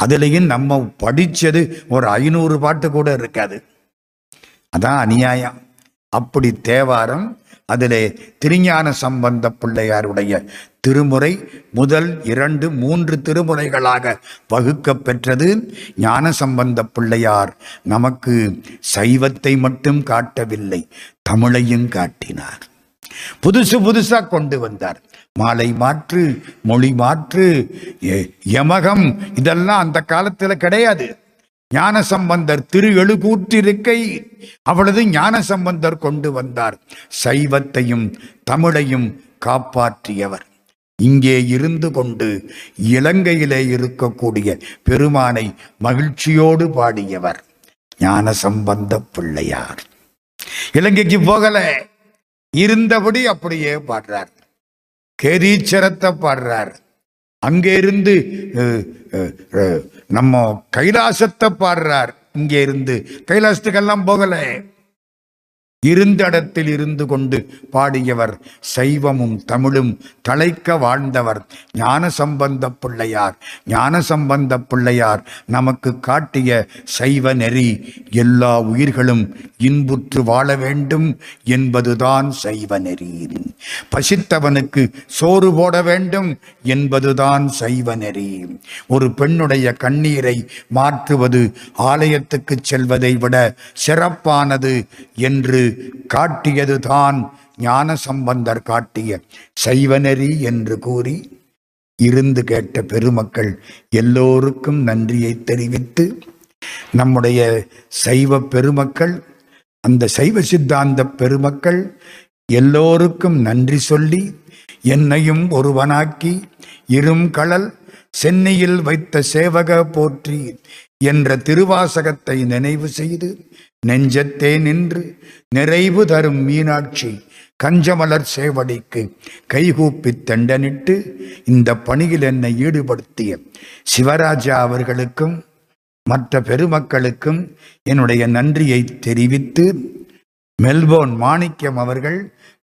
அதுலயும் நம்ம படிச்சது ஒரு ஐநூறு பாட்டு கூட இருக்காது. அதான் அநியாயம். அப்படி தேவாரம் அதிலே திருஞான சம்பந்த பிள்ளையாருடைய திருமுறை முதல் இரண்டு மூன்று திருமுறைகளாக வகுக்கப் பெற்றது. ஞான சம்பந்த பிள்ளையார் நமக்கு சைவத்தை மட்டும் காட்டவில்லை தமிழையும் காட்டினார். புதுசு புதுசாக கொண்டு வந்தார். மாலை மாற்று மொழி மாற்று யமகம் இதெல்லாம் அந்த காலத்தில் கிடையாது. ஞான சம்பந்தர் திரு எழுகூற்றிருக்கை அவளது ஞான சம்பந்தர் கொண்டு வந்தார். சைவத்தையும் தமிழையும் காப்பாற்றியவர். இங்கே இருந்து கொண்டு இலங்கையிலே இருக்கக்கூடிய பெருமானை மகிழ்ச்சியோடு பாடியவர் ஞான சம்பந்த பிள்ளையார். இலங்கைக்கு போகல. இருந்தபடி அப்படியே பாடுறார். கேரீச்சரத்தை பாடுறார். அங்கே இருந்து நம்ம கைலாசத்தை பாடுறார். இங்கே இருந்து. கைலாசத்துக்கெல்லாம் போகலை. இருந்தடத்தில் இருந்து கொண்டு பாடியவர் சைவமும் தமிழும் தலைக்க வாழ்ந்தவர். ஞான சம்பந்த பிள்ளையார் ஞான சம்பந்த பிள்ளையார் நமக்கு காட்டிய சைவ நெறி எல்லா உயிர்களும் இன்புற்று வாழ வேண்டும் என்பதுதான் சைவ நெறி. பசித்தவனுக்கு சோறு போட வேண்டும் என்பதுதான் சைவ நெறி. ஒரு பெண்ணுடைய கண்ணீரை மாற்றுவது ஆலயத்துக்கு செல்வதை விட சிறப்பானது என்று காட்டியதுதான் ஞான சம்பந்தர் காட்டிய சைவநெறி என்று கூறி இருந்து கேட்ட பெருமக்கள் எல்லோருக்கும் நன்றியை தெரிவித்து நம்முடைய சைவ பெருமக்கள் அந்த சைவ சித்தாந்த பெருமக்கள் எல்லோருக்கும் நன்றி சொல்லி என்னையும் ஒருவனாக்கி இரும் கடல் சென்னையில் வைத்த சேவக போற்றி என்ற திருவாசகத்தை நினைவு செய்து நெஞ்சத்தே நின்று நிறைவு தரும் மீனாட்சி கஞ்சமலர் சேவடிக்கு கைகூப்பி தண்டனிட்டு இந்த பணியில் என்னை ஈடுபடுத்திய சிவராஜா அவர்களுக்கும் மற்ற பெருமக்களுக்கும் என்னுடைய நன்றியை தெரிவித்து மெல்போர்ன் மாணிக்கம் அவர்கள்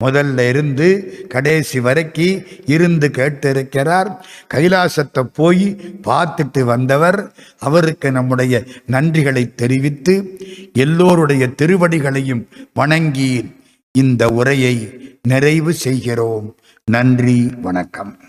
முதல்ல இருந்து கடைசி வரைக்கு இருந்து கேட்டிருக்கிறார். கைலாசத்தை போய் பார்த்துட்டு வந்தவர் அவருக்கு நம்முடைய நன்றிகளை தெரிவித்து எல்லோருடைய திருவடிகளையும் வணங்கி இந்த உரையை நிறைவு செய்கிறோம். நன்றி வணக்கம்.